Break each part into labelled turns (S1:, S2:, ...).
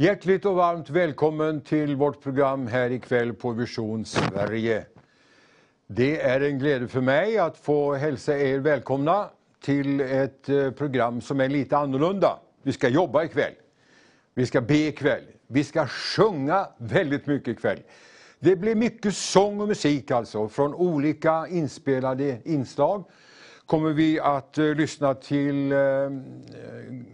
S1: Hjärtligt och varmt välkommen till vårt program här ikväll på Vision Sverige. Det är en glädje för mig att få hälsa er välkomna till ett eh, program som är lite annorlunda. Vi ska jobba ikväll. Vi ska be ikväll. Vi ska sjunga väldigt mycket ikväll. Det blir mycket sång och musik alltså från olika inspelade inslag kommer vi att uh, lyssna till uh,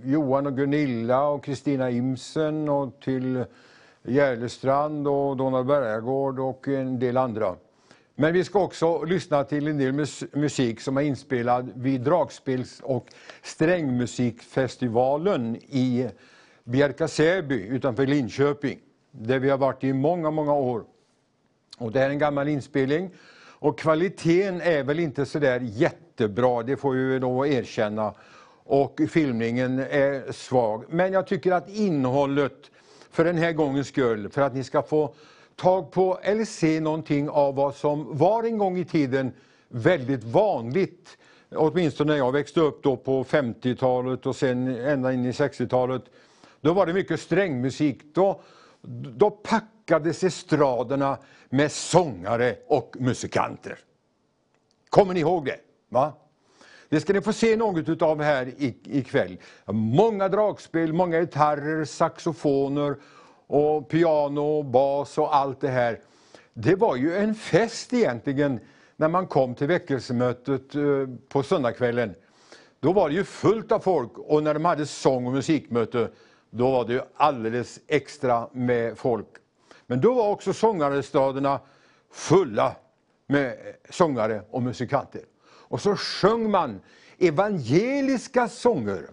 S1: Johan och Gunilla och Kristina Imsen och till Järlestrand och Donald Bergagård och en del andra. Men vi ska också lyssna till en del mus musik som är inspelad vid Dragspels och strängmusikfestivalen i Bjärka-Säby utanför Linköping, där vi har varit i många, många år. Och det är en gammal inspelning och kvaliteten är väl inte så där jättebra, det får vi nog erkänna. Och filmningen är svag. Men jag tycker att innehållet, för den här gångens skull, för att ni ska få tag på eller se någonting av vad som var en gång i tiden väldigt vanligt, åtminstone när jag växte upp då på 50-talet och sen ända in i 60-talet. Då var det mycket strängmusik. Då, då packades estraderna med sångare och musikanter. Kommer ni ihåg det? Va? Det ska ni få se något av här ikväll. Många dragspel, många gitarrer, saxofoner och piano, bas och allt det här. Det var ju en fest egentligen när man kom till väckelsemötet eh, på söndagskvällen. Då var det ju fullt av folk och när de hade sång och musikmöte då var det alldeles extra med folk. Men då var också sångarestaderna fulla med eh, sångare och musikanter. Och så sjöng man evangeliska sånger.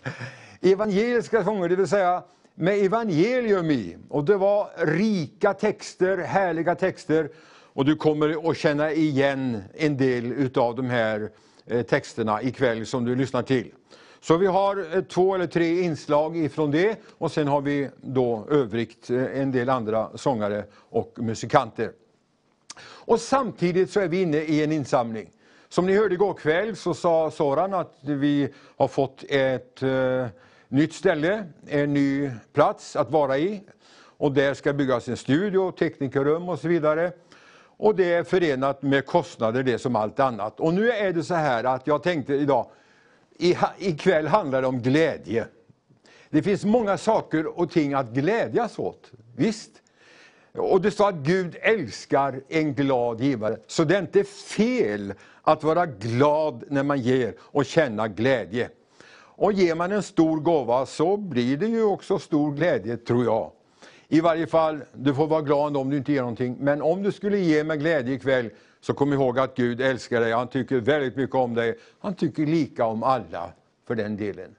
S1: evangeliska sånger, det vill säga med evangelium i. Och det var rika texter, härliga texter. Och du kommer att känna igen en del utav de här eh, texterna ikväll som du lyssnar till. Så vi har eh, två eller tre inslag ifrån det och sen har vi då övrigt eh, en del andra sångare och musikanter. Och samtidigt så är vi inne i en insamling. Som ni hörde igår kväll så sa Soran att vi har fått ett eh, nytt ställe, en ny plats att vara i. Och där ska byggas en studio, teknikerrum och så vidare. Och det är förenat med kostnader det som allt annat. Och nu är det så här att jag tänkte idag, i, ikväll handlar det om glädje. Det finns många saker och ting att glädjas åt. Visst. Och det står att Gud älskar en glad givare. Så det är inte fel att vara glad när man ger och känna glädje. Och ger man en stor gåva så blir det ju också stor glädje, tror jag. I varje fall, du får vara glad om du inte ger någonting. Men om du skulle ge med glädje ikväll, så kom ihåg att Gud älskar dig. Han tycker väldigt mycket om dig. Han tycker lika om alla, för den delen.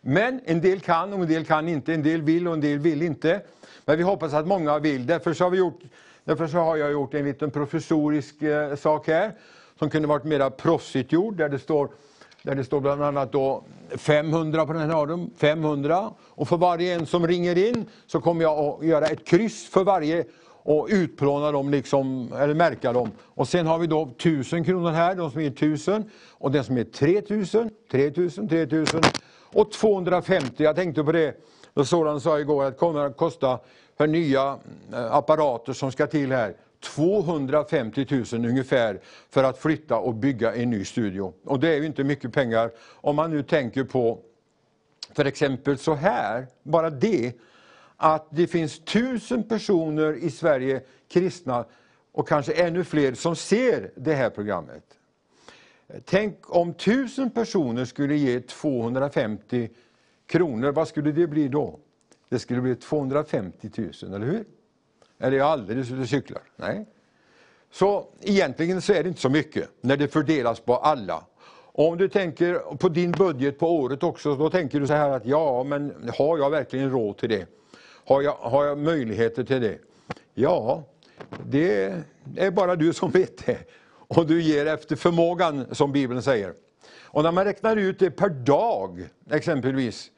S1: Men en del kan och en del kan inte. En del vill och en del vill inte. Men vi hoppas att många vill. Därför så har, vi gjort, därför så har jag gjort en liten professorisk eh, sak här, som kunde varit mera proffsigt gjord, där det står där det står bland annat då 500 på den här raden. 500. Och för varje en som ringer in så kommer jag att göra ett kryss för varje och utplåna dem, liksom, eller märka dem. Och sen har vi då 1000 kronor här, de som är 1000. Och den som är 3000, 3000, 3000. Och 250, jag tänkte på det, då Soran sa igår att det kommer att kosta för nya eh, apparater som ska till här, 250 000 ungefär för att flytta och bygga en ny studio. Och det är ju inte mycket pengar om man nu tänker på för exempel så här, bara det, att det finns tusen personer i Sverige, kristna, och kanske ännu fler som ser det här programmet. Tänk om tusen personer skulle ge 250 kronor, vad skulle det bli då? Det skulle bli 250 000, eller hur? Eller är alldeles ute och cyklar? Nej. Så egentligen så är det inte så mycket när det fördelas på alla. Och om du tänker på din budget på året också, då tänker du så här att ja, men har jag verkligen råd till det? Har jag, har jag möjligheter till det? Ja, det är bara du som vet det. Och du ger efter förmågan, som Bibeln säger. Och när man räknar ut det per dag, exempelvis,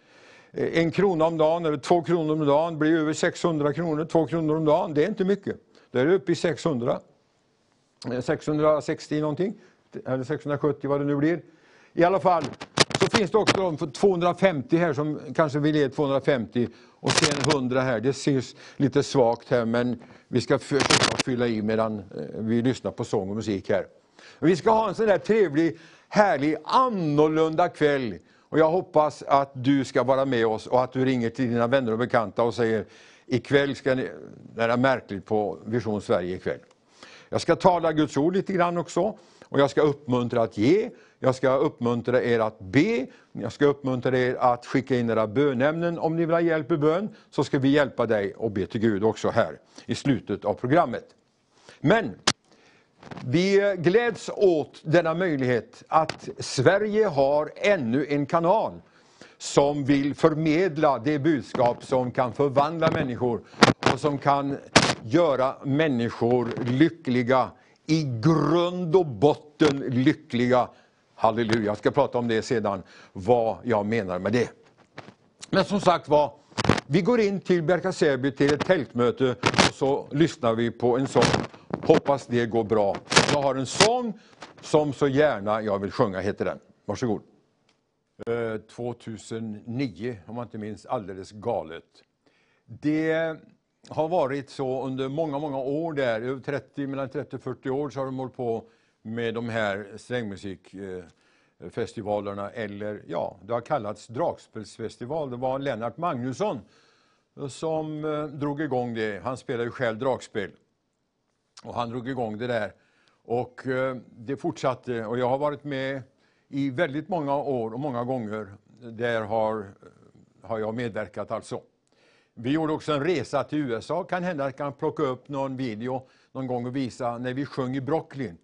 S1: Eh, en krona om dagen eller två kronor om dagen blir över 600 kronor. Två kronor om dagen, det är inte mycket. Då är det uppe i 600. 660 eh, någonting, eller 670 vad det nu blir. I alla fall, så finns det också de för 250 här som kanske vill ge 250 och sen 100 här. Det ses lite svagt här men vi ska försöka fylla i medan eh, vi lyssnar på sång och musik här. Vi ska ha en sån där trevlig, härlig, annorlunda kväll. Och jag hoppas att du ska vara med oss och att du ringer till dina vänner och bekanta och säger ikväll ska ni, det är märkligt på Vision Sverige ikväll. Jag ska tala Guds ord lite grann också och jag ska uppmuntra att ge, jag ska uppmuntra er att be, jag ska uppmuntra er att skicka in era bönämnen. Om ni vill ha hjälp i bön så ska vi hjälpa dig och be till Gud också här i slutet av programmet. Men vi gläds åt denna möjlighet att Sverige har ännu en kanal som vill förmedla det budskap som kan förvandla människor och som kan göra människor lyckliga, i grund och botten lyckliga. Halleluja, jag ska prata om det sedan, vad jag menar med det. Men som sagt var, vi går in till Bjärka-Säby till ett tältmöte och så lyssnar vi på en sång. Hoppas det går bra. Jag har en sång som så gärna jag vill sjunga, heter den. Varsågod. Eh, 2009, om man inte minns alldeles galet. Det har varit så under många, många år där, 30, mellan 30 och 40 år så har de hållit på med de här strängmusikfestivalerna, eh, eller ja, det har kallats dragspelsfestival. Det var Lennart Magnusson som eh, drog igång det. Han spelade ju själv dragspel. Och han drog igång det där. Och eh, det fortsatte och jag har varit med i väldigt många år och många gånger. Där har, eh, har jag medverkat alltså. Vi gjorde också en resa till USA. Kan hända att jag kan plocka upp någon video någon gång och visa när vi sjöng i Brooklyn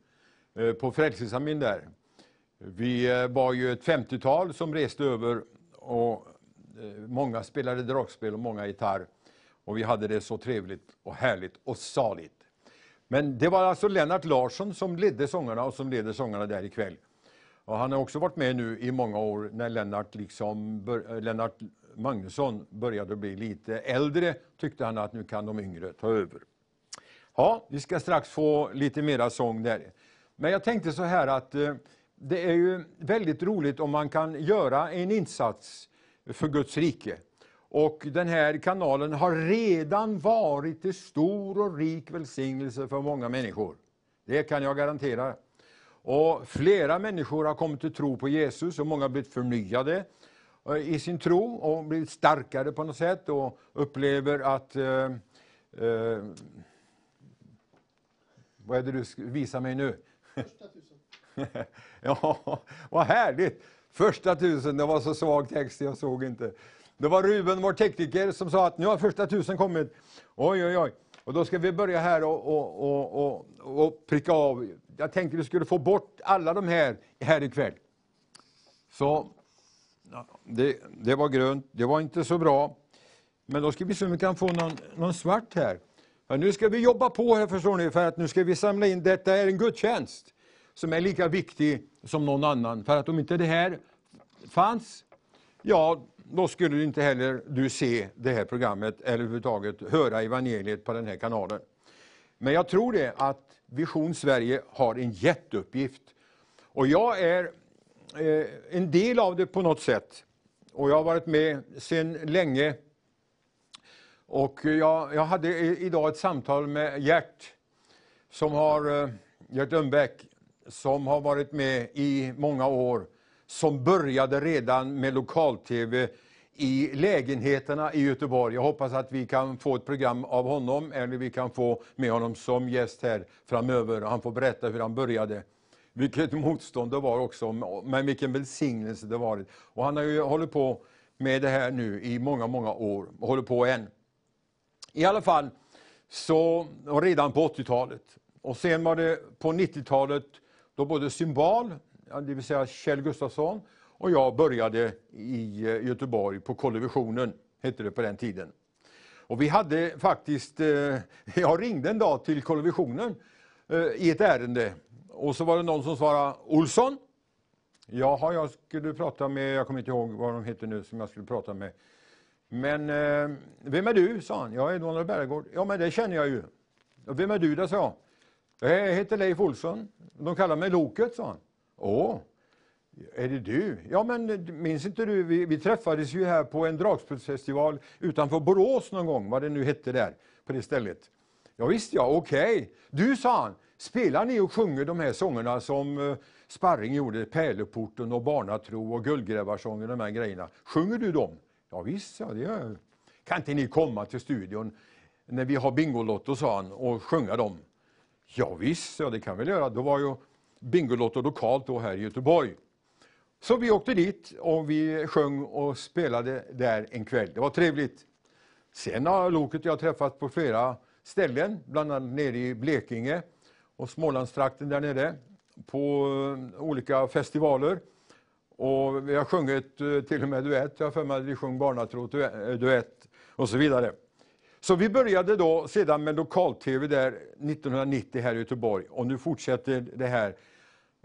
S1: eh, på Frälsningsarmén där. Vi var ju ett 50-tal som reste över och många spelade dragspel och många gitarr. Och vi hade det så trevligt och härligt och saligt. Men det var alltså Lennart Larsson som ledde sångarna och som leder sångarna där ikväll. Och han har också varit med nu i många år när Lennart, liksom, eh, Lennart Magnusson började bli lite äldre tyckte han att nu kan de yngre ta över. Ja, vi ska strax få lite mera sång där. Men jag tänkte så här att eh, det är ju väldigt roligt om man kan göra en insats för Guds rike. Och den här kanalen har redan varit till stor och rik välsignelse för många människor. Det kan jag garantera. Och flera människor har kommit till tro på Jesus och många har blivit förnyade eh, i sin tro och blivit starkare på något sätt och upplever att eh, eh, vad är det du visar mig nu? Första tusen. ja, vad härligt! Första tusen, det var så svag text, jag såg inte. Det var Ruben, vår tekniker, som sa att nu har första tusen kommit. Oj, oj, oj. Och då ska vi börja här och, och, och, och, pricka av. Jag tänkte vi skulle få bort alla de här här ikväll. Så det, det var grönt, det var inte så bra. Men då ska vi se om vi kan få någon, någon svart här. Ja, nu ska vi jobba på här förstår ni, för att nu ska vi samla in, detta är en gudstjänst som är lika viktig som någon annan. För att om inte det här fanns, ja, då skulle du inte heller du se det här programmet eller överhuvudtaget höra evangeliet på den här kanalen. Men jag tror det att Vision Sverige har en jätteuppgift. Och jag är eh, en del av det på något sätt. Och jag har varit med sedan länge. Och jag, jag hade idag ett samtal med Gert, som har, eh, Gert Ömbäck, som har varit med i många år som började redan med lokal-tv i lägenheterna i Göteborg. Jag hoppas att vi kan få ett program av honom, eller vi kan få med honom som gäst här framöver. Han får berätta hur han började. Vilket motstånd det var också, men vilken välsignelse det varit. Och han har ju hållit på med det här nu i många, många år, och håller på än. I alla fall, så redan på 80-talet. Och sen var det på 90-talet då både Symbal, det vill säga Kjell Gustafsson, och jag började i eh, Göteborg på Kollevisionen, hette det på den tiden. Och vi hade faktiskt, eh, jag ringde en dag till Kollevisionen eh, i ett ärende och så var det någon som svarade Olsson. Jaha, jag skulle prata med, jag kommer inte ihåg vad de heter nu som jag skulle prata med. Men eh, vem är du? sa han. Jag är Donald Bergård. Ja, men det känner jag ju. Vem är du? Det sa jag. Jag heter Leif Olsson. De kallar mig Loket, sa han. Åh, Är det du? Ja, men eh, minns inte du, vi, vi träffades ju här på en dragspelsfestival utanför Borås någon gång, vad det nu hette där, på det stället. Ja, visst ja, okej. Okay. Du, sa han, spelar ni och sjunger de här sångerna som uh, Sparring gjorde, Pärleporten och Barnatro och Guldgrävarsången, och de här grejerna. Sjunger du dem? Ja, visst, ja, det gör jag. Kan inte ni komma till studion när vi har Bingolotto, sa han, och sjunga dem? Ja, visst, ja, det kan vi göra. Då var ju Bingolotto lokalt då här i Göteborg. Så vi åkte dit och vi sjöng och spelade där en kväll. Det var trevligt. Sen har Loket jag träffat på flera ställen, bland annat nere i Blekinge och Smålandstrakten där nere på eh, olika festivaler. Och vi har sjungit eh, till och med duett, jag har för mig att vi sjöng barnatrot eh, duett och så vidare. Så vi började då sedan med lokal-tv där 1990 här i Göteborg och nu fortsätter det här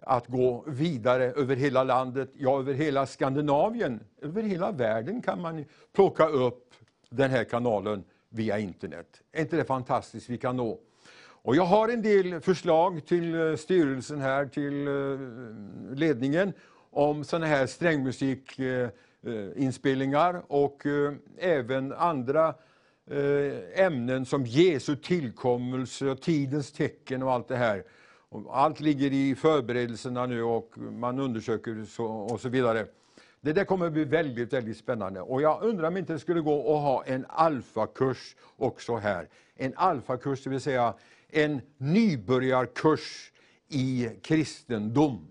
S1: att gå vidare över hela landet, ja över hela Skandinavien, över hela världen kan man plocka upp den här kanalen via internet. Är inte det fantastiskt vi kan nå? Och jag har en del förslag till eh, styrelsen här, till eh, ledningen om sådana här strängmusikinspelningar eh, och även andra Eh, ämnen som Jesu tillkommelse och tidens tecken och allt det här. Allt ligger i förberedelserna nu och man undersöker och så vidare. Det där kommer att bli väldigt, väldigt spännande. Och jag undrar om inte det skulle gå att ha en alfakurs också här. En alfakurs, det vill säga en nybörjarkurs i kristendom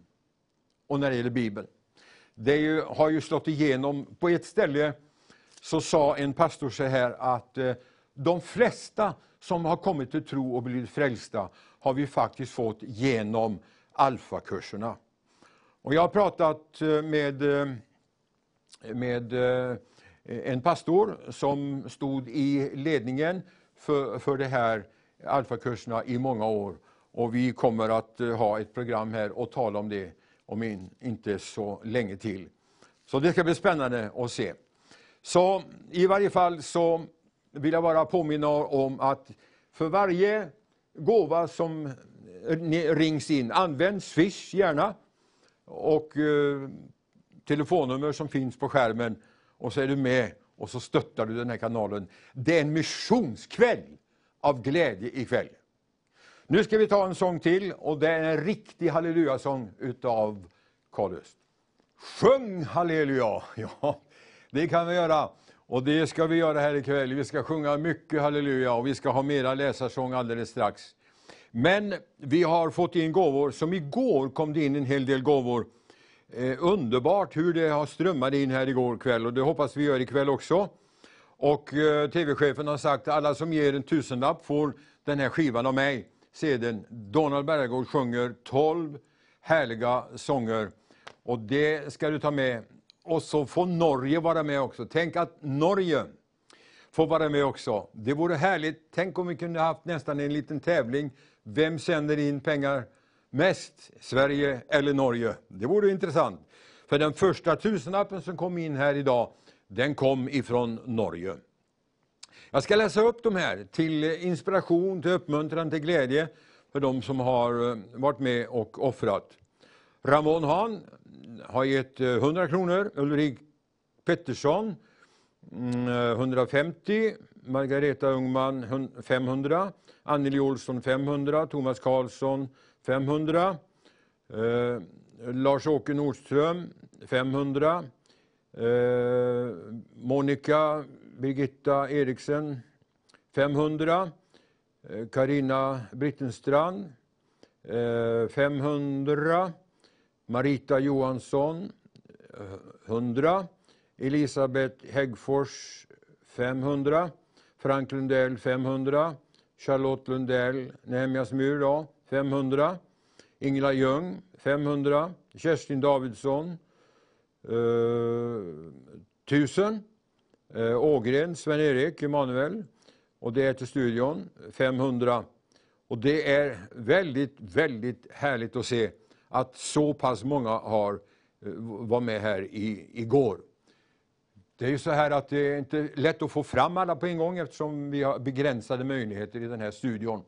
S1: och när det gäller Bibeln. Det ju, har ju slått igenom. På ett ställe så sa en pastor så här att eh, de flesta som har kommit till tro och blivit frälsta har vi faktiskt fått genom alfakurserna. Och jag har pratat eh, med, eh, med en pastor som stod i ledningen för, för det här alfakurserna i många år. Och vi kommer att ha ett program här och tala om det om in, inte så länge till. Så det ska bli spännande att se. Så i varje fall så vill jag bara påminna om att för varje gåva som eh, rings in, använd Swish gärna och eh, telefonnummer som finns på skärmen och så är du med och så stöttar du den här kanalen. Det är en missionskväll av glädje ikväll. Nu ska vi ta en sång till och det är en riktig hallelujasång utav Karl Öst. Sjung halleluja! Ja, det kan vi göra. Och det ska vi göra här ikväll. Vi ska sjunga mycket halleluja och vi ska ha mera läsarsång alldeles strax. Men vi har fått in gåvor, som igår kom det in en hel del gåvor. Eh, underbart hur det har strömmat in här igår kväll och det hoppas vi gör ikväll också. Och eh, TV-chefen har sagt att alla som ger en tusenlapp får den här skivan av mig. Sedan Donald Bergård sjunger 12 härliga sånger. Och det ska du ta med och så får Norge vara med också. Tänk att Norge får vara med också. Det vore härligt. Tänk om vi kunde haft nästan en liten tävling. Vem sänder in pengar mest? Sverige eller Norge? Det vore intressant. För den första tusenlappen som kom in här idag, den kom ifrån Norge. Jag ska läsa upp de här till inspiration, till uppmuntran, till glädje för de som har eh, varit med och offrat. Ramon Hahn har gett eh, 100 kronor. Ulrik Pettersson mm, eh, 150. Margareta Ungman 500. Anneli Olsson 500. Thomas Karlsson 500. Eh, Lars-Åke Nordström 500. Eh, Monica Birgitta Eriksen 500. Eh, Karina Brittenstrand 500. Marita Johansson eh, 100. Elisabeth Häggfors 500. Frank Lundell 500. Charlotte Lundell, Nehemjas Mur då, 500. Ingela Ljung 500. Kerstin Davidsson eh, 1000. Eh, Ågren, Sven-Erik, Emanuel. Och det är till studion 500. Och det är väldigt, väldigt härligt att se att så pass många har eh, var med här i, igår. Det är ju så här att det är inte lätt att få fram alla på en gång eftersom vi har begränsade möjligheter i den här studion.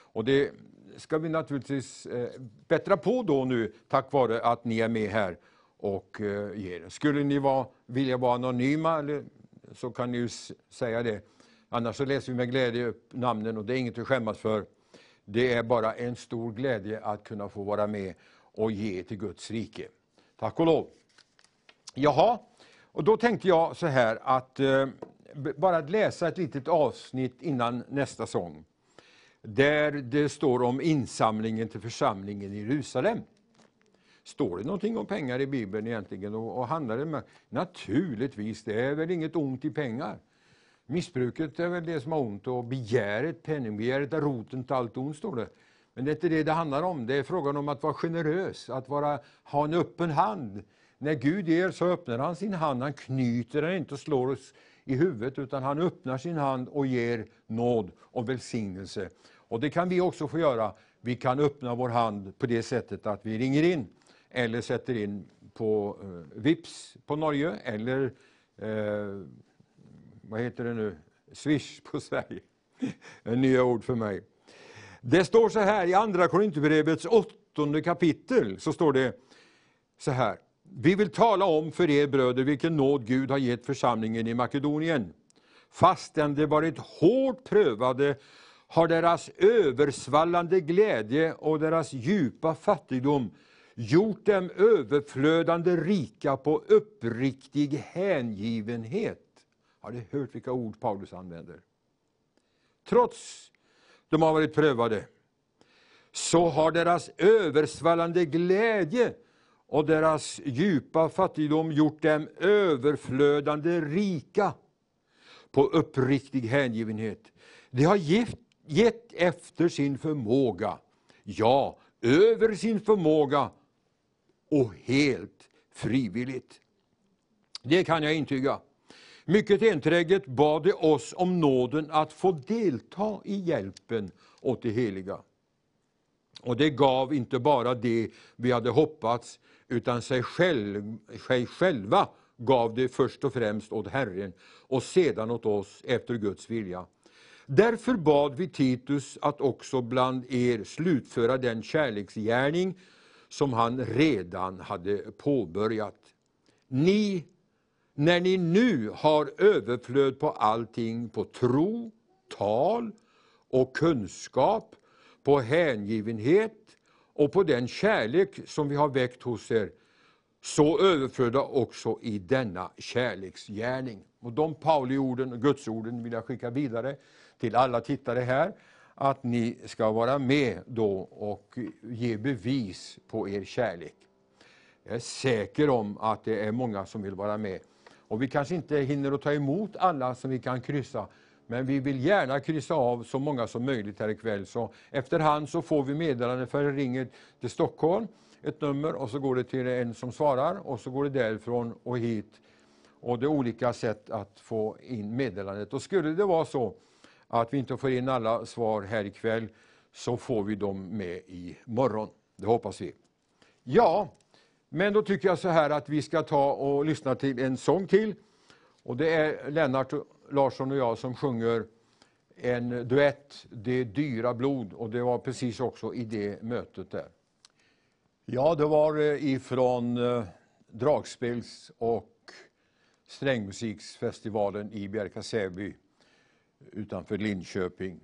S1: Och det ska vi naturligtvis eh, bättra på då nu tack vare att ni är med här och eh, ger. Skulle ni vara, vilja vara anonyma eller, så kan ni ju säga det. Annars så läser vi med glädje upp namnen och det är inget att skämmas för. Det är bara en stor glädje att kunna få vara med och ge till Guds rike. Tack och lov. Jaha, och då tänkte jag så här att eh, bara läsa ett litet avsnitt innan nästa sång. Där det står om insamlingen till församlingen i Jerusalem. Står det någonting om pengar i Bibeln egentligen? Och, och handlar det med? Naturligtvis, det är väl inget ont i pengar. Missbruket är väl det som har ont och begäret, penningbegäret är roten till allt ont, står det. Men det är inte det det handlar om. Det är frågan om att vara generös, att vara, ha en öppen hand. När Gud ger så öppnar han sin hand, han knyter den inte och slår oss i huvudet, utan han öppnar sin hand och ger nåd och välsignelse. Och det kan vi också få göra. Vi kan öppna vår hand på det sättet att vi ringer in eller sätter in på eh, Vips på Norge eller eh, vad heter det nu, Swish på Sverige. Nya ord för mig. Det står så här i Andra Korinthierbrevets åttonde kapitel, så står det så här. Vi vill tala om för er bröder vilken nåd Gud har gett församlingen i Makedonien. Fastän de varit hårt prövade har deras översvallande glädje och deras djupa fattigdom gjort dem överflödande rika på uppriktig hängivenhet. Har ni hört vilka ord Paulus använder? Trots de har varit prövade, så har deras översvallande glädje och deras djupa fattigdom gjort dem överflödande rika på uppriktig hängivenhet. De har gett efter sin förmåga, ja, över sin förmåga och helt frivilligt. Det kan jag intyga. Mycket enträget bad de oss om nåden att få delta i hjälpen åt de heliga. Och det gav inte bara det vi hade hoppats, utan sig, själv, sig själva gav det först och främst åt Herren och sedan åt oss efter Guds vilja. Därför bad vi Titus att också bland er slutföra den kärleksgärning som han redan hade påbörjat. Ni när ni nu har överflöd på allting, på tro, tal och kunskap, på hängivenhet och på den kärlek som vi har väckt hos er, så överflöda också i denna kärleksgärning. Och de Pauli-orden och Gudsorden vill jag skicka vidare till alla tittare här, att ni ska vara med då och ge bevis på er kärlek. Jag är säker om att det är många som vill vara med och vi kanske inte hinner att ta emot alla som vi kan kryssa, men vi vill gärna kryssa av så många som möjligt här ikväll. Så efterhand så får vi meddelande för det ringer till Stockholm, ett nummer, och så går det till en som svarar, och så går det därifrån och hit. Och det är olika sätt att få in meddelandet. Och skulle det vara så att vi inte får in alla svar här ikväll, så får vi dem med i morgon. Det hoppas vi. Ja, men då tycker jag så här att vi ska ta och lyssna till en sång till. Och det är Lennart Larsson och jag som sjunger en duett, Det dyra blod. Och det var precis också i det mötet där. Ja, det var eh, ifrån eh, dragspels och strängmusiksfestivalen i Bjärka-Säby utanför Linköping.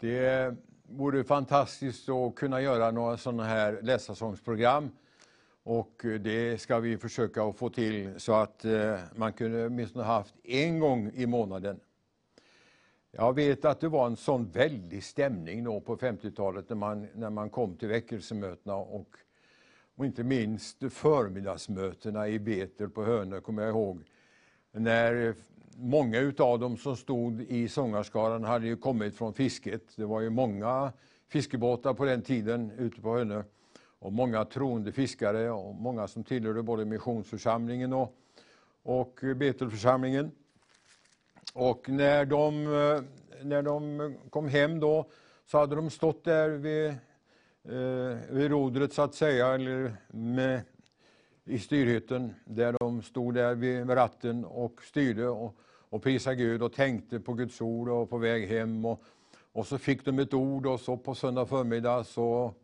S1: Det vore fantastiskt att kunna göra några sådana här läsarsångsprogram och eh, det ska vi försöka att få till så att eh, man kunde åtminstone haft en gång i månaden. Jag vet att det var en sån väldig stämning då på 50-talet när man, när man kom till väckelsemötena och, och inte minst förmiddagsmötena i Betel på Hönö, kommer jag ihåg. När eh, många utav dem som stod i sångarskaran hade ju kommit från fisket. Det var ju många fiskebåtar på den tiden ute på Hönö och många troende fiskare och många som tillhörde både missionsförsamlingen och, och Betelförsamlingen. Och när de, eh, när de kom hem då så hade de stått där vid, eh, vid rodret så att säga, eller med, i styrhytten, där de stod där vid ratten och styrde och, och prisade Gud och tänkte på Guds ord och på väg hem. Och, och så fick de ett ord och så på söndag förmiddag så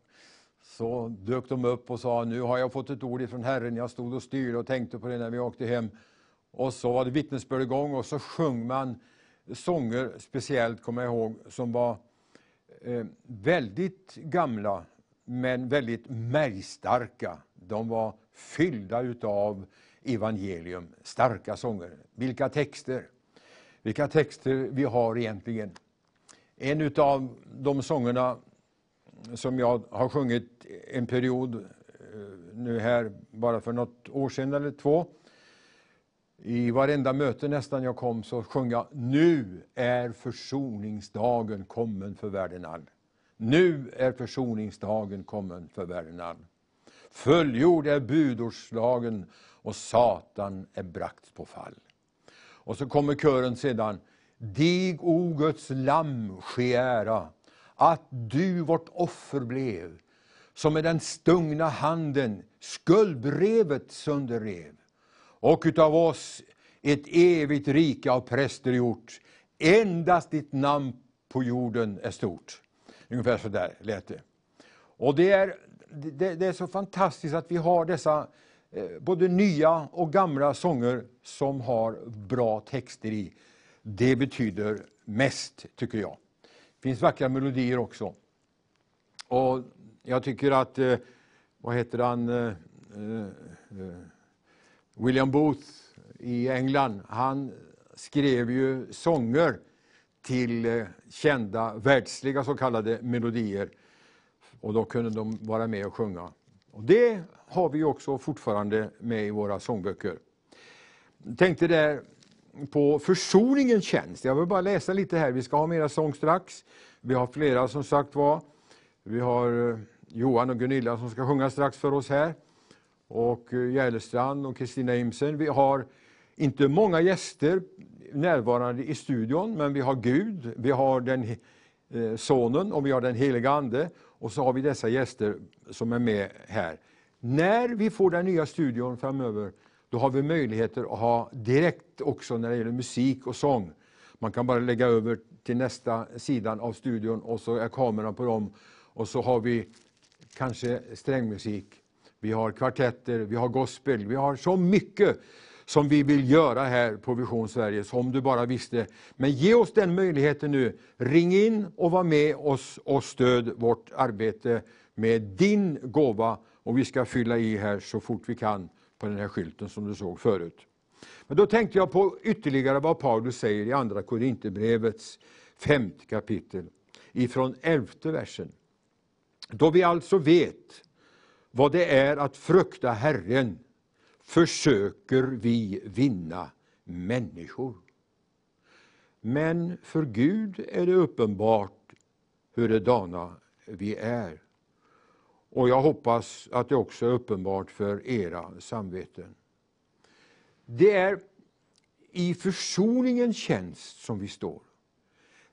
S1: så dök de upp och sa, nu har jag fått ett ord ifrån Herren. Jag stod och styrde och tänkte på det när vi åkte hem. Och så var det vittnesbörd igång och så sjöng man sånger, speciellt kommer jag ihåg, som var eh, väldigt gamla, men väldigt märgstarka. De var fyllda utav evangelium, starka sånger. Vilka texter! Vilka texter vi har egentligen. En utav de sångerna som jag har sjungit en period eh, nu här, bara för något år sedan eller två. I varenda möte nästan jag kom så sjöng jag Nu är försoningsdagen kommen för världen all. Nu är försoningsdagen kommen för världen all. Fullgjord är budordslagen och Satan är bragt på fall. Och så kommer kören sedan. Dig, o Guds lamm, ske ära, att du vårt offer blev, som med den stungna handen skuldbrevet sönderrev, och utav oss ett evigt rike av präster gjort. Endast ditt namn på jorden är stort. Ungefär så där lät det. Och det är, det, det är så fantastiskt att vi har dessa eh, både nya och gamla sånger som har bra texter i. Det betyder mest, tycker jag. Det finns vackra melodier också. Och jag tycker att, eh, vad heter han, eh, eh, eh William Booth i England, han skrev ju sånger till eh, kända världsliga så kallade melodier. Och då kunde de vara med och sjunga. Och det har vi också fortfarande med i våra sångböcker. Tänkte där på försoningens tjänst. Jag vill bara läsa lite här. Vi ska ha mera sång strax. Vi har flera som sagt var. Vi har eh, Johan och Gunilla som ska sjunga strax för oss här. Och eh, Järlestrand och Kristina Imsen. Vi har inte många gäster närvarande i studion, men vi har Gud, vi har den eh, Sonen och vi har den heliga Ande. Och så har vi dessa gäster som är med här. När vi får den nya studion framöver, då har vi möjligheter att ha direkt också när det gäller musik och sång. Man kan bara lägga över till nästa sidan av studion och så är kameran på dem. Och så har vi kanske strängmusik, vi har kvartetter, vi har gospel, vi har så mycket som vi vill göra här på Vision Sverige, som du bara visste. Men ge oss den möjligheten nu. Ring in och var med oss och stöd vårt arbete med din gåva. Och vi ska fylla i här så fort vi kan på den här skylten som du såg förut. Men då tänkte jag på ytterligare vad Paulus säger i Andra Korinthierbrevets femte kapitel, ifrån elfte versen. Då vi alltså vet vad det är att frukta Herren, försöker vi vinna människor. Men för Gud är det uppenbart hurdana vi är. Och jag hoppas att det också är uppenbart för era samveten. Det är i försoningens tjänst som vi står.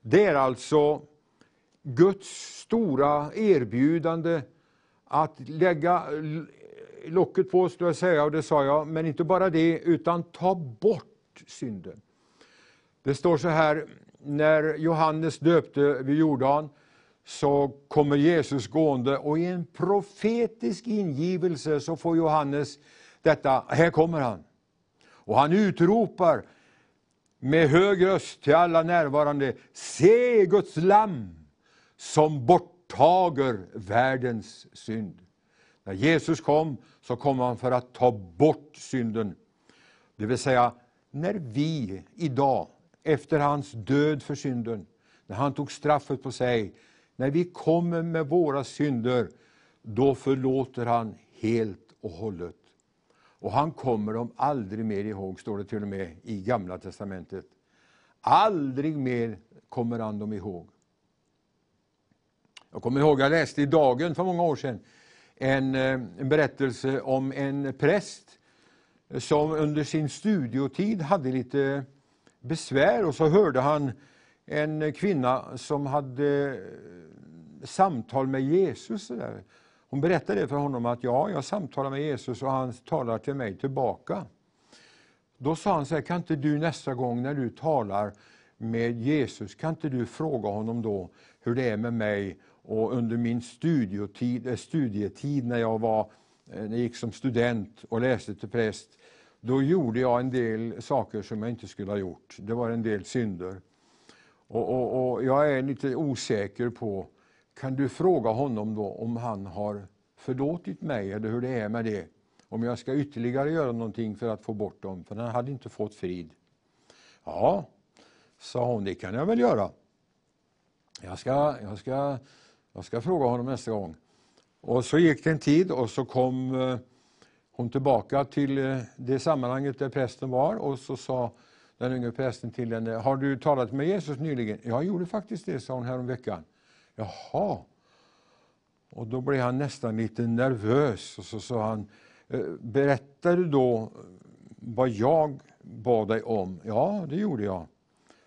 S1: Det är alltså Guds stora erbjudande att lägga locket på, skulle jag säga, och det sa jag, men inte bara det, utan ta bort synden. Det står så här, när Johannes döpte vid Jordan, så kommer Jesus gående och i en profetisk ingivelse så får Johannes detta, här kommer han. Och han utropar med hög röst till alla närvarande, se Guds lamm som borttager världens synd. När Jesus kom så kom han för att ta bort synden. Det vill säga, när vi idag, efter hans död för synden, när han tog straffet på sig, när vi kommer med våra synder, då förlåter han helt och hållet. Och han kommer dem aldrig mer ihåg, står det till och med i Gamla testamentet. Aldrig mer kommer han dem ihåg. Jag kommer ihåg, jag läste i Dagen för många år sedan, en, eh, en berättelse om en präst som under sin studiotid hade lite besvär och så hörde han en kvinna som hade eh, samtal med Jesus. Hon berättade för honom att ja, jag samtalar med Jesus och han talar till mig tillbaka. Då sa han så här, kan inte du nästa gång när du talar med Jesus, kan inte du fråga honom då hur det är med mig Och under min studietid, eh, studietid när jag var eh, när jag gick som student och läste till präst, då gjorde jag en del saker som jag inte skulle ha gjort. Det var en del synder. Och, och, och jag är lite osäker på, kan du fråga honom då om han har förlåtit mig eller hur det är med det? Om jag ska ytterligare göra någonting för att få bort dem, för han hade inte fått frid. Ja, sa hon, det kan jag väl göra. Jag ska, jag ska, jag ska fråga honom nästa gång. Och så gick det en tid och så kom eh, hon tillbaka till eh, det sammanhanget där prästen var och så sa den unge prästen till henne, har du talat med Jesus nyligen? Jag gjorde faktiskt det, sa hon häromveckan. Jaha. Och då blev han nästan lite nervös och så sa han, Berättade berättar du då eh, vad jag bad dig om? Ja, det gjorde jag.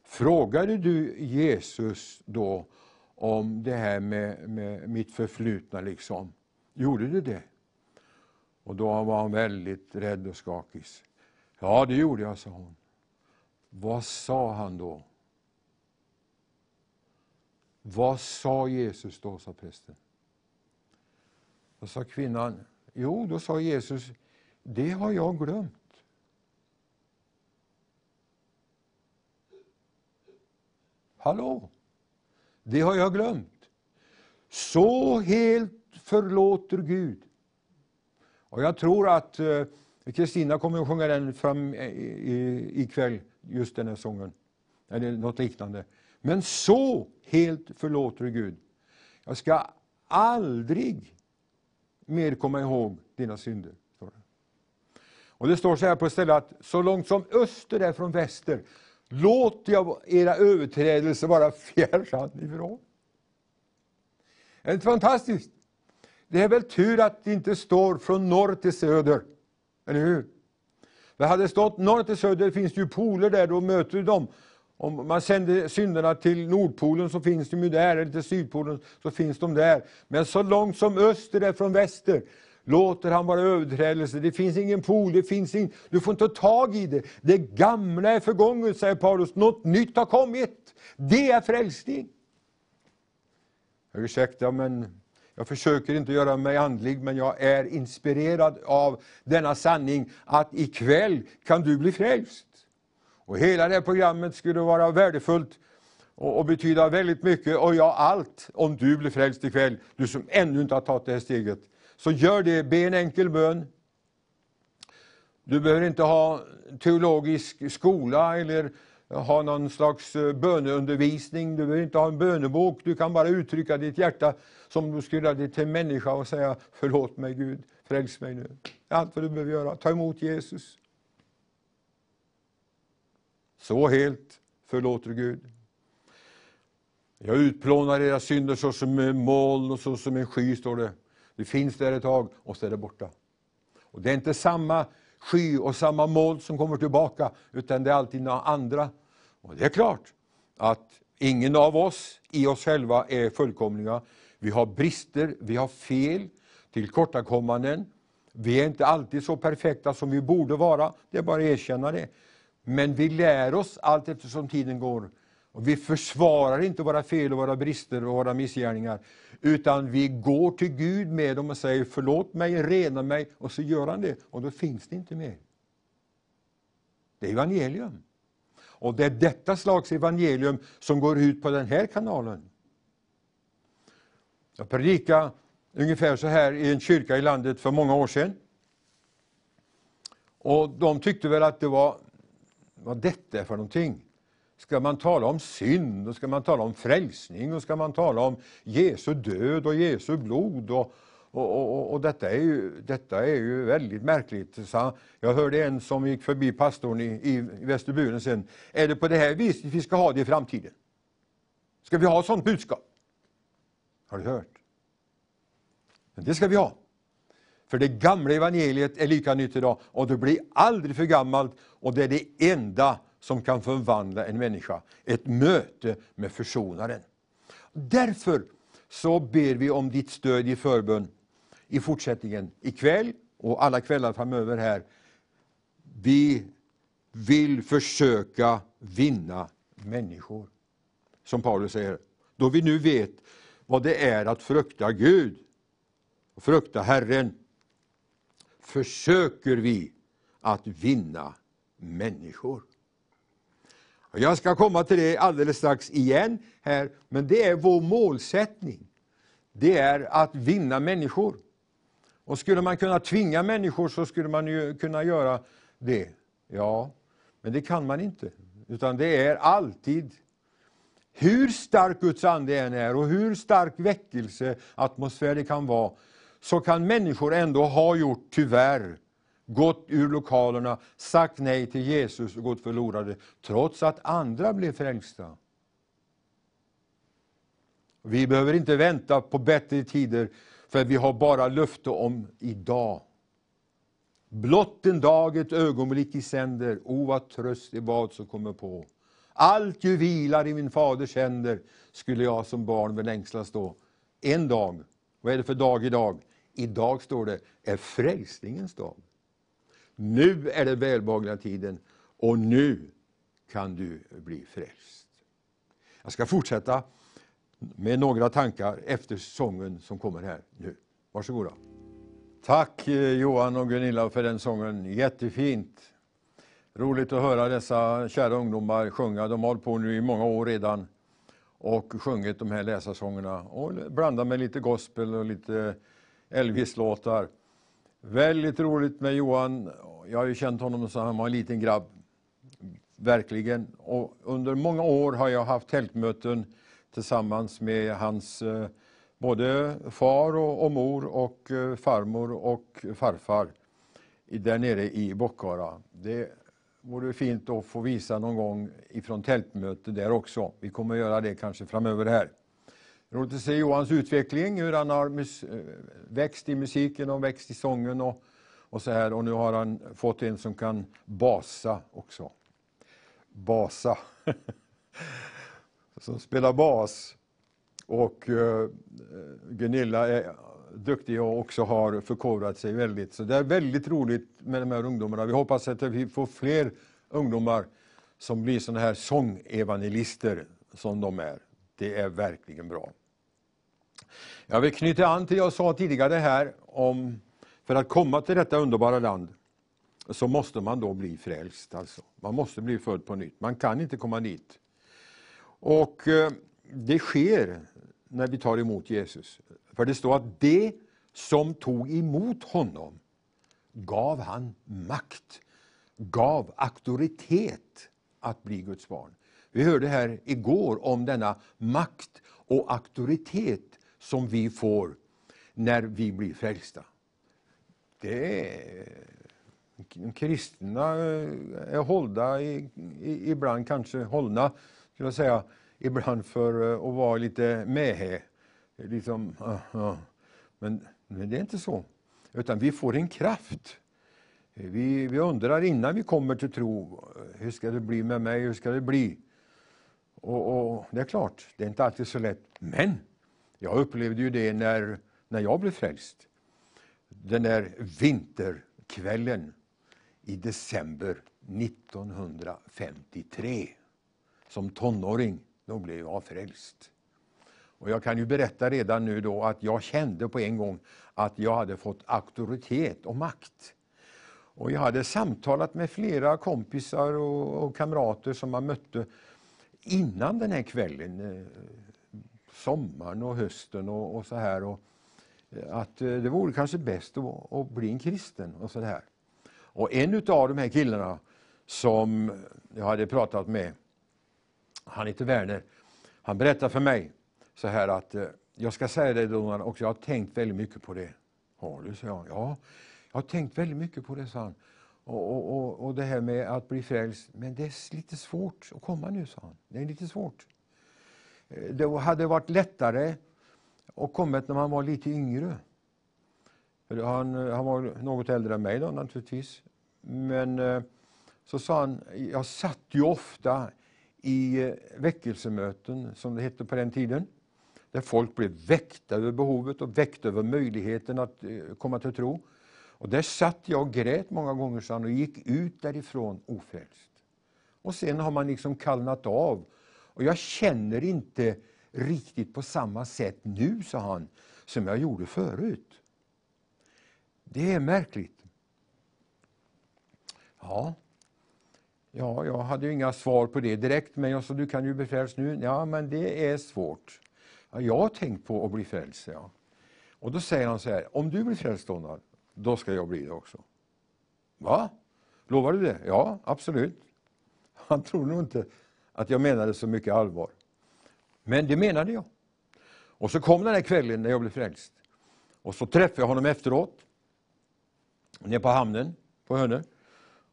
S1: Frågade du Jesus då om det här med, med mitt förflutna? liksom? Gjorde du det? Och då var han väldigt rädd och skakig. Ja, det gjorde jag, sa hon. Vad sa han då? Vad sa Jesus då, sa prästen. Då sa kvinnan, jo, då sa Jesus, det har jag glömt. Hallå? Det har jag glömt. Så helt förlåter Gud. Och jag tror att eh, Kristina kommer att sjunga den fram ikväll, just den här sången. Eller något liknande. Men så helt förlåter Gud. Jag ska aldrig mer komma ihåg dina synder. Står det. Och det står så här på ett ställe att så långt som öster är från väster, låter jag era överträdelser vara fjärran ifrån. Är det inte fantastiskt? Det är väl tur att det inte står från norr till söder. Eller hur? Det hade stått norr till söder finns det ju poler där, då möter du dem. Om man sänder synderna till Nordpolen så finns de ju där, eller till Sydpolen så finns de där. Men så långt som öster är från väster låter han vara överträdelse. Det finns ingen pool, det finns ingen, du får inte ta tag i det. Det gamla är förgånget, säger Paulus. Något nytt har kommit. Det är frälsning. Ursäkta, men jag försöker inte göra mig andlig, men jag är inspirerad av denna sanning att ikväll kan du bli frälst. Och hela det här programmet skulle vara värdefullt och, och betyda väldigt mycket, och ja, allt, om du blir frälst ikväll, du som ännu inte har tagit det här steget. Så gör det, be en enkel bön. Du behöver inte ha teologisk skola eller ha någon slags eh, böneundervisning, du behöver inte ha en bönebok, du kan bara uttrycka ditt hjärta som du skulle göra det till en människa och säga förlåt mig Gud, fräls mig nu. Allt vad du behöver göra, ta emot Jesus. Så helt förlåter Gud. Jag utplånar era synder såsom en moln och såsom en sky, står det. Det finns där ett tag och så är det borta. Och Det är inte samma sky och samma moln som kommer tillbaka, utan det är alltid några andra. Och Det är klart att ingen av oss i oss själva är fullkomliga. Vi har brister, vi har fel, tillkortakommanden. Vi är inte alltid så perfekta som vi borde vara, det är bara att erkänna det. Men vi lär oss allt eftersom tiden går. Och vi försvarar inte våra fel, och våra brister och våra missgärningar. Utan vi går till Gud med dem och säger förlåt mig, rena mig, och så gör han det. Och då finns det inte mer. Det är evangelium. Och det är detta slags evangelium som går ut på den här kanalen. Jag predikade ungefär så här i en kyrka i landet för många år sedan. Och de tyckte väl att det var, vad detta är för någonting. Ska man tala om synd, och ska man tala om frälsning, och ska man tala om Jesu död och Jesu blod. Och, och, och, och detta, är ju, detta är ju väldigt märkligt. Så jag hörde en som gick förbi pastorn i, i Västerburen sen. Är det på det här viset vi ska ha det i framtiden? Ska vi ha sånt budskap? Har du hört? Men det ska vi ha. För det gamla evangeliet är lika nytt idag och det blir aldrig för gammalt och det är det enda som kan förvandla en människa. Ett möte med försonaren. Därför så ber vi om ditt stöd i förbön i fortsättningen, ikväll och alla kvällar framöver här. Vi vill försöka vinna människor. Som Paulus säger, då vi nu vet vad det är att frukta Gud, och frukta Herren, försöker vi att vinna människor. Jag ska komma till det alldeles strax igen, här, men det är vår målsättning. Det är att vinna människor. Och skulle man kunna tvinga människor så skulle man ju kunna göra det. Ja, men det kan man inte. Utan det är alltid, hur stark Guds ande än är och hur stark väckelseatmosfär det kan vara, så kan människor ändå ha gjort, tyvärr, gått ur lokalerna, sagt nej till Jesus och gått förlorade, trots att andra blev frälsta. Vi behöver inte vänta på bättre tider, för vi har bara löfte om idag. Blott en dag, ett ögonblick i sänder, o vad tröst i vad som kommer på. Allt ju vilar i min faders händer, skulle jag som barn väl ängslas då. En dag, vad är det för dag idag? Idag står det, är frälsningens dag. Nu är det välbehagliga tiden och nu kan du bli frälst. Jag ska fortsätta med några tankar efter sången som kommer här nu. Varsågoda. Tack eh, Johan och Gunilla för den sången, jättefint. Roligt att höra dessa kära ungdomar sjunga. De har hållit på nu i många år redan och sjungit de här läsarsångerna och blandat med lite gospel och lite Elvis-låtar. Väldigt roligt med Johan. Jag har ju känt honom sedan han var en liten grabb. Verkligen. Och under många år har jag haft tältmöten tillsammans med hans eh, både far och, och mor och eh, farmor och farfar där nere i Bockara. Det vore fint att få visa någon gång ifrån tältmöte där också. Vi kommer att göra det kanske framöver här. Roligt att se Johans utveckling, hur han har eh, växt i musiken och växt i sången och, och så här. Och nu har han fått en som kan basa också. Basa. som spelar bas. Och eh, Gunilla är duktig och också har förkovrat sig väldigt. Så det är väldigt roligt med de här ungdomarna. Vi hoppas att vi får fler ungdomar som blir sådana här sångevangelister som de är. Det är verkligen bra. Jag vill knyta an till det jag sa tidigare här om för att komma till detta underbara land så måste man då bli frälst. Alltså. Man måste bli född på nytt. Man kan inte komma dit. Och eh, det sker när vi tar emot Jesus. För det står att det som tog emot honom gav han makt, gav auktoritet att bli Guds barn. Vi hörde här igår om denna makt och auktoritet som vi får när vi blir frälsta. Det är, kristna eh, är hållda, ibland kanske hållna, skulle jag säga, ibland för eh, att vara lite mähä. Liksom, men, men det är inte så. Utan vi får en kraft. Vi, vi undrar innan vi kommer till tro, eh, hur ska det bli med mig, hur ska det bli? Och, och Det är klart, det är inte alltid så lätt. Men jag upplevde ju det när, när jag blev frälst. Den där vinterkvällen i december 1953. Som tonåring, då blev jag frälst. Och jag kan ju berätta redan nu då att jag kände på en gång att jag hade fått auktoritet och makt. Och jag hade samtalat med flera kompisar och, och kamrater som man mötte innan den här kvällen eh, sommaren och hösten och, och så här. Och, eh, att eh, det vore kanske bäst att, att bli en kristen och så där. Och en av de här killarna som jag hade pratat med, han heter Werner, han berättar för mig så här att eh, jag ska säga det då och jag har tänkt väldigt mycket på det. Har du, sa jag. Ja, jag har tänkt väldigt mycket på det, sa han. Och, och, och, och det här med att bli frälst, men det är lite svårt att komma nu, sa han. Det är lite svårt. Eh, det hade varit lättare att komma när man var lite yngre. Han, eh, han var något äldre än mig då naturligtvis. Men så sa han, jag satt ju ofta i eh, väckelsemöten, som det hette på den tiden, där folk blev väckta över behovet och väckta över möjligheten att eh, komma till tro. Och där satt jag och grät många gånger, sa han, och gick ut därifrån ofrälst. Och sen har man liksom kallnat av och jag känner inte riktigt på samma sätt nu, sa han, som jag gjorde förut. Det är märkligt. Ja, ja jag hade ju inga svar på det direkt, men jag sa du kan ju bli frälst nu. Ja, men det är svårt. Ja, jag har tänkt på att bli frälst, ja. Och då säger han så här, om du blir frälst Donald, då ska jag bli det också. Va? Lovar du det? Ja, absolut. Han tror nog inte att jag menade så mycket allvar. Men det menade jag. Och så kom den här kvällen när jag blev frälst. Och så träffade jag honom efteråt, nere på hamnen på Hönö,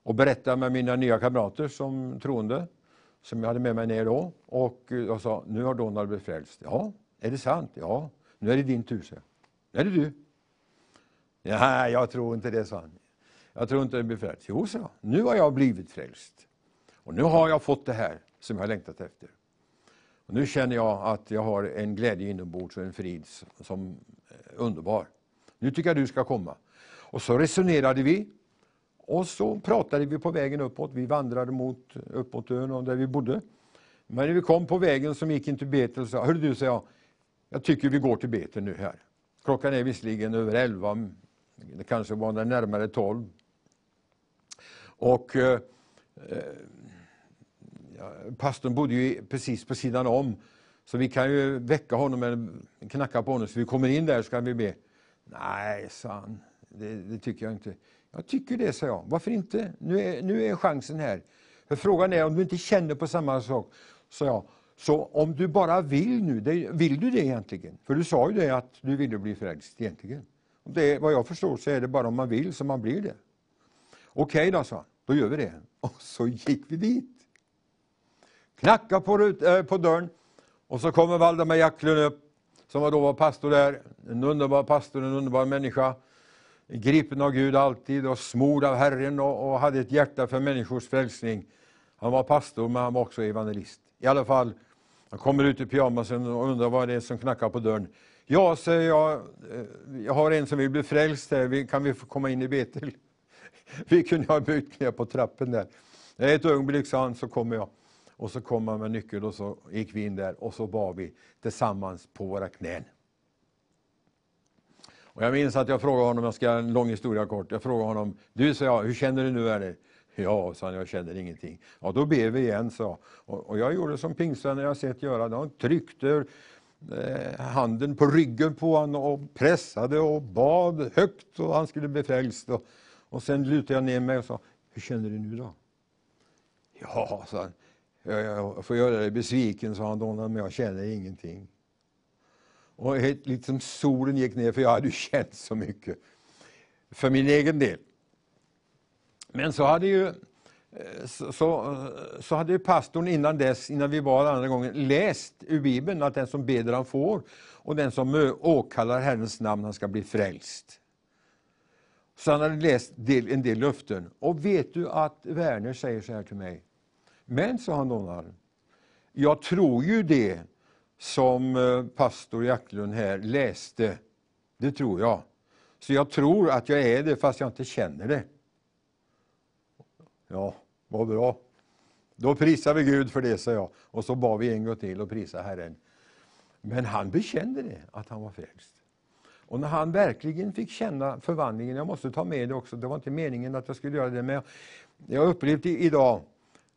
S1: och berättade med mina nya kamrater som troende, som jag hade med mig ner då. Och jag sa, nu har Donald blivit frälst. Ja, är det sant? Ja, nu är det din tur, jag. Är det du? Nej, jag tror inte det, sa han. Jag tror inte det blir frälst. Jo, sa nu har jag blivit frälst. Och nu har jag fått det här som jag har längtat efter. Och nu känner jag att jag har en glädje inombords och en frid som är eh, underbar. Nu tycker jag du ska komma. Och så resonerade vi. Och så pratade vi på vägen uppåt. Vi vandrade mot, uppåt ön och där vi bodde. Men när vi kom på vägen som gick in till Betel sa Hörru du, sa jag, jag tycker vi går till Betel nu här. Klockan är visserligen över elva, det kanske var närmare tolv. Och eh, eh, ja, pastorn bodde ju precis på sidan om, så vi kan ju väcka honom eller knacka på honom så vi kommer in där så kan vi be. Nej, sa han, det, det tycker jag inte. Jag tycker det, sa jag. Varför inte? Nu är, nu är chansen här. För frågan är om du inte känner på samma sak, sa jag. Så om du bara vill nu, det, vill du det egentligen? För du sa ju det att du ville bli frälst egentligen. Det, vad jag förstår så är det bara om man vill som man blir det. Okej okay då, sa han. Då gör vi det. Och så gick vi dit. Knackade på, äh, på dörren och så kommer Valdemar Jacklund upp, som då var pastor där. En underbar pastor, en underbar människa. Gripen av Gud alltid och smord av Herren och, och hade ett hjärta för människors frälsning. Han var pastor, men han var också evangelist. I alla fall, han kommer ut i pyjamasen och undrar vad det är som knackar på dörren. Ja, säger jag, eh, jag har en som vill bli frälst här, kan vi få komma in i Betel? Vi kunde ha bytt ner på trappen där. Ett ögonblick, sa han, så kommer jag. Och så kom han med nyckeln och så gick vi in där och så bad vi tillsammans på våra knän. Och jag minns att jag frågade honom, jag ska göra en lång historia kort, jag frågade honom, du sa jag, hur känner du nu Werner? Ja, sa han, jag känner ingenting. Ja, då ber vi igen, sa och, och jag gjorde som pingstvänner jag sett göra, de tryckte eh, handen på ryggen på honom och pressade och bad högt och han skulle bli frälst. Och, och sen lutade jag ner mig och sa, hur känner du nu då? Ja, sa han, jag får göra dig besviken, sa han då, men jag känner ingenting. Och helt, liksom solen gick ner, för jag hade känt så mycket för min egen del. Men så hade ju eh, så, så, eh, så, hade pastorn innan dess, innan vi var andra gången, läst ur Bibeln att den som beder han får och den som eh, åkallar Herrens namn han ska bli frälst. Så han hade läst del, en del löften. Och vet du att Werner säger så här till mig. Men, sa han Donald, jag tror ju det som eh, pastor Jacklund här läste. Det tror jag. Så jag tror att jag är det fast jag inte känner det. Ja, vad bra. Då prisar vi Gud för det, sa jag. Och så bad vi en gång till och prisade Herren. Men han bekände det, att han var frälst. Och när han verkligen fick känna förvandlingen, jag måste ta med det också, det var inte meningen att jag skulle göra det, men jag, jag upplevde idag,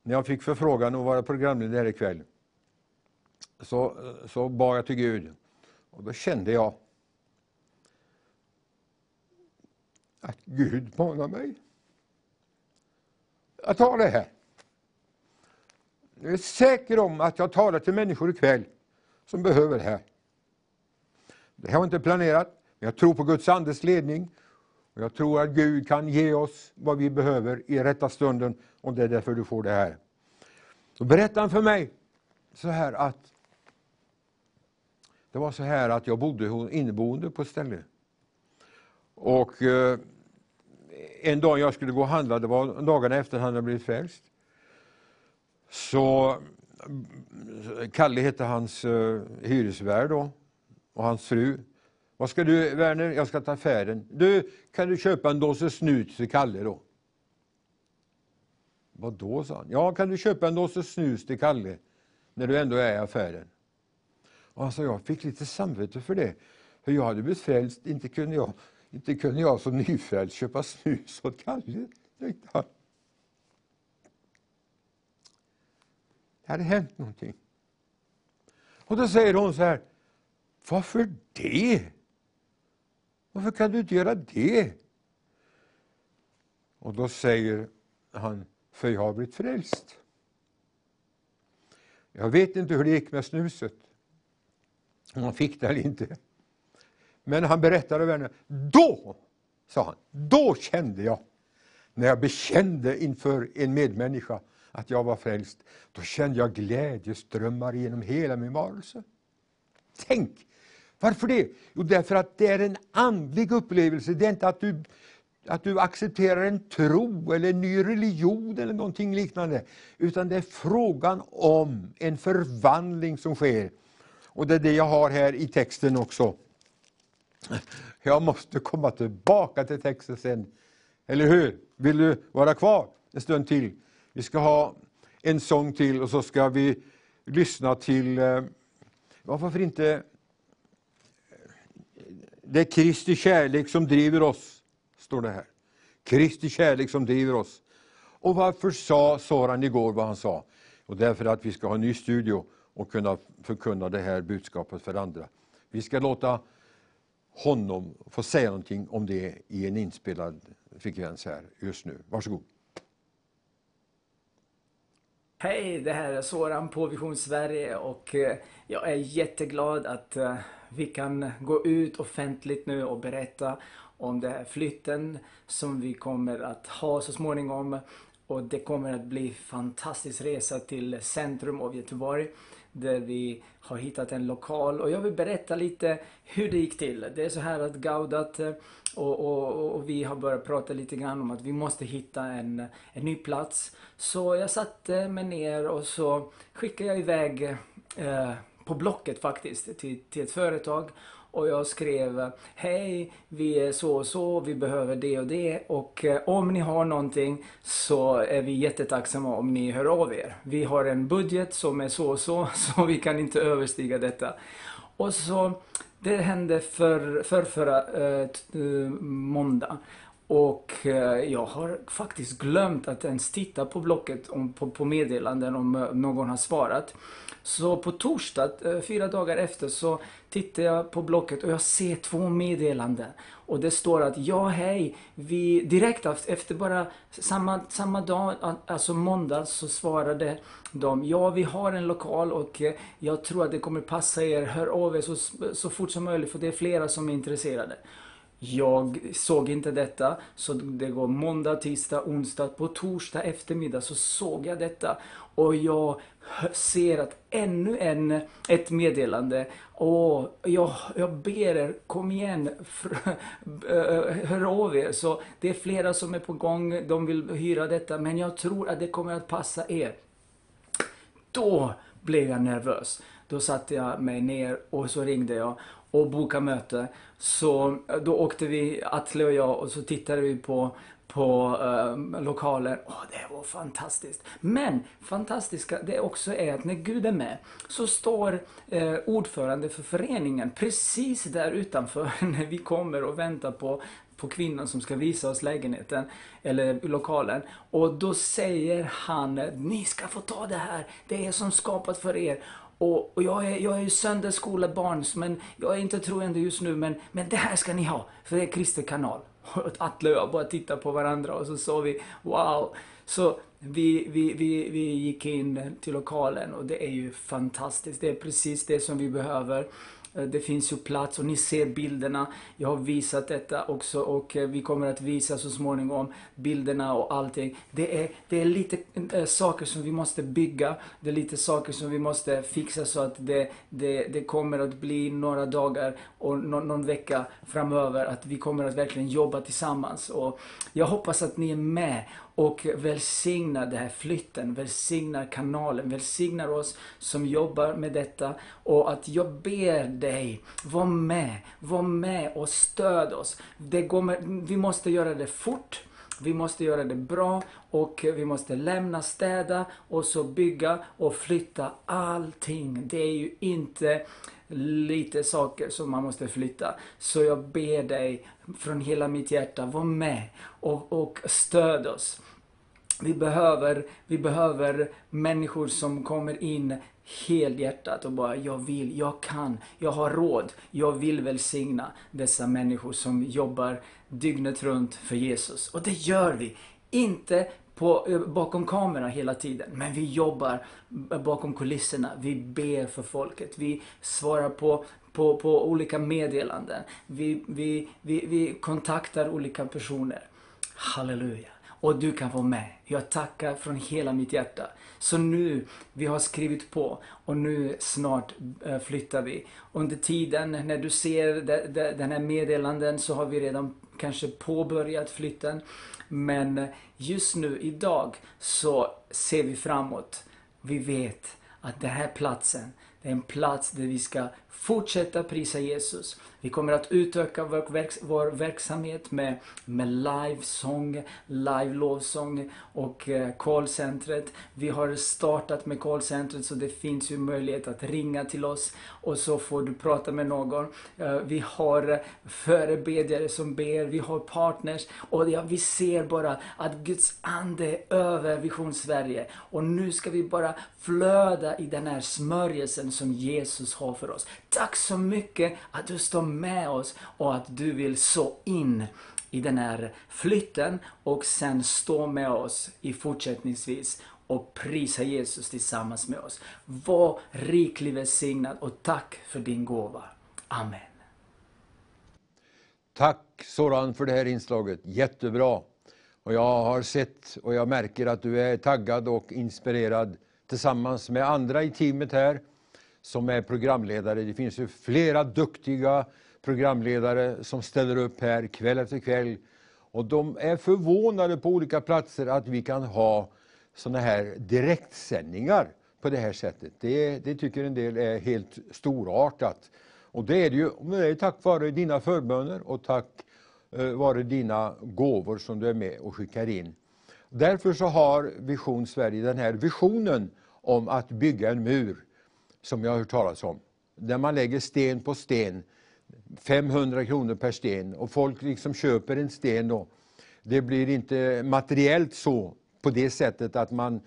S1: när jag fick förfrågan att vara programledare här ikväll, så, så bad jag till Gud. Och då kände jag att Gud manar mig att ta det här. Jag är säker om att jag talar till människor ikväll som behöver det här. Det här var inte planerat, men jag tror på Guds andes ledning. Och jag tror att Gud kan ge oss vad vi behöver i rätta stunden och det är därför du får det här. Då berättade han för mig så här att det var så här att jag bodde inneboende på ett ställe. Och eh, en dag jag skulle gå och handla, det var dagarna efter han hade blivit frälst. Så eh, Kalle hette hans eh, hyresvärd då, och hans fru. Vad ska du Werner? Jag ska ta affären. Du, kan du köpa en dåse snus till Kalle då? Vad då, sa han. Ja, kan du köpa en dåse snus till Kalle när du ändå är i affären? Alltså jag fick lite samvete för det. För jag hade blivit frälst, inte kunde jag, inte kunde jag som nyfrälst köpa snus åt Kalle. Det hade hänt någonting. Och då säger hon så här, varför det? Varför kan du inte göra det? Och då säger han, för jag har blivit frälst. Jag vet inte hur det gick med snuset. Om han fick det eller inte. Men han berättade vänner, då, sa han, då kände jag, när jag bekände inför en medmänniska att jag var frälst, då kände jag glädjeströmmar genom hela min varelse. Tänk! Varför det? Jo, därför att det är en andlig upplevelse. Det är inte att du, att du accepterar en tro eller en ny religion eller någonting liknande. Utan det är frågan om en förvandling som sker. Och det är det jag har här i texten också. Jag måste komma tillbaka till texten sen. Eller hur? Vill du vara kvar en stund till? Vi ska ha en sång till och så ska vi lyssna till, eh, varför inte, det är Kristi kärlek som driver oss, står det här. Kristi kärlek som driver oss. Och varför sa Soran igår vad han sa? Och därför att vi ska ha en ny studio och kunna förkunna det här budskapet för andra. Vi ska låta honom få säga någonting om det i en inspelad frekvens här just nu. Varsågod.
S2: Hej, det här är Soran på Vision Sverige och eh, jag är jätteglad att eh, vi kan gå ut offentligt nu och berätta om den här flytten som vi kommer att ha så småningom. Och det kommer att bli fantastisk resa till centrum av Göteborg där vi har hittat en lokal och jag vill berätta lite hur det gick till. Det är så här att Gaudat eh, och, och, och, vi har börjat prata lite grann om att vi måste hitta en, en ny plats. Så jag satte mig ner och så skickade jag iväg eh, på Blocket faktiskt till, till ett företag och jag skrev Hej, vi är så och så, vi behöver det och det och eh, om ni har någonting så är vi jättetacksamma om ni hör av er. Vi har en budget som är så och så, så vi kan inte överstiga detta. Och så, det hände för, för förra eh, eh, måndag. Och eh, jag har faktiskt glömt att ens titta på blocket om, på, på meddelanden om eh, någon har svarat. Så på torsdag, eh, fyra dagar efter, så tittar jag på blocket och jag ser två meddelanden. Och det står att ja, hej, vi direkt efter bara samma, samma dag, alltså måndag, så svarade de ja, vi har en lokal och eh, jag tror att det kommer passa er. Hör av er så, så fort som möjligt för det är flera som är intresserade. Jag såg inte detta, så det går måndag, tisdag, onsdag. På torsdag eftermiddag så såg jag detta. Och jag ser att ännu en, ett meddelande. Och jag, jag ber er, kom igen, hör av er. Så det är flera som är på gång, de vill hyra detta. Men jag tror att det kommer att passa er. Då blev jag nervös. Då satte jag mig ner och så ringde jag och boka möte. Så eh, då åkte vi, Atle och jag, och så tittade vi på på eh, lokaler. Åh, det var fantastiskt. Men fantastiska det också är att när Gud är med så står eh, ordförande för föreningen precis där utanför när vi kommer och väntar på på kvinnan som ska visa oss lägenheten eller lokalen. Och då säger han, ni ska få ta det här, det är som skapat för er. Och, och jag, är, jag är ju söndagsskolebarn, men jag är inte troende just nu, men, men det här ska ni ha, för det är Kristi kanal. Och Atle och jag bara tittade på varandra och så sa vi wow. Så vi, vi, vi, vi gick in till lokalen och det är ju fantastiskt. Det är precis det som vi behöver. Eh, det finns ju plats och ni ser bilderna. Jag har visat detta också och eh, vi kommer att visa så småningom bilderna och allting. Det är, det är lite eh, saker som vi måste bygga. Det är lite saker som vi måste fixa så att det, det, det kommer att bli några dagar och någon, någon vecka framöver att vi kommer att verkligen jobba tillsammans. Och jag hoppas att ni är med och välsignar den här flytten, välsignar kanalen, välsignar oss som jobbar med detta och att jag ber dig, var med, var med och stöd oss. Det kommer, vi måste göra det fort. Vi måste göra det bra och vi måste lämna, städa och så bygga och flytta allting. Det är ju inte lite saker som man måste flytta. Så jag ber dig från hela mitt hjärta, var med och, och stöd oss. Vi behöver, vi behöver människor som kommer in helhjärtat och bara jag vill, jag kan, jag har råd, jag vill välsigna dessa människor som jobbar dygnet runt för Jesus. Och det gör vi. Inte på, eh, bakom kameran hela tiden, men vi jobbar bakom kulisserna. Vi ber för folket. Vi svarar på, på, på olika meddelanden. Vi, vi, vi, vi kontaktar olika personer. Halleluja. Och du kan vara med. Jag tackar från hela mitt hjärta. Så nu, vi har skrivit på och nu snart eh, flyttar vi. Under tiden när du ser den här meddelanden så har vi redan kanske påbörjat flytten. Men just nu, idag, så ser vi framåt. Vi vet att den här platsen, det är en plats där vi ska fortsätta prisa Jesus. Vi kommer att utöka vår, verks vår verksamhet med, med livesång, live-lovsång och eh, callcentret. Vi har startat med callcentret så det finns ju möjlighet att ringa till oss och så får du prata med någon. Eh, vi har förebedjare som ber, vi har partners och ja, vi ser bara att Guds ande är över Vision Sverige. Och nu ska vi bara flöda i den här smörjelsen som Jesus har för oss. Tack så mycket att du står med oss och att du vill så in i den här flytten och sen stå med oss i fortsättningsvis och prisa Jesus tillsammans med oss. Var rikligt välsignad och tack för din gåva. Amen.
S1: Tack Soran för det här inslaget, jättebra. Och jag har sett och jag märker att du är taggad och inspirerad tillsammans med andra i teamet här som är programledare. Det finns ju flera duktiga programledare som ställer upp här kväll efter kväll. Och de är förvånade på olika platser att vi kan ha såna här direktsändningar på det här sättet. Det, det tycker en del är helt storartat. Och det är det ju det är tack vare dina förböner och tack eh, vare dina gåvor som du är med och skickar in. Därför så har Vision Sverige den här visionen om att bygga en mur som jag har hört talas om. Där man lägger sten på sten, 500 kronor per sten och folk liksom köper en sten då. Det blir inte materiellt så på det sättet att, man,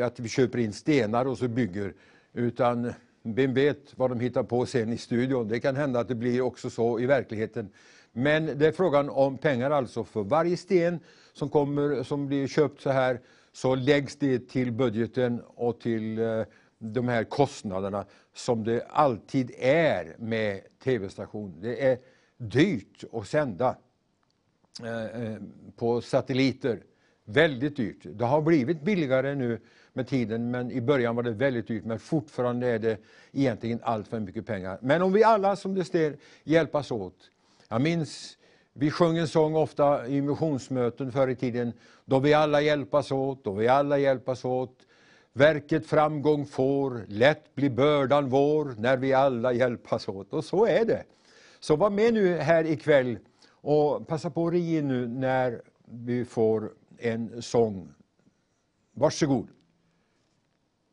S1: att vi köper in stenar och så bygger, utan vem vet vad de hittar på sen i studion. Det kan hända att det blir också så i verkligheten. Men det är frågan om pengar alltså. För varje sten som, kommer, som blir köpt så här så läggs det till budgeten och till eh, de här kostnaderna som det alltid är med tv-station. Det är dyrt att sända eh, eh, på satelliter. Väldigt dyrt. Det har blivit billigare nu med tiden, men i början var det väldigt dyrt. Men fortfarande är det egentligen allt för mycket pengar. Men om vi alla, som det står, hjälpas åt. Jag minns, vi sjöng en sång ofta i missionsmöten förr i tiden. Då vi alla hjälpas åt, då vi alla hjälpas åt. Verket framgång får, lätt blir bördan vår när vi alla hjälpas åt. Och så är det. Så var med nu här ikväll och passa på att ringa nu när vi får en sång. Varsågod.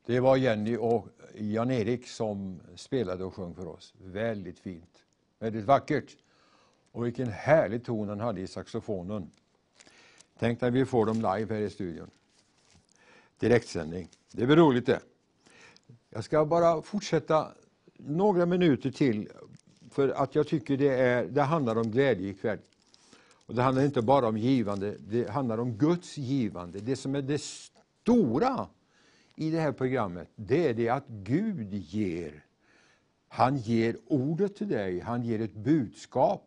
S1: Det var Jenny och Jan-Erik som spelade och sjöng för oss. Väldigt fint. Väldigt vackert. Och vilken härlig ton han hade i saxofonen. Tänk när vi får dem live här i studion. Direktsändning. Det blir roligt det. Jag ska bara fortsätta några minuter till för att jag tycker det, är, det handlar om glädje ikväll. Och det handlar inte bara om givande, det handlar om Guds givande. Det som är det stora i det här programmet, det är det att Gud ger. Han ger ordet till dig, han ger ett budskap.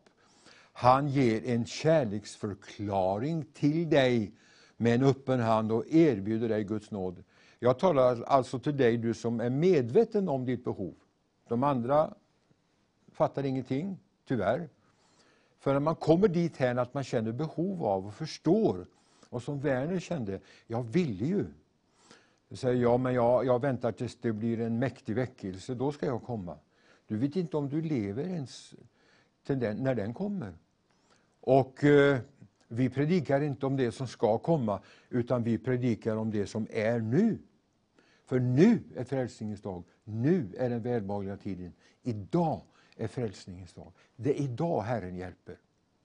S1: Han ger en kärleksförklaring till dig med en öppen hand och erbjuder dig Guds nåd. Jag talar alltså till dig, du som är medveten om ditt behov. De andra fattar ingenting, tyvärr. För när man kommer dit här att man känner behov av och förstår, och som Werner kände, jag ville ju. Jag säger, ja, men jag, jag väntar tills det blir en mäktig väckelse, då ska jag komma. Du vet inte om du lever ens till den, när den kommer. Och eh, Vi predikar inte om det som ska komma, utan vi predikar om det som är nu. För nu är frälsningens dag. Nu är den välbehagliga tiden. Idag är frälsningens dag. Det är idag Herren hjälper.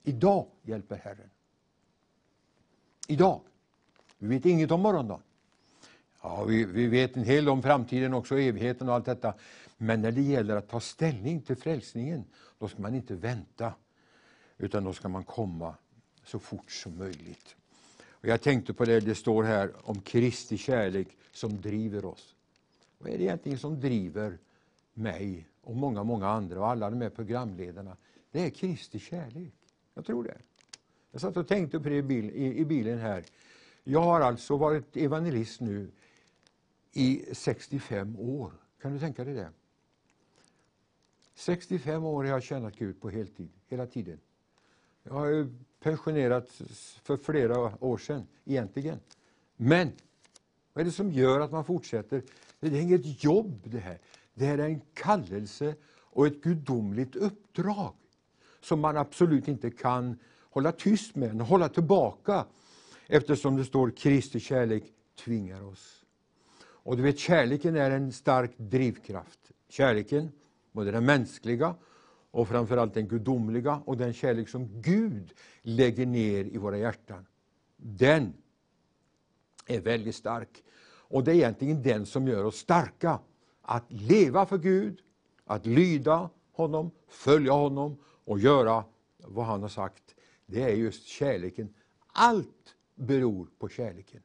S1: Idag hjälper Herren. Idag. Vi vet inget om morgondagen. Ja, vi, vi vet en hel del om framtiden också, evigheten och allt detta. Men när det gäller att ta ställning till frälsningen, då ska man inte vänta. Utan då ska man komma så fort som möjligt. Och jag tänkte på det det står här om Kristi kärlek som driver oss. Vad är det egentligen som driver mig och många, många andra och alla de här programledarna? Det är Kristi kärlek. Jag tror det. Jag satt och tänkte på det i bilen här. Jag har alltså varit evangelist nu i 65 år. Kan du tänka dig det? 65 år har jag tjänat Gud på heltid, hela tiden. Jag har pensionerats för flera år sedan, egentligen. Men vad är det som gör att man fortsätter? Det är inget jobb det här. Det här är en kallelse och ett gudomligt uppdrag som man absolut inte kan hålla tyst med, hålla tillbaka eftersom det står Kristi kärlek tvingar oss. Och du vet, kärleken är en stark drivkraft. Kärleken, både den mänskliga och framförallt den gudomliga och den kärlek som Gud lägger ner i våra hjärtan. Den är väldigt stark. Och det är egentligen den som gör oss starka. Att leva för Gud, att lyda honom, följa honom och göra vad han har sagt. Det är just kärleken. Allt beror på kärleken.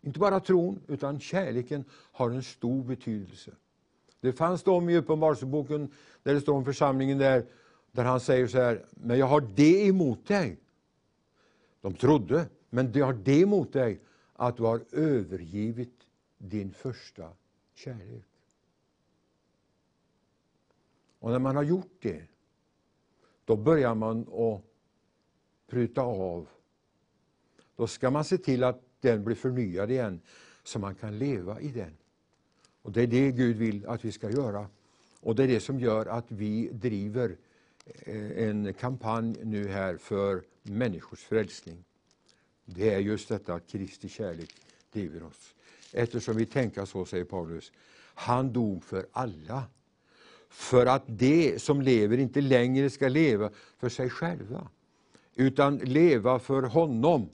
S1: Inte bara tron, utan kärleken har en stor betydelse. Det fanns de i Uppenbarelseboken där det står om församlingen där, där han säger så här, men jag har det emot dig. De trodde, men jag har det emot dig att du har övergivit din första kärlek. Och när man har gjort det, då börjar man att pruta av. Då ska man se till att den blir förnyad igen, så man kan leva i den. Och Det är det Gud vill att vi ska göra. Och Det är det som gör att vi driver eh, en kampanj nu här för människors frälsning. Det är just detta att Kristi kärlek driver oss. Eftersom vi tänker så, säger Paulus, han dog för alla. För att de som lever inte längre ska leva för sig själva, utan leva för honom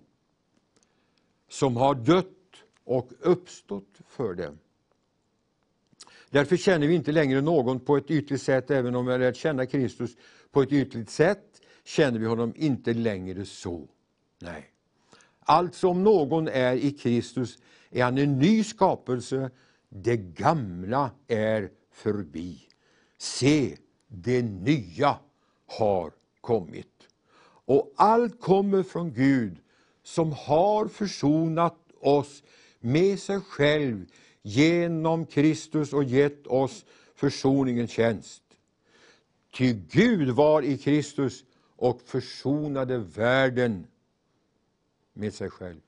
S1: som har dött och uppstått för dem. Därför känner vi inte längre någon på ett ytligt sätt, även om vi har lärt känna Kristus på ett ytligt sätt, känner vi honom inte längre så. Nej. Alltså om någon är i Kristus är han en ny skapelse, det gamla är förbi. Se, det nya har kommit. Och allt kommer från Gud som har försonat oss med sig själv genom Kristus och gett oss försoningens tjänst. Ty Gud var i Kristus och försonade världen med sig själv.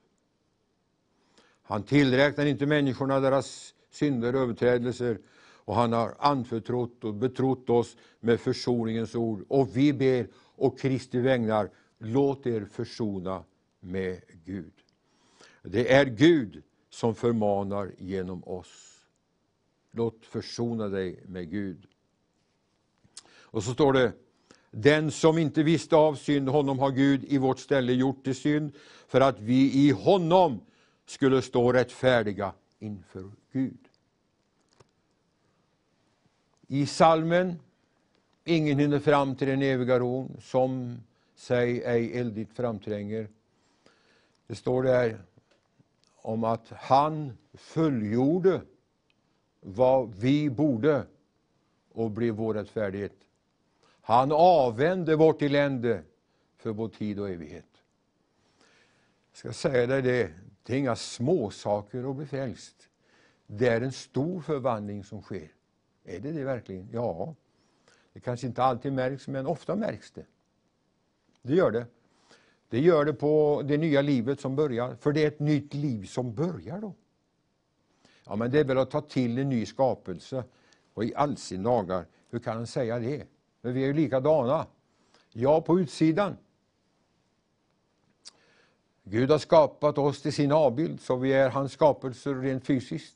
S1: Han tillräknar inte människorna deras synder och överträdelser och han har anförtrott och betrott oss med försoningens ord. Och vi ber och Kristi vägnar, låt er försona med Gud. Det är Gud som förmanar genom oss. Låt försona dig med Gud. Och så står det, den som inte visste av synd, honom har Gud i vårt ställe gjort till synd, för att vi i honom skulle stå rättfärdiga inför Gud. I salmen Ingen hinner fram till den eviga ron, som sig ej eldigt framtränger. Det står där om att han fullgjorde vad vi borde och blev vår rättfärdighet. Han avvände vårt elände för vår tid och evighet. Jag ska säga dig det, det är inga småsaker att bli frälst. Det är en stor förvandling som sker. Är det det verkligen? Ja. Det kanske inte alltid märks, men ofta märks det. Det gör det. Det gör det på det nya livet som börjar, för det är ett nytt liv som börjar då. Ja, men det är väl att ta till en ny skapelse. Och i all sin dagar, hur kan han säga det? För vi är ju likadana. Ja, på utsidan. Gud har skapat oss till sin avbild, så vi är hans skapelser rent fysiskt.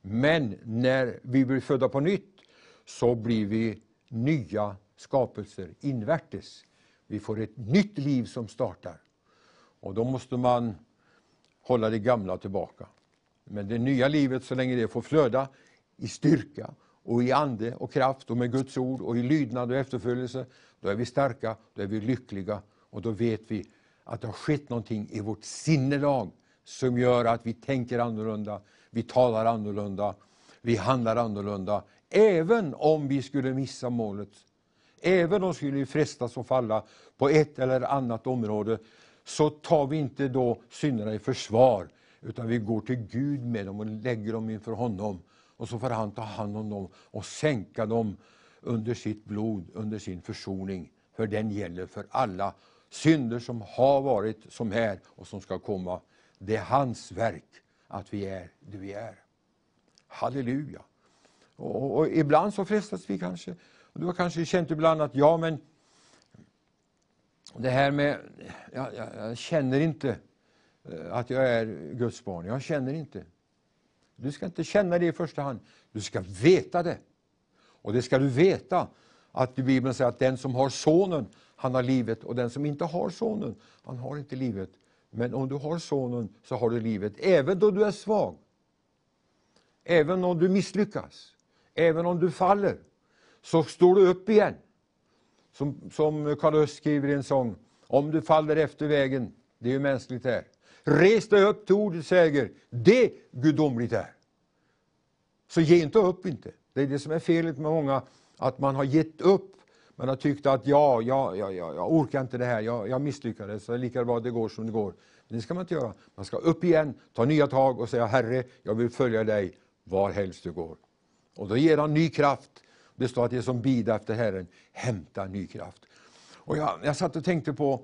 S1: Men när vi blir födda på nytt så blir vi nya skapelser invärtes. Vi får ett nytt liv som startar. Och då måste man hålla det gamla tillbaka. Men det nya livet, så länge det får flöda i styrka och i ande och kraft och med Guds ord och i lydnad och efterföljelse, då är vi starka, då är vi lyckliga och då vet vi att det har skett någonting i vårt sinnelag som gör att vi tänker annorlunda, vi talar annorlunda, vi handlar annorlunda. Även om vi skulle missa målet, även om vi skulle frestas att falla på ett eller annat område, så tar vi inte då synderna i försvar, utan vi går till Gud med dem och lägger dem inför honom. Och så får han ta hand om dem och sänka dem under sitt blod, under sin försoning. För den gäller för alla synder som har varit, som är och som ska komma. Det är hans verk att vi är det vi är. Halleluja! Och, och ibland så frestas vi kanske, du har kanske känt ibland att ja men det här med, jag, jag, jag känner inte eh, att jag är Guds barn, jag känner inte. Du ska inte känna det i första hand, du ska veta det. Och det ska du veta, att Bibeln säger att den som har sonen, han har livet och den som inte har sonen, han har inte livet. Men om du har sonen så har du livet, även då du är svag. Även om du misslyckas, även om du faller, så står du upp igen. Som, som Karl Öst skriver i en sång, om du faller efter vägen, det är ju mänskligt det Res dig upp till ordets säger, det gudomligt är. Så ge inte upp inte. Det är det som är felet med många, att man har gett upp. Man har tyckt att ja, ja, ja, ja jag orkar inte det här, jag, jag misslyckades, så det är lika bra att det går som det går. Men det ska man inte göra. Man ska upp igen, ta nya tag och säga Herre, jag vill följa dig var helst du går. Och då ger han ny kraft. Det står att det som bidar efter Herren hämtar ny kraft. Och jag, jag satt och tänkte på,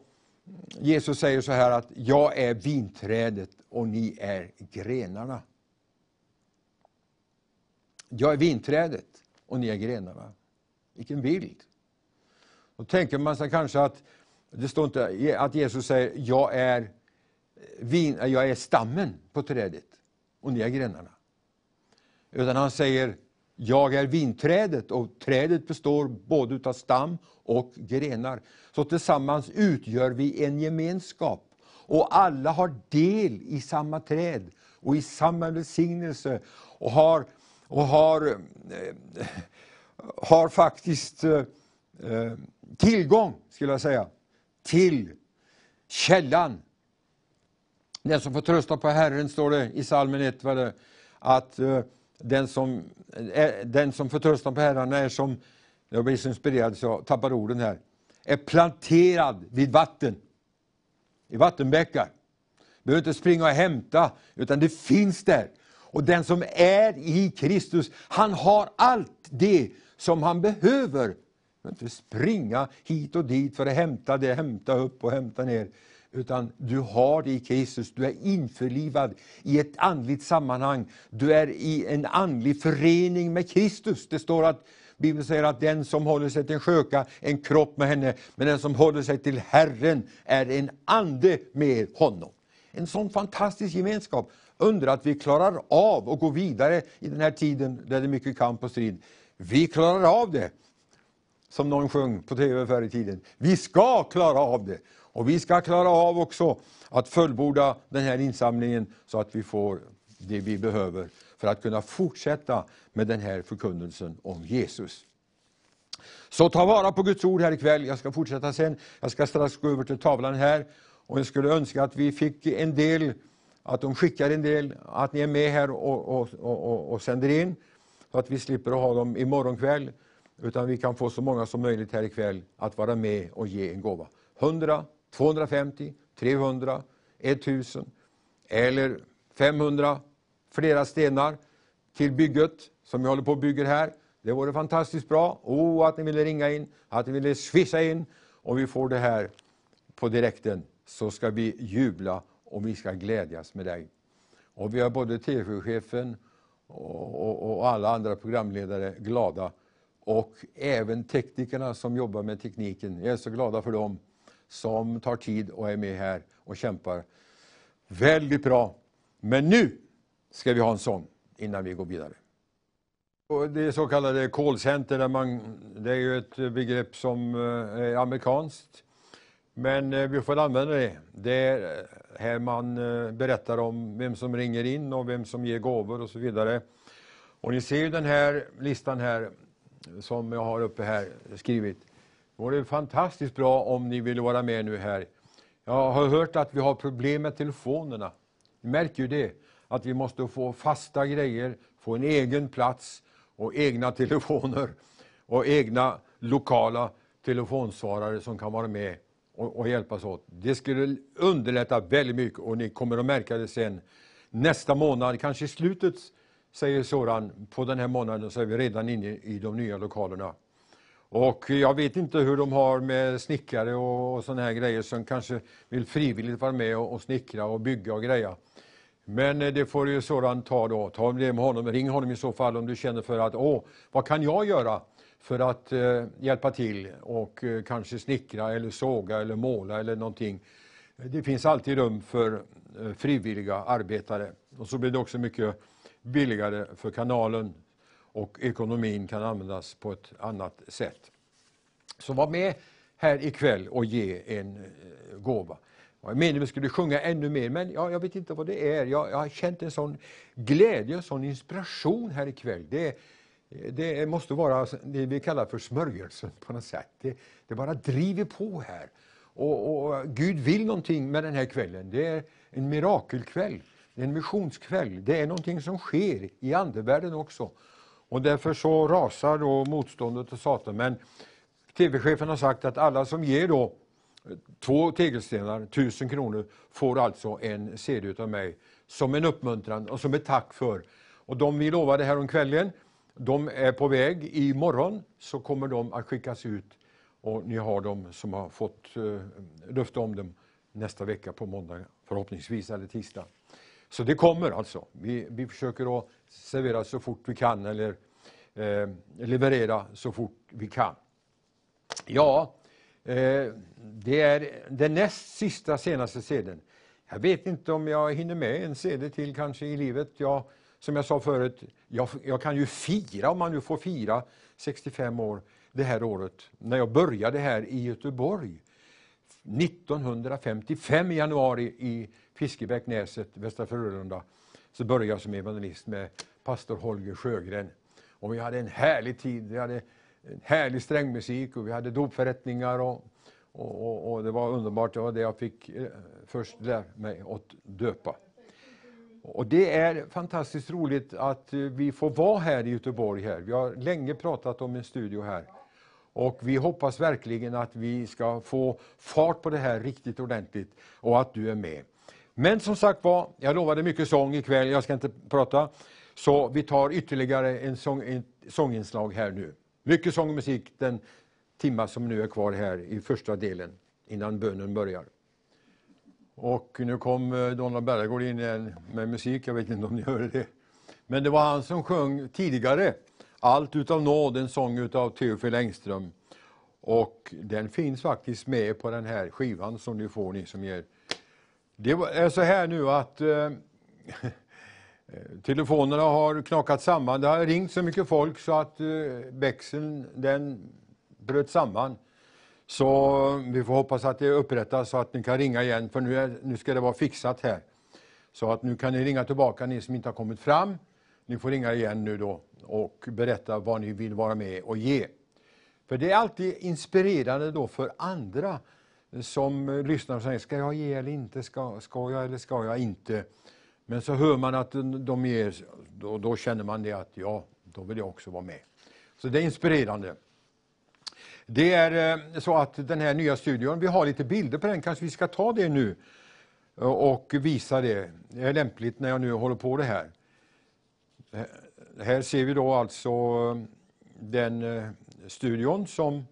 S1: Jesus säger så här att jag är vinträdet och ni är grenarna. Jag är vinträdet och ni är grenarna. Vilken bild! Då tänker man sig kanske att det står inte att Jesus säger jag är, vin, jag är stammen på trädet och ni är grenarna. Utan han säger jag är vinträdet och trädet består både av stam och grenar. Så tillsammans utgör vi en gemenskap. Och alla har del i samma träd och i samma välsignelse och har, och har, eh, har faktiskt eh, eh tillgång, skulle jag säga, till källan. Den som får trösta på Herren, står det i psalmen 1, att eh, den som, är, den som förtröstar på Herren är som, jag blir så inspirerad så jag tappar orden här, är planterad vid vatten, i vattenbäckar. Behöver inte springa och hämta, utan det finns där. Och den som är i Kristus, han har allt det som han behöver. behöver inte springa hit och dit för att hämta det, hämta upp och hämta ner utan du har det i Kristus. Du är införlivad i ett andligt sammanhang. Du är i en andlig förening med Kristus. Det står att Bibeln säger att den som håller sig till en sköka, en kropp med henne, men den som håller sig till Herren är en ande med honom. En sån fantastisk gemenskap. Undrar att vi klarar av att gå vidare i den här tiden där det är mycket kamp och strid. Vi klarar av det. Som någon sjöng på tv förr i tiden. Vi ska klara av det. Och vi ska klara av också att fullborda den här insamlingen så att vi får det vi behöver för att kunna fortsätta med den här förkunnelsen om Jesus. Så ta vara på Guds ord här ikväll. Jag ska fortsätta sen. Jag ska strax gå över till tavlan här. Och jag skulle önska att vi fick en del, att de skickar en del, att ni är med här och, och, och, och sänder in. Så att vi slipper att ha dem imorgon kväll. Utan vi kan få så många som möjligt här ikväll att vara med och ge en gåva. 100, 250, 300, 1000 eller 500 flera stenar till bygget som vi håller på att bygga här. Det vore fantastiskt bra. Oh, att ni ville ringa in, att ni ville swisha in Om vi får det här på direkten så ska vi jubla och vi ska glädjas med dig. Och vi har både TV-chefen och, och, och alla andra programledare glada och även teknikerna som jobbar med tekniken. Jag är så glada för dem som tar tid och är med här och kämpar. Väldigt bra. Men nu ska vi ha en sång innan vi går vidare. Och det så kallade callcenter, där man, det är ju ett begrepp som eh, är amerikanskt. Men eh, vi får använda det. Det är eh, här man berättar om vem som ringer in och vem som ger gåvor och så vidare. Och ni ser ju den här listan här som jag har uppe här skrivit. Det vore fantastiskt bra om ni vill vara med nu här. Jag har hört att vi har problem med telefonerna. Ni märker ju det, att vi måste få fasta grejer, få en egen plats och egna telefoner och egna lokala telefonsvarare som kan vara med och, och hjälpas åt. Det skulle underlätta väldigt mycket och ni kommer att märka det sen nästa månad, kanske i slutet, säger Soran, på den här månaden så är vi redan inne i de nya lokalerna. Och jag vet inte hur de har med snickare och, och sådana här grejer som kanske vill frivilligt vara med och, och snickra och bygga och greja. Men eh, det får ju sådan ta då. Ta det med honom. Ring honom i så fall om du känner för att, åh, vad kan jag göra för att eh, hjälpa till och eh, kanske snickra eller såga eller måla eller någonting. Det finns alltid rum för eh, frivilliga arbetare. Och så blir det också mycket billigare för kanalen och ekonomin kan användas på ett annat sätt. Så var med här ikväll och ge en eh, gåva. Jag menade vi skulle sjunga ännu mer, men ja, jag vet inte vad det är. Jag, jag har känt en sån glädje, en sån inspiration här ikväll. Det, det måste vara det vi kallar för smörjelsen på något sätt. Det, det bara driver på här. Och, och, Gud vill någonting med den här kvällen. Det är en mirakelkväll, det är en missionskväll. Det är någonting som sker i andevärlden också. Och därför så rasar då motståndet och Satan. Men TV-chefen har sagt att alla som ger då eh, två tegelstenar, tusen kronor, får alltså en CD av mig som en uppmuntran och som ett tack för. Och de vi lovade här om kvällen, de är på väg. Imorgon så kommer de att skickas ut och ni har dem som har fått eh, uh, löfte om dem nästa vecka på måndag förhoppningsvis, eller tisdag. Så det kommer alltså. Vi, vi försöker att servera så fort vi kan eller eh, leverera så fort vi kan. Ja, eh, det är den näst sista senaste sedeln. Jag vet inte om jag hinner med en CD till kanske i livet. Jag, som jag sa förut, jag, jag, kan ju fira, om man nu får fira, 65 år det här året. När jag började här i Göteborg 1955 i januari i Fiskebäck, Näset, Västra Frölunda, så började jag som evangelist med pastor Holger Sjögren. Och vi hade en härlig tid. Vi hade en härlig strängmusik och vi hade dopförrättningar och, och, och, och, det var underbart. Det var det jag fick eh, först lära mig att döpa. Och det är fantastiskt roligt att eh, vi får vara här i Göteborg. Här. Vi har länge pratat om en studio här. Och vi hoppas verkligen att vi ska få fart på det här riktigt ordentligt och att du är med. Men som sagt var, jag lovade mycket sång ikväll, jag ska inte prata. Så vi tar ytterligare en sång, en sånginslag här nu. Mycket sång och musik den timma som nu är kvar här i första delen innan bönen börjar. Och nu kom eh, Donald Bergård in igen med musik, jag vet inte om ni hörde det. Men det var han som sjöng tidigare, Allt utav nåd, en sång utav Teofil Engström. Och den finns faktiskt med på den här skivan som ni får, ni som ger. Det är så här nu att eh, telefonerna har knakat samman. Det har ringt så mycket folk så att eh, växeln den bröt samman. Så vi får hoppas att det upprättas så att ni kan ringa igen, för nu, är, nu ska det vara fixat här. Så att nu kan ni ringa tillbaka, ni som inte har kommit fram. Ni får ringa igen nu då och berätta vad ni vill vara med och ge. För det är alltid inspirerande då för andra som lyssnar och säger, ska jag ge eller inte? Ska, ska jag eller ska jag inte? Men så hör man att de ger, då, då känner man det att ja, då vill jag också vara med. Så det är inspirerande. Det är eh, så att den här nya studion, vi har lite bilder på den, kanske vi ska ta det nu och visa det. Det är lämpligt när jag nu håller på det här. Eh, här ser vi då alltså eh, den studion som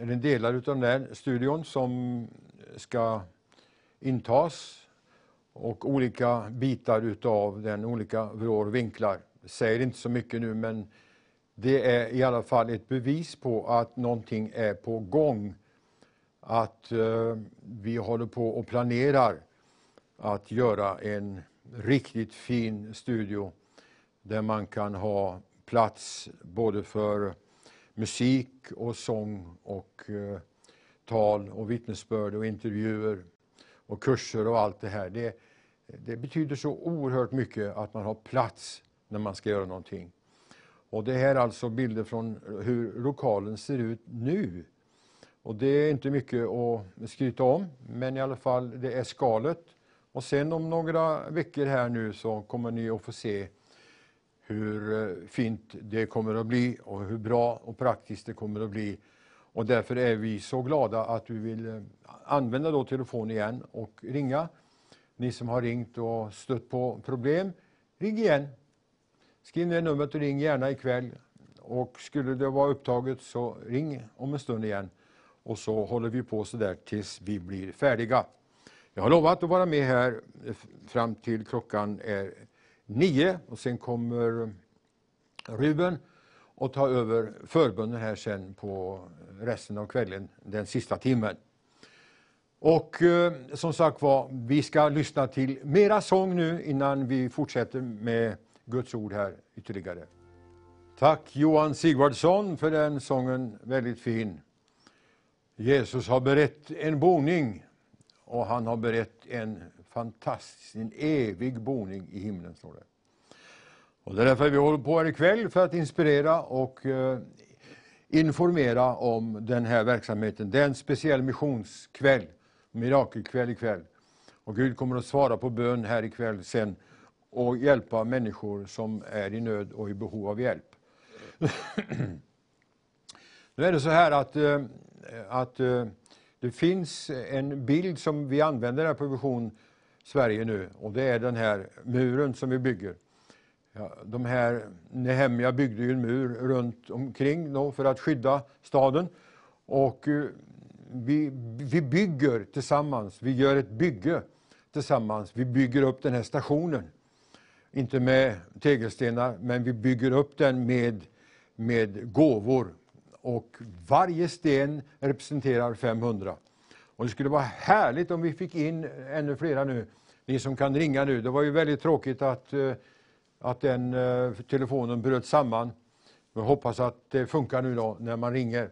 S1: eller delar av den här studion som ska intas och olika bitar utav den, olika vrår och vinklar. Jag säger inte så mycket nu men det är i alla fall ett bevis på att någonting är på gång att eh, vi håller på och planerar att göra en riktigt fin studio där man kan ha plats både för musik och sång och eh, tal och vittnesbörd och intervjuer och kurser och allt det här. Det, det betyder så oerhört mycket att man har plats när man ska göra någonting. Och det här är alltså bilder från hur lokalen ser ut nu. Och det är inte mycket att skryta om, men i alla fall det är skalet. Och sen om några veckor här nu så kommer ni att få se hur eh, fint det kommer att bli och hur bra och praktiskt det kommer att bli. Och därför är vi så glada att du vill eh, använda då telefon igen och ringa. Ni som har ringt och stött på problem, ring igen. Skriv ner numret och ring gärna ikväll. Och skulle det vara upptaget så ring om en stund igen. Och så håller vi på så där tills vi blir färdiga. Jag har lovat att vara med här eh, fram till klockan är nio och sen kommer Ruben och ta över förbunden här sen på resten av kvällen, den sista timmen. Och eh, som sagt var, vi ska lyssna till mera sång nu innan vi fortsätter med Guds ord här ytterligare. Tack Johan Sigvardsson för den sången, väldigt fin. Jesus har berett en boning och han har berett en fantastisk, en evig boning i himlen, står det. Och det är därför vi håller på här ikväll, för att inspirera och eh, informera om den här verksamheten. Det är en speciell missionskväll, mirakelkväll ikväll. Och Gud kommer att svara på bön här ikväll sen och hjälpa människor som är i nöd och i behov av hjälp. nu är det så här att, eh, att eh, det finns en bild som vi använder här på Vision Sverige nu och det är den här muren som vi bygger. Ja, de här, Nehemja byggde ju en mur runt omkring då för att skydda staden. Och eh, vi, vi bygger tillsammans, vi gör ett bygge tillsammans. Vi bygger upp den här stationen. Inte med tegelstenar, men vi bygger upp den med, med gåvor. Och varje sten representerar 500. Och det skulle vara härligt om vi fick in ännu flera nu. Ni som kan ringa nu. Det var ju väldigt tråkigt att eh, att den eh, telefonen bröt samman. Jag hoppas att det funkar nu då när man ringer.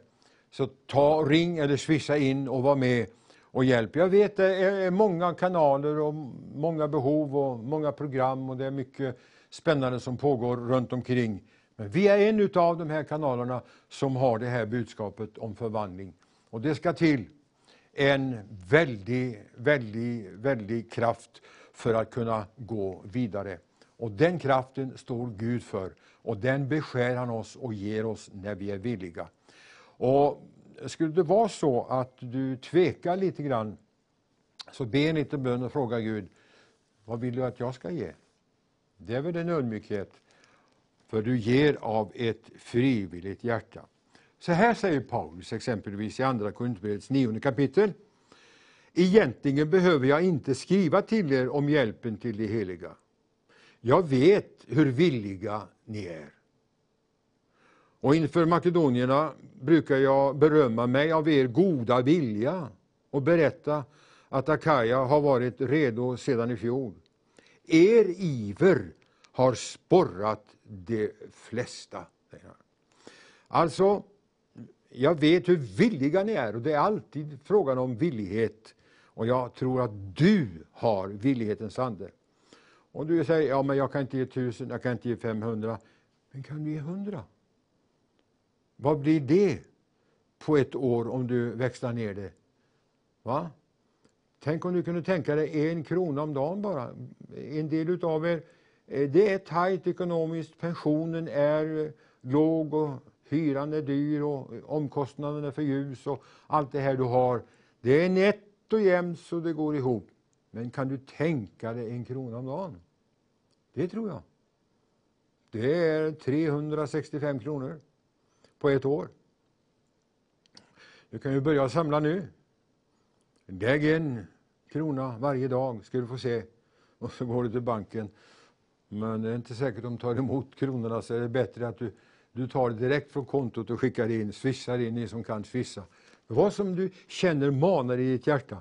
S1: Så ta, ring eller swisha in och var med och hjälp. Jag vet det är många kanaler och många behov och många program och det är mycket spännande som pågår runt omkring. Men vi är en av de här kanalerna som har det här budskapet om förvandling. Och det ska till en väldig, väldig, väldig kraft för att kunna gå vidare. Och den kraften står Gud för och den beskär han oss och ger oss när vi är villiga. Och skulle det vara så att du tvekar lite grann, så be en liten bön och fråga Gud, vad vill du att jag ska ge? Det är väl en ödmjukhet, för du ger av ett frivilligt hjärta. Så här säger Paulus exempelvis i Andra Korinthierbrevets nionde kapitel. Egentligen behöver jag inte skriva till er om hjälpen till de heliga jag vet hur villiga ni är. Och inför makedonierna brukar jag berömma mig av er goda vilja och berätta att Akaja har varit redo sedan i fjol. Er iver har sporrat de flesta. Alltså, jag vet hur villiga ni är och det är alltid frågan om villighet. Och jag tror att du har villighetens ande. Om du säger, ja men jag kan inte ge tusen, jag kan inte ge 500. Men kan du ge 100? Vad blir det på ett år om du växlar ner det? Va? Tänk om du kunde tänka dig en krona om dagen bara. En del utav er, eh, det är tajt ekonomiskt, pensionen är eh, låg och hyran är dyr och omkostnaderna för ljus och allt det här du har. Det är nätt och jämnt så det går ihop. Men kan du tänka dig en krona om dagen? Det tror jag. Det är 365 kronor på ett år. Du kan ju börja samla nu. Lägg en krona varje dag ska du få se. Och så går du till banken. Men det är inte säkert de tar emot kronorna så är det bättre att du, du tar det direkt från kontot och skickar in, swishar in, ni som kan swisha. Vad som du känner manar i ditt hjärta.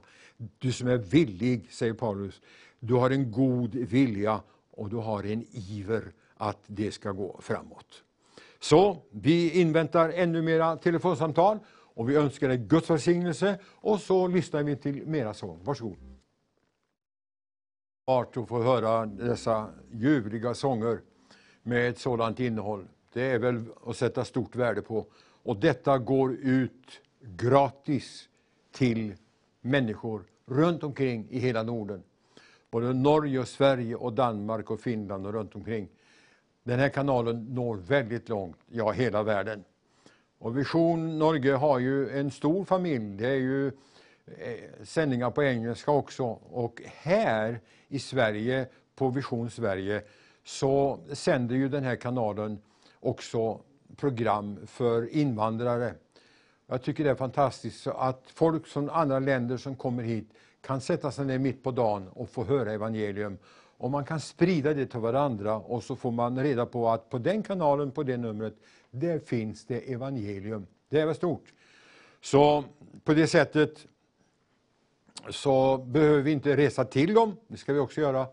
S1: Du som är villig, säger Paulus, du har en god vilja och du har en iver att det ska gå framåt. Så vi inväntar ännu mera telefonsamtal och vi önskar dig Guds välsignelse och så lyssnar vi till mera sång. Varsågod. Art att få höra dessa ljuvliga sånger med ett sådant innehåll. Det är väl att sätta stort värde på. Och detta går ut gratis till människor runt omkring i hela Norden. Både Norge, och Sverige, och Danmark och Finland och runt omkring. Den här kanalen når väldigt långt, ja hela världen. Och Vision Norge har ju en stor familj. Det är ju eh, sändningar på engelska också. Och här i Sverige, på Vision Sverige, så sänder ju den här kanalen också program för invandrare. Jag tycker det är fantastiskt att folk från andra länder som kommer hit kan sätta sig ner mitt på dagen och få höra evangelium. Och man kan sprida det till varandra och så får man reda på att på den kanalen, på det numret, där finns det evangelium. Det är väl stort. Så på det sättet så behöver vi inte resa till dem, det ska vi också göra.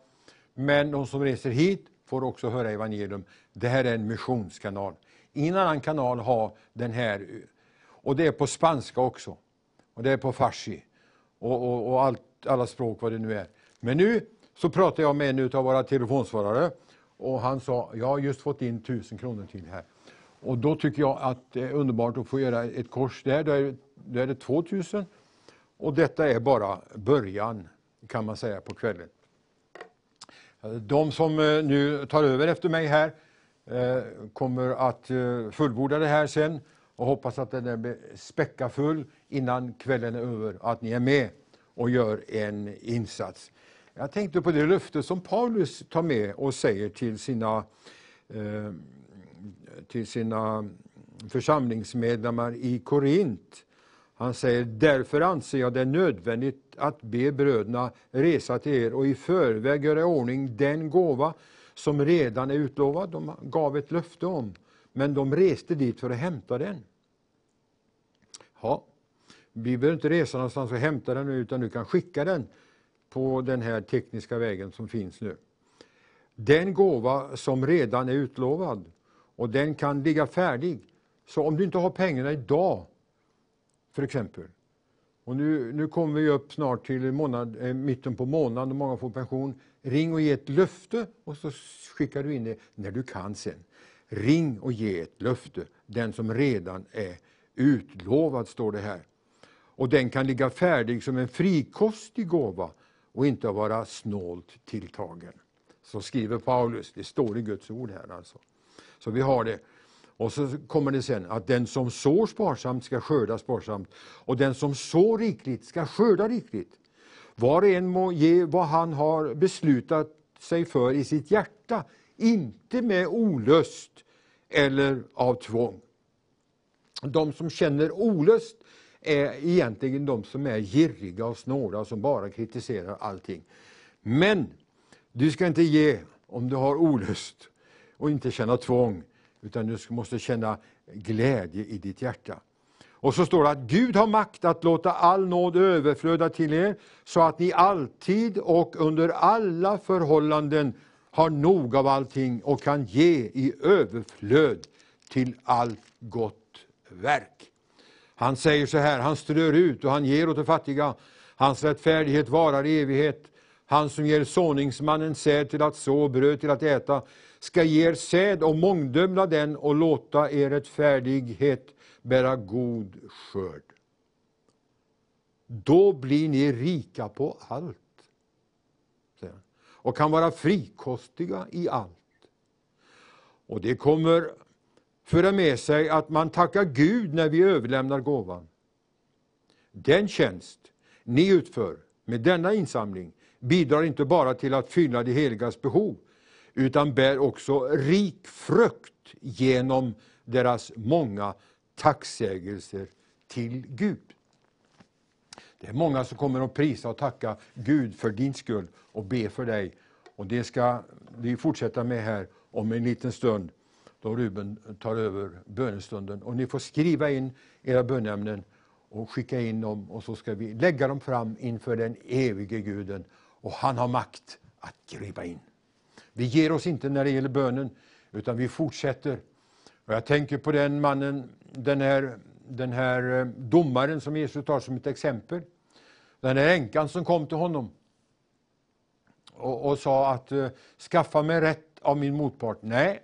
S1: Men de som reser hit får också höra evangelium. Det här är en missionskanal. Ingen annan kanal har den här. Och det är på spanska också. Och det är på farsi. Och, och, och allt, alla språk vad det nu är. Men nu så pratade jag med en av våra telefonsvarare. Och han sa, jag har just fått in tusen kronor till här. Och då tycker jag att det är underbart att få göra ett kors där. Där är, där är det 2000. Och detta är bara början, kan man säga, på kvällen. De som eh, nu tar över efter mig här eh, kommer att eh, fullborda det här sen och hoppas att den är späckafull innan kvällen är över, att ni är med och gör en insats. Jag tänkte på det löfte som Paulus tar med och säger till sina, till sina församlingsmedlemmar i Korint. Han säger, därför anser jag det nödvändigt att be bröderna resa till er och i förväg göra i ordning den gåva som redan är utlovad. De gav ett löfte om, men de reste dit för att hämta den. Ja, vi behöver inte resa någonstans och hämta den nu, utan du kan skicka den på den här tekniska vägen som finns nu. Den gåva som redan är utlovad och den kan ligga färdig. Så om du inte har pengarna idag för exempel. Och nu, nu kommer vi upp snart till månad, eh, mitten på månaden och många får pension. Ring och ge ett löfte och så skickar du in det när du kan sen. Ring och ge ett löfte, den som redan är utlovad, står det här. Och den kan ligga färdig som en frikostig gåva och inte vara snålt tilltagen. Så skriver Paulus, det står i Guds ord här alltså. Så vi har det. Och så kommer det sen att den som sår sparsamt ska skörda sparsamt och den som sår rikligt ska skörda rikligt. Var och en må ge vad han har beslutat sig för i sitt hjärta, inte med olust eller av tvång. De som känner olust är egentligen de som är girriga och snåla och som bara kritiserar allting. Men du ska inte ge om du har olust och inte känna tvång utan du måste känna glädje i ditt hjärta. Och så står det att Gud har makt att låta all nåd överflöda till er, så att ni alltid och under alla förhållanden har nog av allting och kan ge i överflöd till allt gott verk. Han säger så här, han strör ut och han ger åt de fattiga. Hans rättfärdighet varar i evighet. Han som ger såningsmannen säd till att så, bröd till att äta, ska ge er säd och mångdömla den och låta er rättfärdighet bära god skörd. Då blir ni rika på allt och kan vara frikostiga i allt. Och det kommer föra med sig att man tackar Gud när vi överlämnar gåvan. Den tjänst ni utför med denna insamling bidrar inte bara till att fylla de heligas behov, utan bär också rik frukt genom deras många tacksägelser till Gud. Det är många som kommer att prisa och tacka Gud för din skull och be för dig. Och Det ska vi fortsätta med här om en liten stund då Ruben tar över bönestunden. Och ni får skriva in era bönämnen och skicka in dem och så ska vi lägga dem fram inför den evige guden. Och han har makt att gripa in. Vi ger oss inte när det gäller bönen, utan vi fortsätter. Och jag tänker på den mannen, den här, den här eh, domaren som Jesus tar som ett exempel. Den här änkan som kom till honom och, och sa att eh, skaffa mig rätt av min motpart. Nej,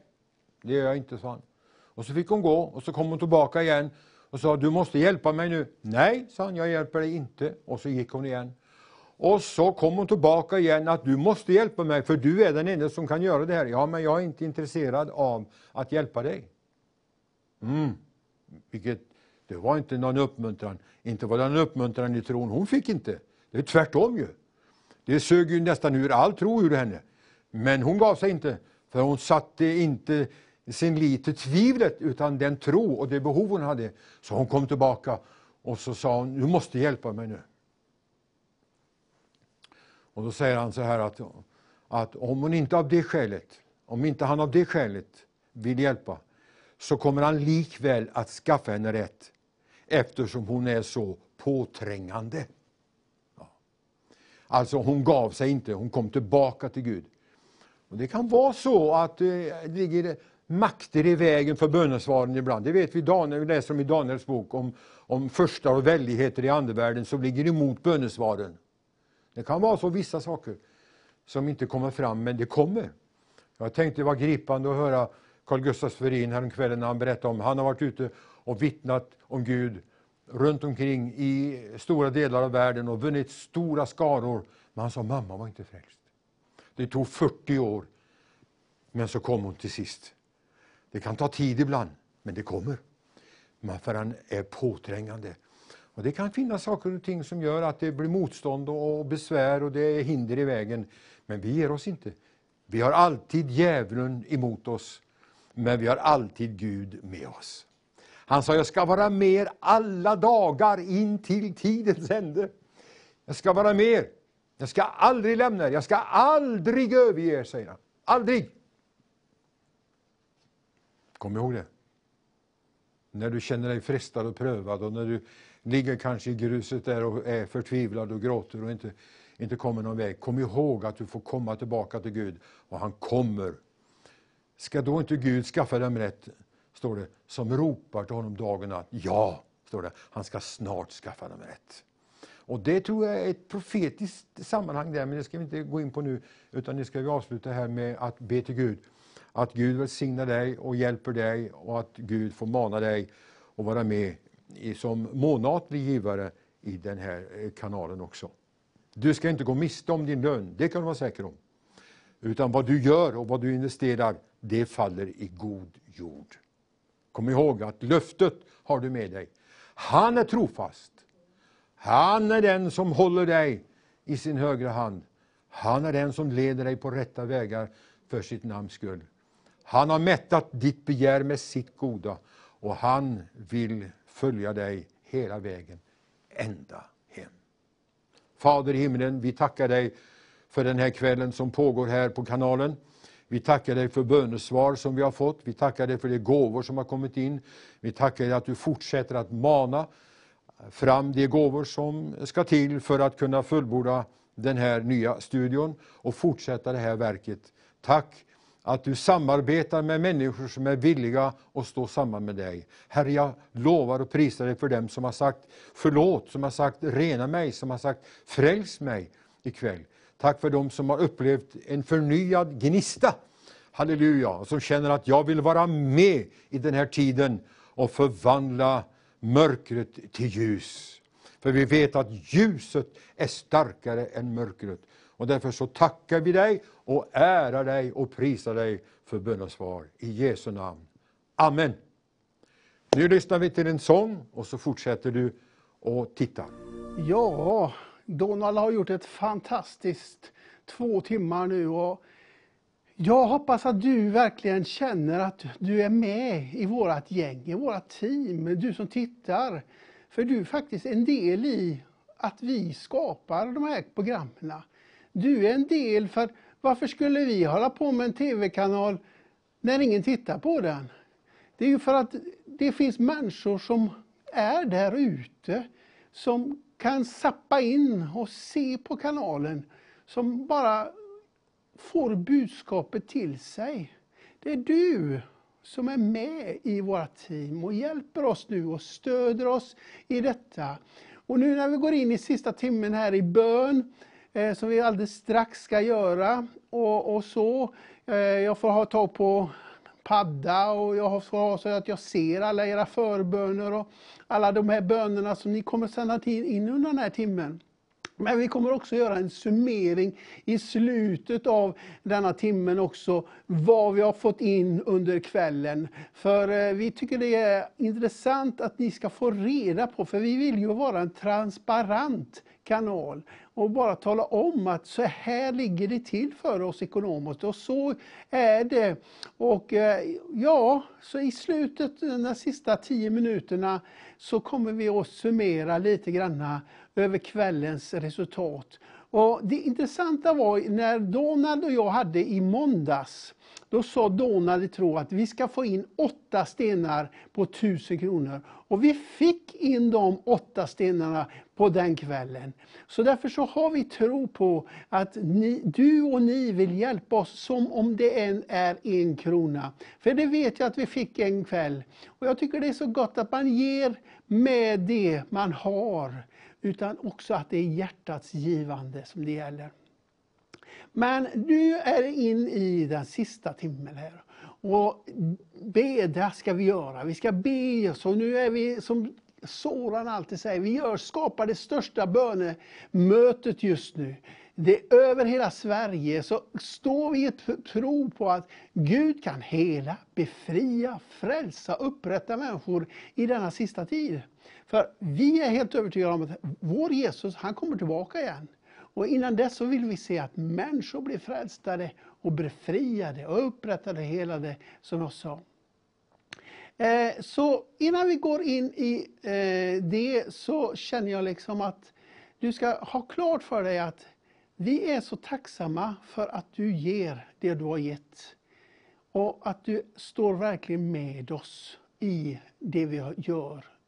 S1: det gör jag inte, sa han. Och så fick hon gå och så kom hon tillbaka igen och sa du måste hjälpa mig nu. Nej, sa han, jag hjälper dig inte. Och så gick hon igen. Och så kom hon tillbaka igen att du måste hjälpa mig för du är den enda som kan göra det här. Ja, men jag är inte intresserad av att hjälpa dig. Mm. Vilket, det var inte någon uppmuntran. Inte var det någon uppmuntran i tron hon fick inte. Det är tvärtom ju. Det sög ju nästan ur all tro ur henne. Men hon gav sig inte, för hon satte inte sin lit till tvivlet utan den tro och det behov hon hade. Så hon kom tillbaka och så sa hon, du måste hjälpa mig nu. Och då säger han så här att, att om hon inte av det skälet, om inte han av det skälet vill hjälpa, så kommer han likväl att skaffa henne rätt eftersom hon är så påträngande. Ja. Alltså hon gav sig inte, hon kom tillbaka till Gud. Och Det kan vara så att eh, det ligger makter i vägen för bönesvaren ibland. Det vet vi när vi läser om i Daniels bok om, om första och väldigheter i andevärlden som ligger emot bönesvaren. Det kan vara så vissa saker som inte kommer fram, men det kommer. Jag tänkte det var gripande att höra Carl Gustaf Swerin häromkvällen när han berättade om han har varit ute och vittnat om Gud runt omkring i stora delar av världen och vunnit stora skaror. Men han sa mamma var inte frälst. Det tog 40 år, men så kom hon till sist. Det kan ta tid ibland, men det kommer. För han är påträngande. Och Det kan finnas saker och ting som gör att det blir motstånd och besvär och det är hinder i vägen. Men vi ger oss inte. Vi har alltid djävulen emot oss, men vi har alltid Gud med oss. Han sa, jag ska vara med er alla dagar in till tidens ände. Jag ska vara med er. Jag ska aldrig lämna er. Jag ska aldrig överge er, säger han. Aldrig! Kom ihåg det. När du känner dig frestad och prövad och när du ligger kanske i gruset där och är förtvivlad och gråter och inte, inte kommer någon väg. Kom ihåg att du får komma tillbaka till Gud och han kommer. Ska då inte Gud skaffa dem rätt, står det, som ropar till honom dag och natt? Ja, står det, han ska snart skaffa dem rätt. Och Det tror jag är ett profetiskt sammanhang där, men det ska vi inte gå in på nu, utan det ska vi avsluta här med att be till Gud. Att Gud välsignar dig och hjälper dig och att Gud får mana dig och vara med som månatlig givare i den här eh, kanalen också. Du ska inte gå miste om din lön, det kan du vara säker om. Utan vad du gör och vad du investerar, det faller i god jord. Kom ihåg att löftet har du med dig. Han är trofast. Han är den som håller dig i sin högra hand. Han är den som leder dig på rätta vägar för sitt namns skull. Han har mättat ditt begär med sitt goda och han vill följa dig hela vägen ända hem. Fader i himlen, vi tackar dig för den här kvällen som pågår här på kanalen. Vi tackar dig för bönesvar som vi har fått. Vi tackar dig för de gåvor som har kommit in. Vi tackar dig att du fortsätter att mana fram de gåvor som ska till för att kunna fullborda den här nya studion och fortsätta det här verket. Tack att du samarbetar med människor som är villiga att stå samman med dig. Herre, jag lovar och prisar dig för dem som har sagt förlåt, som har sagt rena mig, som har sagt fräls mig ikväll. Tack för dem som har upplevt en förnyad gnista. Halleluja, och som känner att jag vill vara med i den här tiden och förvandla mörkret till ljus. För vi vet att ljuset är starkare än mörkret. Och därför så tackar vi dig och ärar dig och prisar dig för bönesvar. I Jesu namn. Amen. Nu lyssnar vi till en sång och så fortsätter du att titta.
S3: Ja, Donald har gjort ett fantastiskt två timmar nu. Och jag hoppas att du verkligen känner att du är med i vårt gäng, i vårt team, du som tittar. För du är faktiskt en del i att vi skapar de här programmen. Du är en del, för varför skulle vi hålla på med en tv-kanal när ingen tittar på den? Det är ju för att det finns människor som är där ute som kan sappa in och se på kanalen, som bara får budskapet till sig. Det är du som är med i vårt team och hjälper oss nu och stöder oss i detta. Och nu när vi går in i sista timmen här i bön, eh, som vi alldeles strax ska göra, och, och så, eh, jag får ha tag på padda och jag får ha så att jag ser alla era förböner och alla de här bönerna som ni kommer sända in under den här timmen. Men vi kommer också göra en summering i slutet av denna timmen också, vad vi har fått in under kvällen. För eh, vi tycker det är intressant att ni ska få reda på, för vi vill ju vara en transparent kanal och bara tala om att så här ligger det till för oss ekonomiskt och så är det. Och eh, ja, så i slutet, de sista tio minuterna, så kommer vi att summera lite granna över kvällens resultat. Och det intressanta var när Donald och jag hade i måndags, då sa Donald i tro att vi ska få in åtta stenar på tusen kronor. Och vi fick in de åtta stenarna på den kvällen. Så därför så har vi tro på att ni, du och ni vill hjälpa oss som om det än är en krona. För det vet jag att vi fick en kväll. Och jag tycker det är så gott att man ger med det man har utan också att det är hjärtats givande som det gäller. Men nu är det in i den sista timmen här. Och beda ska vi göra. Vi ska be oss och nu är vi som Soran alltid säger, vi gör, skapar det största bönemötet just nu. Det är över hela Sverige så står vi i ett tro på att Gud kan hela, befria, frälsa, upprätta människor i denna sista tid. För vi är helt övertygade om att vår Jesus, han kommer tillbaka igen. Och innan dess så vill vi se att människor blir frälstade och befriade och upprättade hela det som jag sa. Eh, så innan vi går in i eh, det så känner jag liksom att du ska ha klart för dig att vi är så tacksamma för att du ger det du har gett. Och att du står verkligen med oss i det vi gör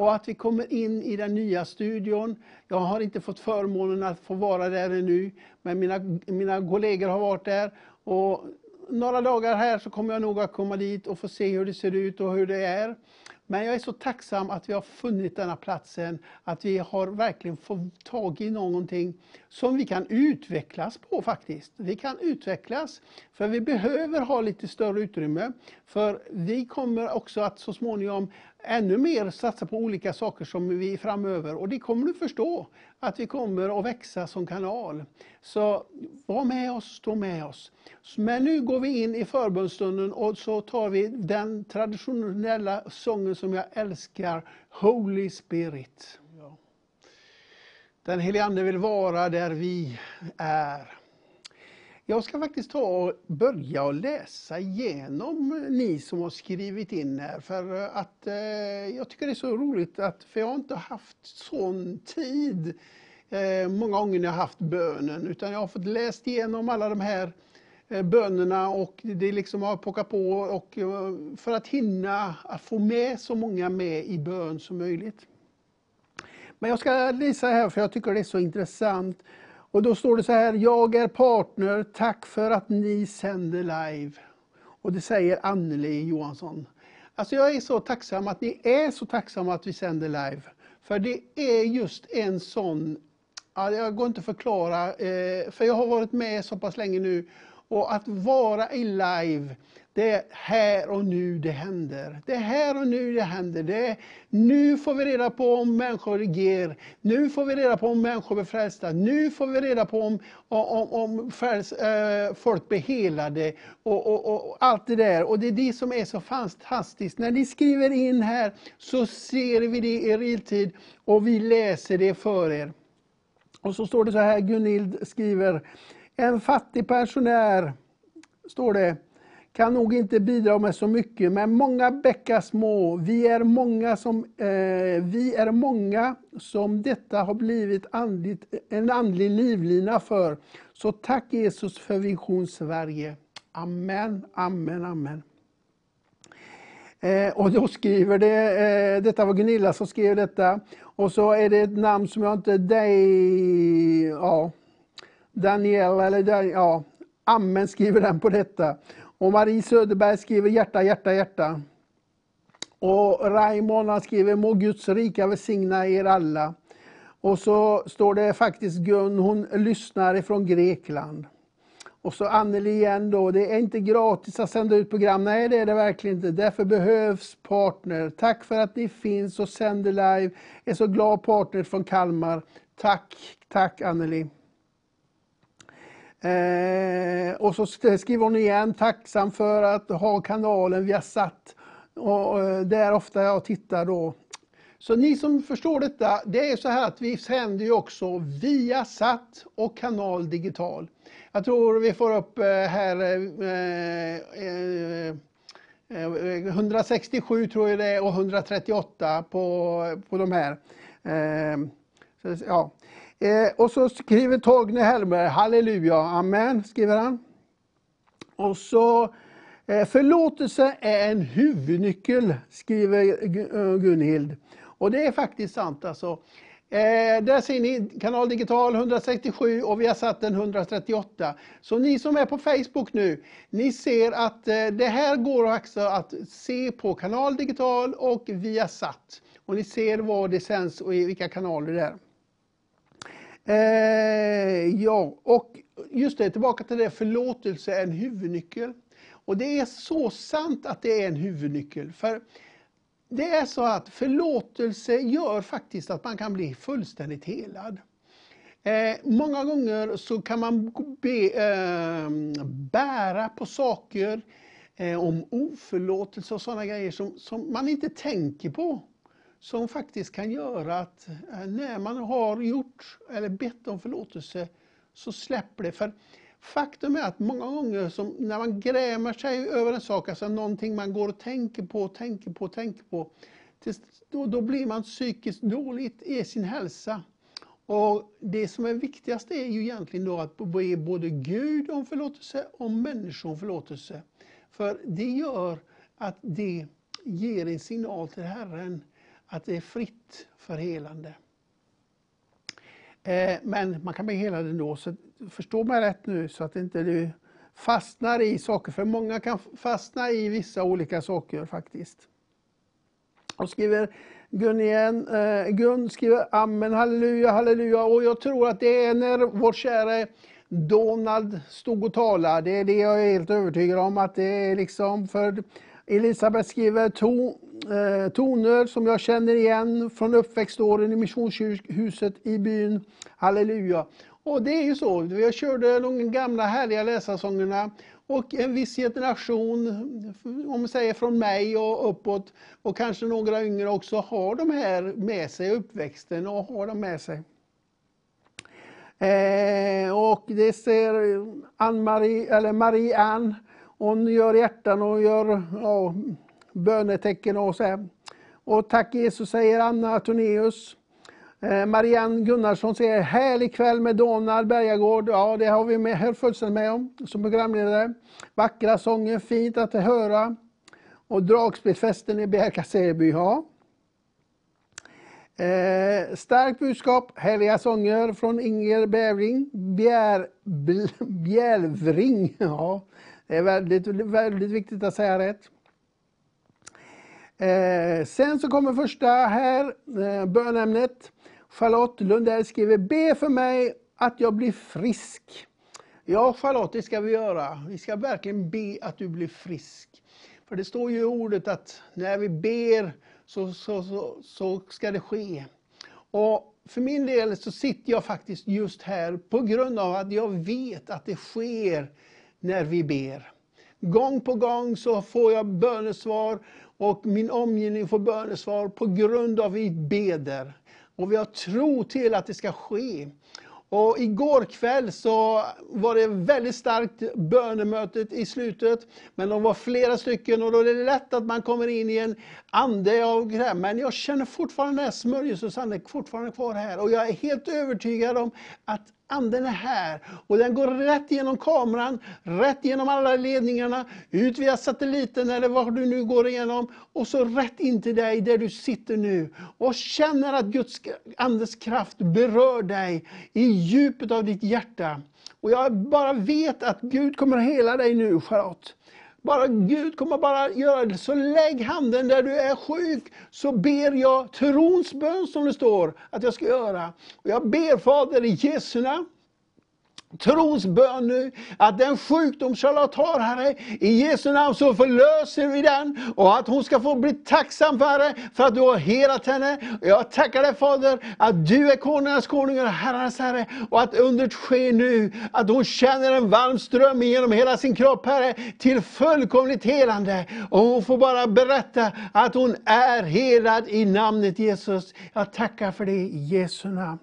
S3: och att vi kommer in i den nya studion. Jag har inte fått förmånen att få vara där ännu, men mina, mina kollegor har varit där. Och några dagar här så kommer jag nog att komma dit och få se hur det ser ut och hur det är. Men jag är så tacksam att vi har funnit denna platsen, att vi har verkligen fått tag i någonting som vi kan utvecklas på faktiskt. Vi kan utvecklas, för vi behöver ha lite större utrymme. För vi kommer också att så småningom ännu mer satsa på olika saker som vi framöver. Och det kommer du förstå, att vi kommer att växa som kanal. Så var med oss, stå med oss. Men nu går vi in i förbundsstunden och så tar vi den traditionella sången som jag älskar, Holy Spirit. Den helige Ande vill vara där vi är. Jag ska faktiskt ta och börja och läsa igenom eh, ni som har skrivit in här. För eh, att eh, jag tycker det är så roligt att, för jag har inte haft sån tid eh, många gånger när jag haft bönen. Utan jag har fått läst igenom alla de här eh, bönerna och det liksom har pockat på och eh, för att hinna att få med så många med i bön som möjligt. Men jag ska läsa här för jag tycker det är så intressant. Och då står det så här, jag är partner, tack för att ni sänder live. Och det säger Anneli Johansson. Alltså jag är så tacksam att ni är så tacksamma att vi sänder live. För det är just en sån, jag går inte att förklara, eh, för jag har varit med så pass länge nu. Och att vara i live, det är här och nu det händer. Det är här och nu det händer. Det är, nu får vi reda på om människor ger. Nu får vi reda på om människor blir frälsta. Nu får vi reda på om, om, om fräls, äh, folk blir helade. Och, och, och, allt det där. Och det är det som är så fantastiskt. När ni skriver in här så ser vi det i realtid och vi läser det för er. Och så står det så här, Gunhild skriver, en fattig pensionär, står det, kan nog inte bidra med så mycket, men många bäckar små. Vi är många som, eh, vi är många som detta har blivit andligt, en andlig livlina för. Så tack Jesus för Vision Sverige. Amen, amen, amen. Eh, och då skriver det, eh, detta var Gunilla som skrev detta. Och så är det ett namn som jag inte, dig, ja, Daniel eller ja, Amen skriver den på detta. Och Marie Söderberg skriver hjärta, hjärta, hjärta. Och Raymond skriver må Guds rika välsigna er alla. Och så står det faktiskt Gun, hon lyssnar ifrån Grekland. Och så Anneli igen då, det är inte gratis att sända ut program. Nej, det är det verkligen inte. Därför behövs partner. Tack för att ni finns och sänder live. Jag är så glad partner från Kalmar. Tack, tack Anneli. Eh, och så skriver hon igen, tacksam för att ha kanalen vi har satt. Och, eh, där ofta jag tittar då. Så ni som förstår detta, det är så här att vi sänder ju också via satt och kanal digital. Jag tror vi får upp eh, här eh, eh, eh 167 tror jag det är och 138 på, på de här. Eh, så, ja. Eh, och så skriver Torgny Helmer, halleluja, amen, skriver han. Och så eh, förlåtelse är en huvudnyckel, skriver eh, Gunhild. Och det är faktiskt sant alltså. Eh, där ser ni kanal digital 167 och vi har satt den 138. Så ni som är på Facebook nu, ni ser att eh, det här går också att se på kanal digital och via satt. Och ni ser var det sänds och i vilka kanaler det är. Eh, ja, och just det, tillbaka till det, förlåtelse är en huvudnyckel. Och det är så sant att det är en huvudnyckel. För det är så att förlåtelse gör faktiskt att man kan bli fullständigt helad. Eh, många gånger så kan man be, eh, bära på saker eh, om oförlåtelse och sådana grejer som, som man inte tänker på som faktiskt kan göra att eh, när man har gjort eller bett om förlåtelse så släpper det. För faktum är att många gånger som, när man grämer sig över en sak, alltså någonting man går och tänker på, tänker på, tänker på, då, då blir man psykiskt dåligt i sin hälsa. Och Det som är viktigast är ju egentligen då att be både Gud om förlåtelse och människor om förlåtelse. För det gör att det ger en signal till Herren att det är fritt för helande. Eh, men man kan bli helad ändå, så förstå mig rätt nu så att inte du fastnar i saker, för många kan fastna i vissa olika saker faktiskt. Och skriver Gun igen, eh, Gun skriver Amen, halleluja, halleluja. Och jag tror att det är när vår käre Donald stod och talade, det är det jag är helt övertygad om att det är liksom för Elisabeth skriver to, eh, toner som jag känner igen från uppväxtåren i missionshuset i byn. Halleluja. Och det är ju så, jag körde de gamla härliga läsarsångerna och en viss generation, om man säger från mig och uppåt, och kanske några yngre också, har de här med sig, uppväxten och har dem med sig. Eh, och det ser Ann-Marie, eller Marie-Ann hon gör hjärtan och gör ja, bönetecken och så här. Och tack Jesus säger Anna Tornéus. Eh, Marianne Gunnarsson säger härlig kväll med Donald Bergagård. Ja, det har vi med, här fullständigt med om som programledare. Vackra sånger, fint att höra. Och dragspelsfesten i Bjärka Säby, ja. Eh, starkt budskap, härliga sånger från Inger Bävring. Bjär, Bjälvring, ja. Det är väldigt, väldigt viktigt att säga rätt. Eh, sen så kommer första här, eh, bönämnet. Charlotte Lundell skriver, be för mig att jag blir frisk. Ja Charlotte, det ska vi göra. Vi ska verkligen be att du blir frisk. För det står ju i ordet att när vi ber så, så, så, så ska det ske. Och för min del så sitter jag faktiskt just här på grund av att jag vet att det sker när vi ber. Gång på gång så får jag bönesvar och min omgivning får bönesvar på grund av vi beder. Och vi har tro till att det ska ske. Och igår kväll så var det väldigt starkt bönemötet i slutet. Men de var flera stycken och då är det lätt att man kommer in i en ande av det Men jag känner fortfarande den här smörjelsens ande fortfarande kvar här. Och jag är helt övertygad om att anden är här. Och den går rätt genom kameran, rätt genom alla ledningarna, ut via satelliten eller vad du nu går igenom. Och så rätt in till dig där du sitter nu. Och känner att Guds andes kraft berör dig i djupet av ditt hjärta. Och jag bara vet att Gud kommer att hela dig nu Charlotte. Bara Gud kommer bara göra det. Så lägg handen där du är sjuk, så ber jag trons bön som det står att jag ska göra. Och jag ber Fader i Jesu namn, trons bön nu, att den sjukdom Charlotte har, Herre, i Jesu namn så förlöser vi den och att hon ska få bli tacksam för Herre, för att du har helat henne. Jag tackar dig Fader, att du är konungarnas konung och herrarnas herre och att undret sker nu, att hon känner en varm ström genom hela sin kropp, Herre, till fullkomligt helande. Och hon får bara berätta att hon är helad i namnet Jesus. Jag tackar för det i Jesu namn.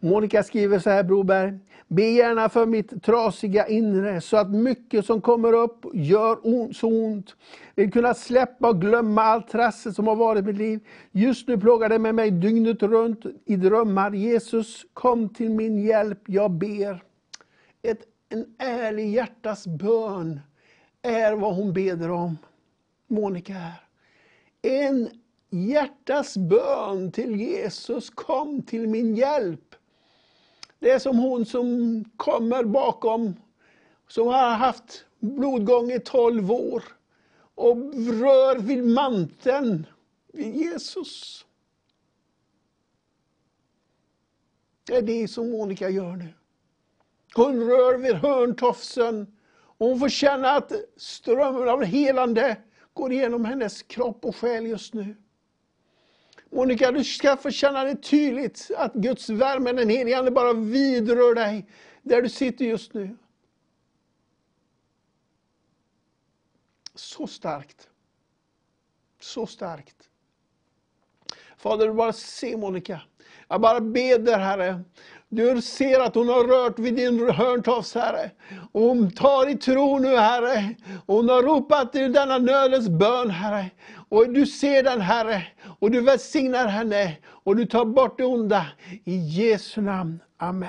S3: Monica skriver så här Broberg. Be gärna för mitt trasiga inre så att mycket som kommer upp gör ont, så ont. Vill kunna släppa och glömma allt trassel som har varit i mitt liv. Just nu plågar det med mig dygnet runt i drömmar. Jesus, kom till min hjälp, jag ber. Ett, en ärlig hjärtas bön är vad hon beder om. Monica här. En hjärtas bön till Jesus, kom till min hjälp. Det är som hon som kommer bakom, som har haft blodgång i 12 år och rör vid manteln vid Jesus. Det är det som Monica gör nu. Hon rör vid hörntofsen och hon får känna att strömmen av helande går igenom hennes kropp och själ just nu. Monica, du ska få känna det tydligt att Guds värme, den helige Ande, bara vidrör dig där du sitter just nu. Så starkt. Så starkt. Fader, du bara se Monica. Jag bara ber Herre, du ser att hon har rört vid din hörntofs, Herre. Och hon tar i tro nu, Herre. Och hon har ropat i denna nödens bön, Herre. Och du ser den, Herre. Och du välsignar henne. Och du tar bort det onda. I Jesu namn. Amen.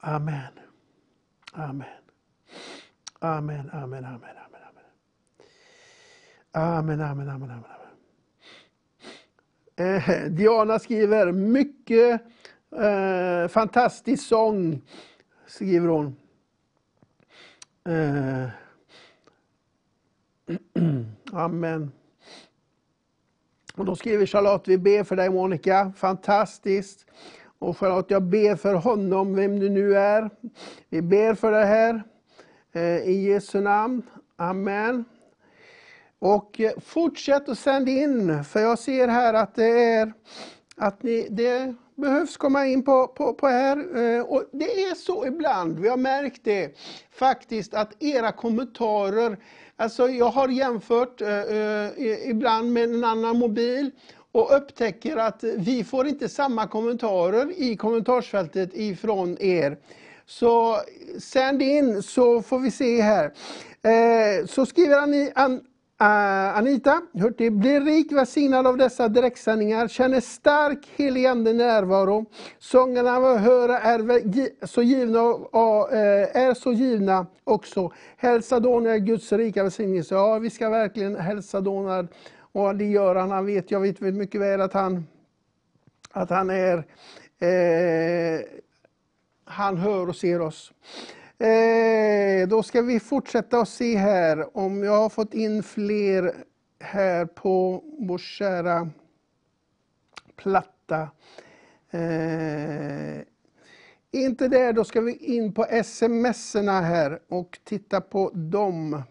S3: Amen. Amen. Amen, amen, amen, amen. Amen, amen, amen, amen. Eh, Diana skriver, mycket eh, fantastisk sång, skriver hon. Eh, amen. Och då skriver Charlotte, vi ber för dig Monica, fantastiskt. Och Charlotte, jag ber för honom, vem du nu är. Vi ber för det här. Eh, I Jesu namn. Amen. Och eh, fortsätt att sända in, för jag ser här att det är att ni, det behövs komma in på, på, på här. Eh, och det är så ibland, vi har märkt det faktiskt, att era kommentarer, alltså jag har jämfört eh, eh ibland med en annan mobil och upptäcker att vi får inte samma kommentarer i kommentarsfältet ifrån er. Så sänd in så får vi se här. Eh, så skriver ni, Uh, Anita, Hurtig, blir rik välsignad av dessa direktsändningar, känner stark helig ande närvaro. Sångerna vi hör är så givna, och, uh, är så givna också. Hälsa Donald Guds rika välsignelse. Ja, vi ska verkligen hälsa Donald. Och det gör han. Han vet, jag vet mycket väl att han, att han är Uh, han hör och ser oss. Eh, då ska vi fortsätta och se här om jag har fått in fler här på vår kära platta. Eh, inte där, då ska vi in på sms-erna här och titta på dem.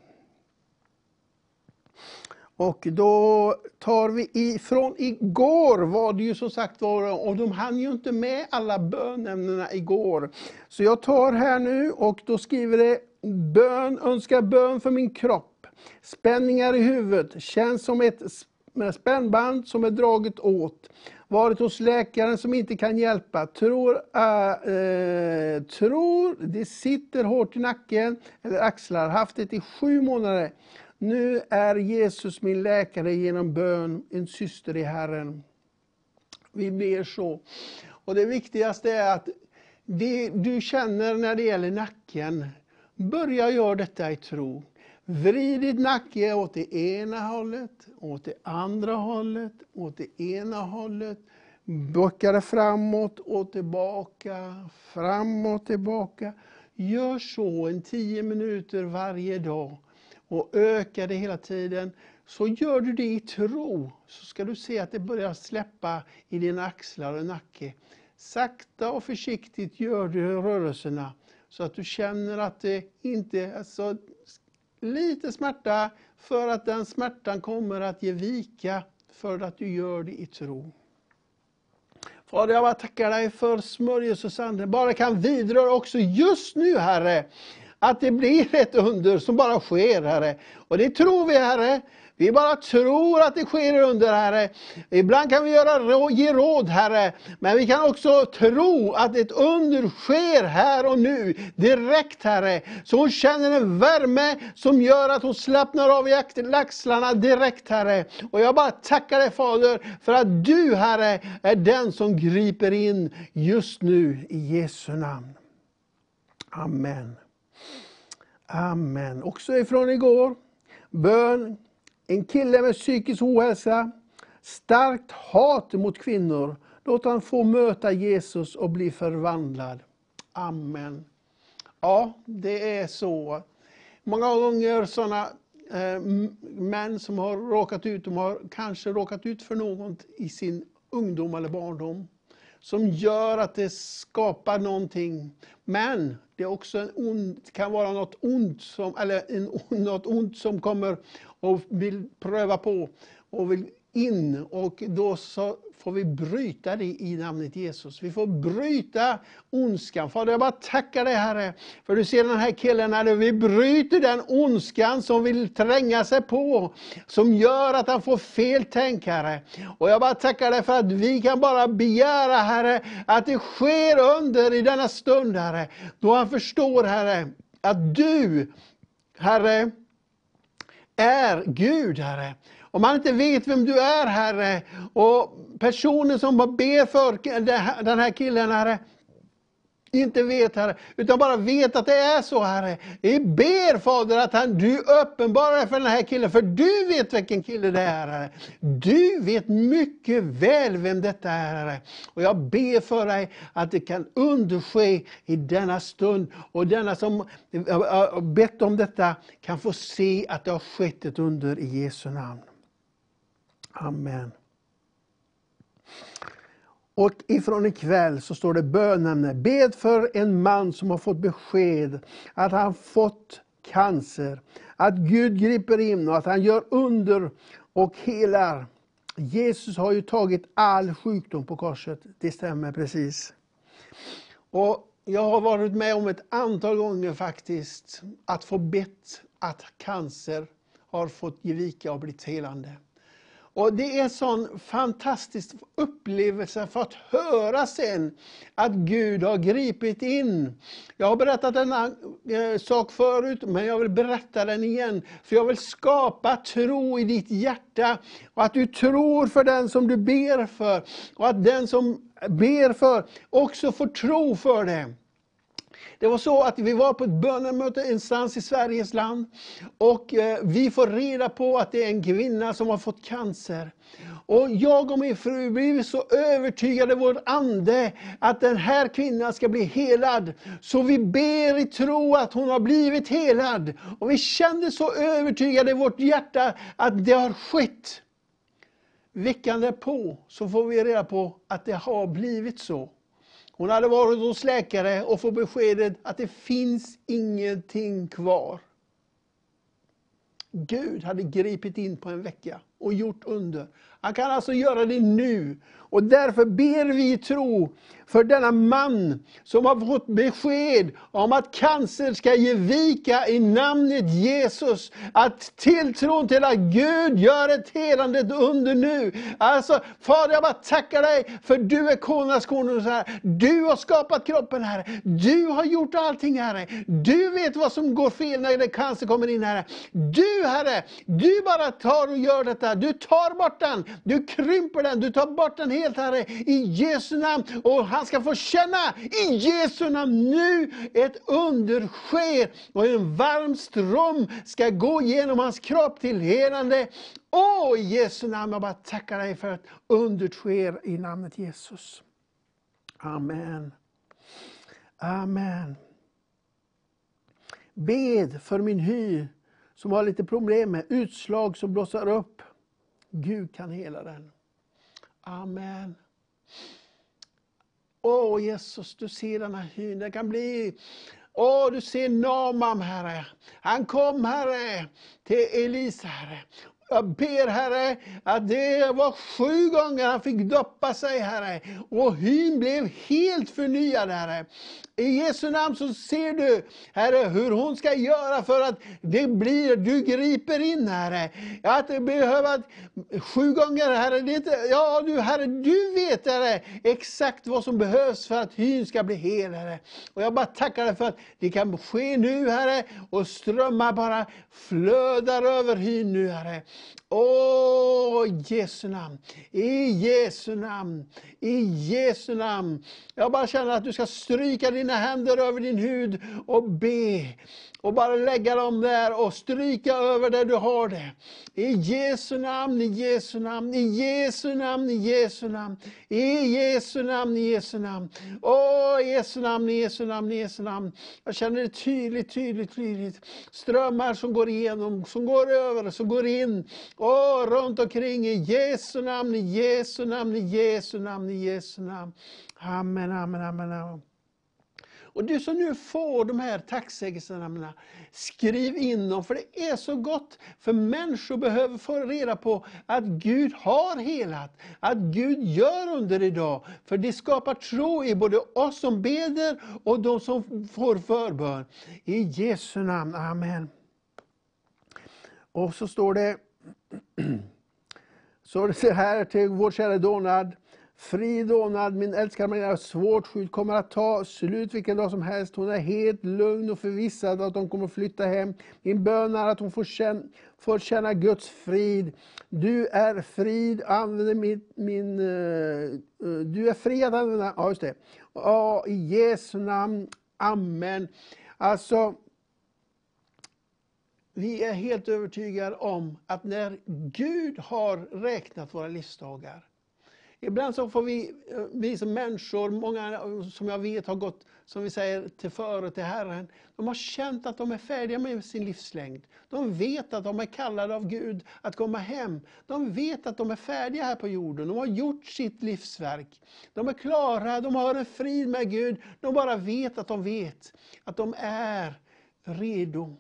S3: Och då tar vi ifrån igår var det ju som sagt var, och de hann ju inte med alla bönämnena igår. Så jag tar här nu och då skriver det bön, önskar bön för min kropp. Spänningar i huvudet, känns som ett spännband som är draget åt. Varit hos läkaren som inte kan hjälpa. Tror, äh, äh, tror det sitter hårt i nacken eller axlar. Haft det i sju månader. Nu är Jesus min läkare genom bön, en syster i Herren. Vi ber så. Och det viktigaste är att det du känner när det gäller nacken, börja göra detta i tro. Vrid ditt nacke åt det ena hållet, åt det andra hållet, åt det ena hållet. Böcka det framåt och tillbaka, framåt tillbaka. Gör så en tio minuter varje dag och ökar det hela tiden. Så gör du det i tro, så ska du se att det börjar släppa i dina axlar och nacke. Sakta och försiktigt gör du rörelserna så att du känner att det inte, alltså lite smärta för att den smärtan kommer att ge vika för att du gör det i tro. Fader, jag bara tackar dig för smörjelse och sanden. Bara kan vidröra också just nu, Herre, att det blir ett under som bara sker, Herre. Och det tror vi, Herre. Vi bara tror att det sker under, Herre. Ibland kan vi göra, ge råd, Herre. Men vi kan också tro att ett under sker här och nu, direkt, Herre. Så hon känner en värme som gör att hon slappnar av i axlarna direkt, Herre. Och jag bara tackar dig, Fader, för att du, Herre, är den som griper in just nu, i Jesu namn. Amen. Amen. Också ifrån igår, bön en kille med psykisk ohälsa, starkt hat mot kvinnor. Låt han få möta Jesus och bli förvandlad. Amen. Ja, det är så. Många gånger sådana eh, män som har råkat ut, de har kanske råkat ut för något i sin ungdom eller barndom som gör att det skapar någonting. Men det är också en ond, kan vara något ont som, eller en, något ont som kommer och vill pröva på och vill in. Och då så får vi bryta det i namnet Jesus. Vi får bryta ondskan. Fader, jag bara tackar dig Herre, för du ser den här killen, Herre, vi bryter den ondskan som vill tränga sig på, som gör att han får fel tänk, Herre. Och jag bara tackar dig för att vi kan bara begära, Herre, att det sker under i denna stund, Herre, då han förstår, Herre, att du, Herre, är Gud, Herre. Om Han inte vet vem du är, Herre, och personen som ber för den här killen, Herre, inte vet, Herre, utan bara vet att det är så, Herre. Vi ber, Fader, att han, du uppenbarar för den här killen, för du vet vilken kille det är, Herre. Du vet mycket väl vem detta är, Herre. Och jag ber för dig att det kan underske i denna stund, och denna som har bett om detta kan få se att det har skett ett under i Jesu namn. Amen. Och ifrån ikväll så står det bönämne. Bed för en man som har fått besked att han fått cancer. Att Gud griper in och att han gör under och helar. Jesus har ju tagit all sjukdom på korset. Det stämmer precis. Och jag har varit med om ett antal gånger faktiskt att få bett att cancer har fått ge vika och blivit helande. Och Det är en sån fantastisk upplevelse för att höra sen att Gud har gripit in. Jag har berättat denna eh, sak förut, men jag vill berätta den igen. För jag vill skapa tro i ditt hjärta. Och att du tror för den som du ber för. Och att den som ber för också får tro för det. Det var så att vi var på ett bönemöte någonstans i Sveriges land. Och eh, vi får reda på att det är en kvinna som har fått cancer. Och jag och min fru blev så övertygade i vår ande att den här kvinnan ska bli helad. Så vi ber i tro att hon har blivit helad. Och vi kände så övertygade i vårt hjärta att det har skett. Veckan därpå så får vi reda på att det har blivit så. Hon hade varit hos läkare och fått beskedet att det finns ingenting kvar. Gud hade gripit in på en vecka och gjort under. Han kan alltså göra det nu. Och därför ber vi i tro för denna man som har fått besked om att cancer ska ge vika i namnet Jesus. Att tilltron till att Gud gör ett helande under nu. Alltså, Fader jag bara tackar dig för du är Konungarnas konung. Du har skapat kroppen Herre. Du har gjort allting Herre. Du vet vad som går fel när cancer kommer in Herre. Du Herre, du bara tar och gör detta. Du tar bort den du krymper den, du tar bort den helt Herre, i Jesu namn. Och han ska få känna i Jesu namn nu ett under sker och en varm ström ska gå genom hans kropp till helande. Åh, i Jesu namn, jag bara tackar dig för att undret sker i namnet Jesus. Amen. Amen. Bed för min hy som har lite problem med utslag som blossar upp. Gud kan hela den. Amen. Åh Jesus, du ser den här hyn. Det kan bli Åh, du ser Namam, Herre. Han kom, Herre, till Elisa, Herre. Jag ber Herre, att det var sju gånger han fick doppa sig Herre. Och hyn blev helt förnyad Herre. I Jesu namn så ser du Herre hur hon ska göra för att det blir, du griper in Herre. Att det behöver, sju gånger Herre, det inte, ja du Herre, du vet Herre exakt vad som behövs för att hyn ska bli hel Herre. Och jag bara tackar dig för att det kan ske nu Herre och strömmar bara flödar över hyn nu Herre. Åh, Jesu namn, i Jesu namn, i Jesu namn. Jag bara känner att du ska stryka dina händer över din hud och be. Och bara lägga dem där och stryka över där du har det. I Jesu namn, i Jesu namn, i Jesu namn, i Jesu namn. I Jesu namn, i Jesu namn. Åh, i Jesu namn, i Jesu namn, i Jesu namn. Jag känner det tydligt, tydligt, tydligt. Strömmar som går igenom, som går över, som går in. Åh, runt omkring i Jesu namn, i Jesu namn, i Jesu namn, i Jesu namn. Amen, amen, amen. amen. Och du som nu får de här tacksägelsenamnen, skriv in dem, för det är så gott. För människor behöver få reda på att Gud har helat, att Gud gör under idag. För det skapar tro i både oss som beder och de som får förbön. I Jesu namn, Amen. Och så står det så det här till vår kära Donald. Fri dånad, min älskade Maria, svårt sjuk, kommer att ta slut vilken dag som helst. Hon är helt lugn och förvissad att de kommer flytta hem. Min bön är att hon får känna, får känna Guds frid. Du är frid, använder min, min uh, du är fri att använda, ja just det. Ja, I Jesu namn, Amen. Alltså, vi är helt övertygade om att när Gud har räknat våra livsdagar, Ibland så får vi, eh, vi som människor, många eh, som jag vet har gått, som vi säger, till före till Herren. De har känt att de är färdiga med sin livslängd. De vet att de är kallade av Gud att komma hem. De vet att de är färdiga här på jorden. De har gjort sitt livsverk. De är klara, de har en frid med Gud. De bara vet att de vet att de är redo.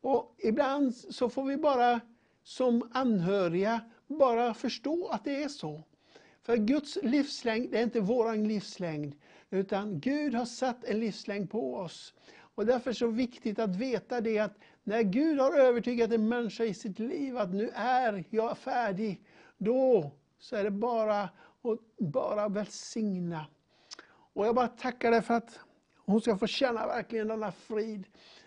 S3: Och ibland så får vi bara som anhöriga bara förstå att det är så. För Guds livslängd är inte vår livslängd, utan Gud har satt en livslängd på oss. Och därför är det så viktigt att veta det att när Gud har övertygat en människa i sitt liv att nu är jag färdig, då så är det bara att bara välsigna. Och jag bara tackar dig för att hon ska få känna verkligen denna frid.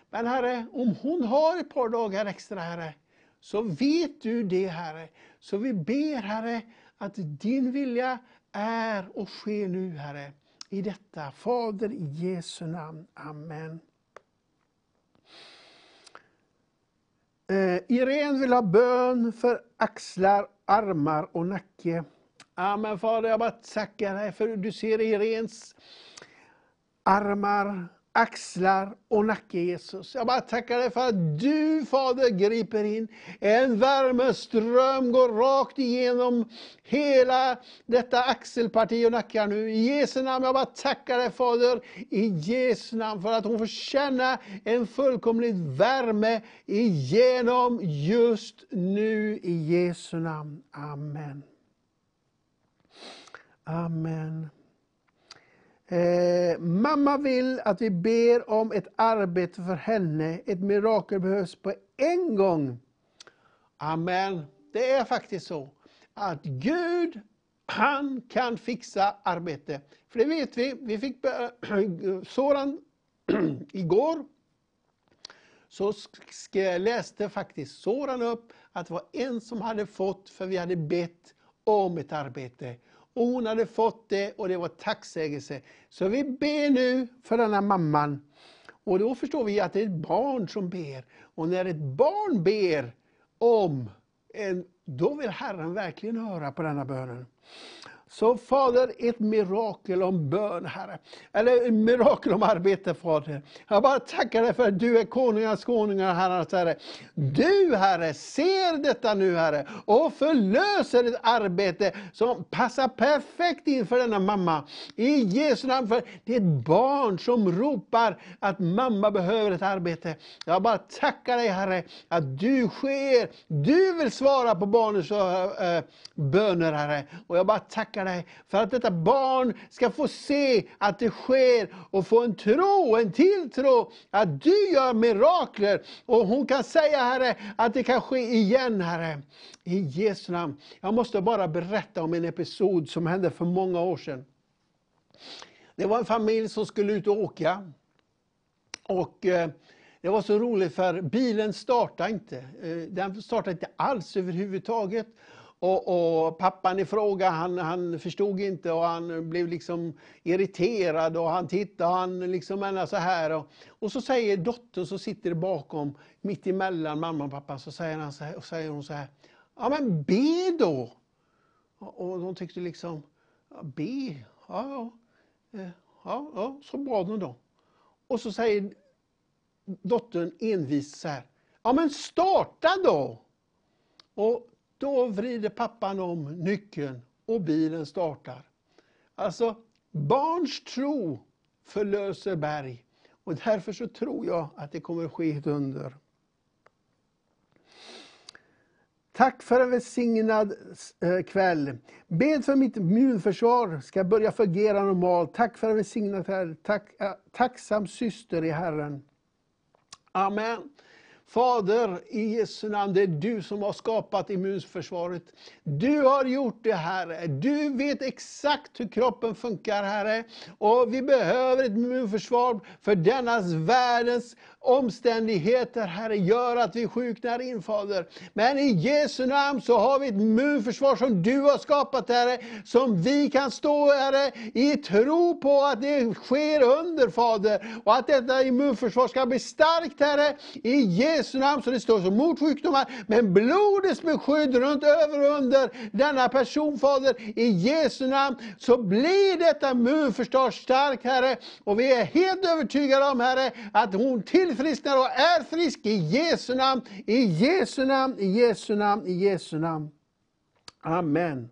S3: Men Herre, om hon har ett par dagar extra Herre, så vet du det Herre. Så vi ber Herre att din vilja är och sker nu, Herre, i detta. Fader, i Jesu namn. Amen. Eh, Irene vill ha bön för axlar, armar och nacke. Amen Fader, jag bara tackar dig för du ser Irens armar, axlar och nacke Jesus. Jag bara tackar dig för att du Fader griper in. En värmeström går rakt igenom hela detta axelparti och nackar nu. I Jesu namn, jag bara tackar dig Fader, i Jesu namn för att hon får känna en fullkomlig värme igenom just nu i Jesu namn. Amen. Amen. Eh, mamma vill att vi ber om ett arbete för henne. Ett mirakel behövs på en gång. Amen. Det är faktiskt så att Gud, han kan fixa arbete. För det vet vi. Vi fick Soran igår. Så läste faktiskt Soran upp att det var en som hade fått, för vi hade bett om ett arbete. Hon hade fått det och det var tacksägelse. Så vi ber nu för denna mamman. Och då förstår vi att det är ett barn som ber. Och när ett barn ber om en, då vill Herren verkligen höra på denna bönen. Så Fader, ett mirakel om bön, Herre. Eller ett mirakel om arbete, Fader. Jag bara tackar dig för att du är konungars konungar, Herrarnas Herre. Du, Herre, ser detta nu, Herre, och förlöser ett arbete som passar perfekt inför denna mamma. I Jesu namn, för det är ett barn som ropar att mamma behöver ett arbete. Jag bara tackar dig, Herre, att du sker. Du vill svara på barnens eh, eh, böner, Herre. Och jag bara tackar dig för att detta barn ska få se att det sker och få en tro, en tilltro att du gör mirakler. Och hon kan säga Herre att det kan ske igen Herre. I Jesu namn. Jag måste bara berätta om en episod som hände för många år sedan. Det var en familj som skulle ut och åka. Och eh, det var så roligt för bilen startade inte. Eh, den startade inte alls överhuvudtaget. Och, och, pappan i fråga han, han förstod inte och han blev liksom irriterad och han tittade och han liksom så här. Och, och så säger dottern som sitter bakom, mitt emellan mamma och pappa, så säger, han så här, och säger hon så här. Ja men be då! Och de tyckte liksom, be, ja, ja, eh, ja, ja, så bad hon då. Och så säger dottern envist så här, ja men starta då! Och då vrider pappan om nyckeln och bilen startar. Alltså, barns tro förlöser berg. Och därför så tror jag att det kommer att ske ett under. Tack för en välsignad eh, kväll. Bed för mitt immunförsvar ska börja fungera normalt. Tack för en välsignad kväll. Tack, eh, tacksam syster i Herren. Amen. Fader, i Jesu namn, det är du som har skapat immunförsvaret. Du har gjort det, Herre. Du vet exakt hur kroppen funkar, Herre. Och vi behöver ett immunförsvar för denna världens omständigheter, Herre, gör att vi sjuknar in, Fader. Men i Jesu namn så har vi ett immunförsvar som du har skapat, Herre, som vi kan stå, Herre, i tro på att det sker under, Fader. Och att detta immunförsvar ska bli starkt, Herre, i Jesu namn, så det står som mot sjukdomar. Men blodets beskydd runt över och under denna person, Fader, i Jesu namn, så blir detta immunförsvar starkt, Herre. Och vi är helt övertygade om, Herre, att hon till tillfrisknar och är frisk i Jesu namn, i Jesu namn, i Jesu namn, i Jesu namn. Amen.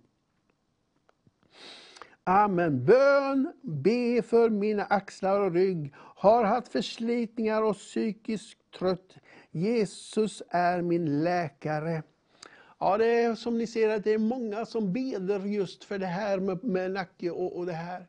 S3: Amen. Bön, be för mina axlar och rygg, har haft förslitningar och psykisk trött. Jesus är min läkare. Ja, det är som ni ser att det är många som beder just för det här med, med nacke och, och det här.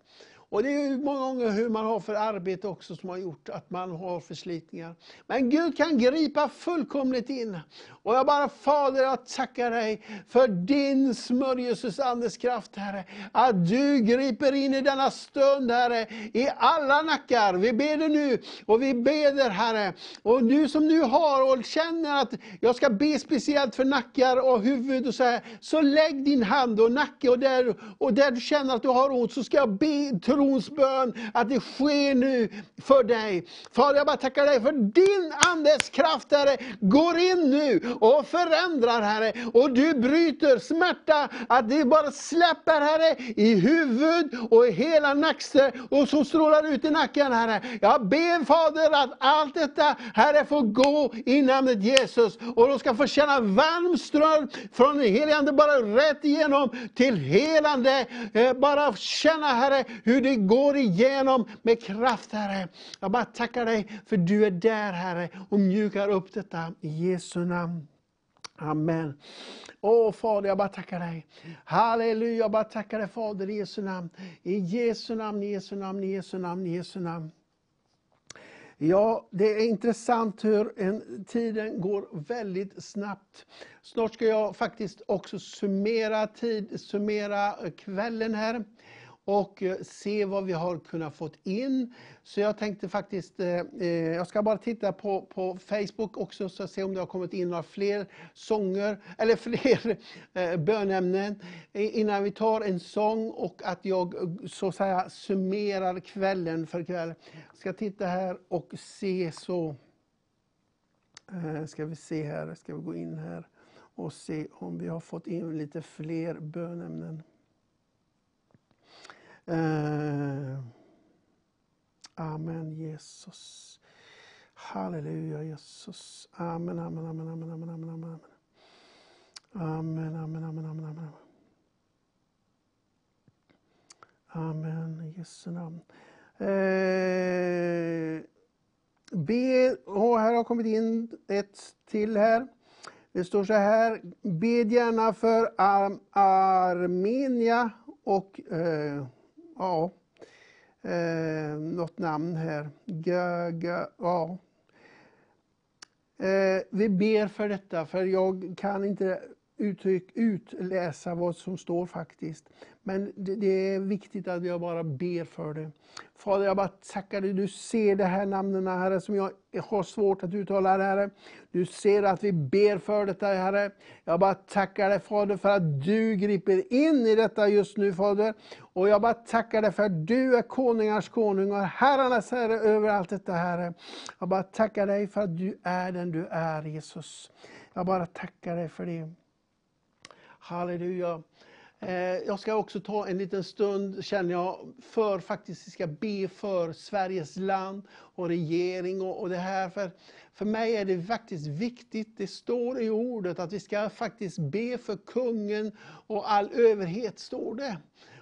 S3: Och det är många gånger hur man har för arbete också som har gjort att man har förslitningar. Men Gud kan gripa fullkomligt in. Och jag bara, Fader, jag tackar dig för din smörjelses Andes kraft, Herre. Att du griper in i denna stund, Herre, i alla nackar. Vi ber nu och vi beder, Herre. Och du som nu har och känner att jag ska be speciellt för nackar och huvud och så här, så lägg din hand och nacke och där, och där du känner att du har ont, så ska jag be trons bön att det sker nu för dig. Fader, jag bara tackar dig för din Andes kraft, Herre, går in nu och förändrar, Herre. Och du bryter smärta, att det bara släpper, Herre, i huvud och i hela nacken och som strålar ut i nacken, Herre. Jag ber Fader att allt detta, Herre, får gå i namnet Jesus. Och de ska få känna varm ström från den helige Ande, bara rätt igenom till helande. Eh, bara känna, Herre, hur det går igenom med kraft, Herre. Jag bara tackar dig för du är där, Herre, och mjukar upp detta i Jesu namn. Amen. Åh Fader, jag bara tackar dig. Halleluja, jag bara tackar dig Fader i Jesu namn. I Jesu namn, i Jesu namn, i Jesu namn, i Jesu namn. Ja, det är intressant hur en, tiden går väldigt snabbt. Snart ska jag faktiskt också summera, tid, summera kvällen här och eh, se vad vi har kunnat få in. Så jag tänkte faktiskt, eh, eh, jag ska bara titta på, på Facebook också så se om det har kommit in några fler sånger, eller fler eh, bönämnen innan vi tar en sång och att jag eh, så att säga summerar kvällen för kväll. Jag ska titta här och se så. Eh, ska vi se här, ska vi gå in här och se om vi har fått in lite fler bönämnen. Eh, amen Jesus. Halleluja Jesus. Amen, amen, amen, amen, amen, amen, amen. Amen, amen, amen, amen, amen. Amen, i Jesu namn. Eh, be, oh, här har kommit in ett till här. Det står så här, bed gärna för Ar Armenia och eh, ja, eh, något namn här. Ga, ga, ja. Eh, vi ber för detta, för jag kan inte uttryck, utläsa vad som står faktiskt. Men det, det, är viktigt att jag bara ber för det. Fader, jag bara tackar dig. Du ser de här namnen, Herre, som jag har svårt att uttala, Herre. Du ser att vi ber för detta, Herre. Jag bara tackar dig, Fader, för att du griper in i detta just nu, Fader. Och jag bara tackar dig för att du är konungars konung och herrarnas herre över allt detta, Herre. Jag bara tackar dig för att du är den du är, Jesus. Jag bara tackar dig för det. Halleluja. Eh, jag ska också ta en liten stund, känner jag, för faktiskt vi ska be för Sveriges land och regering och, och det här. För, för mig är det faktiskt viktigt, det står i ordet att vi ska faktiskt be för kungen och all överhet, står det.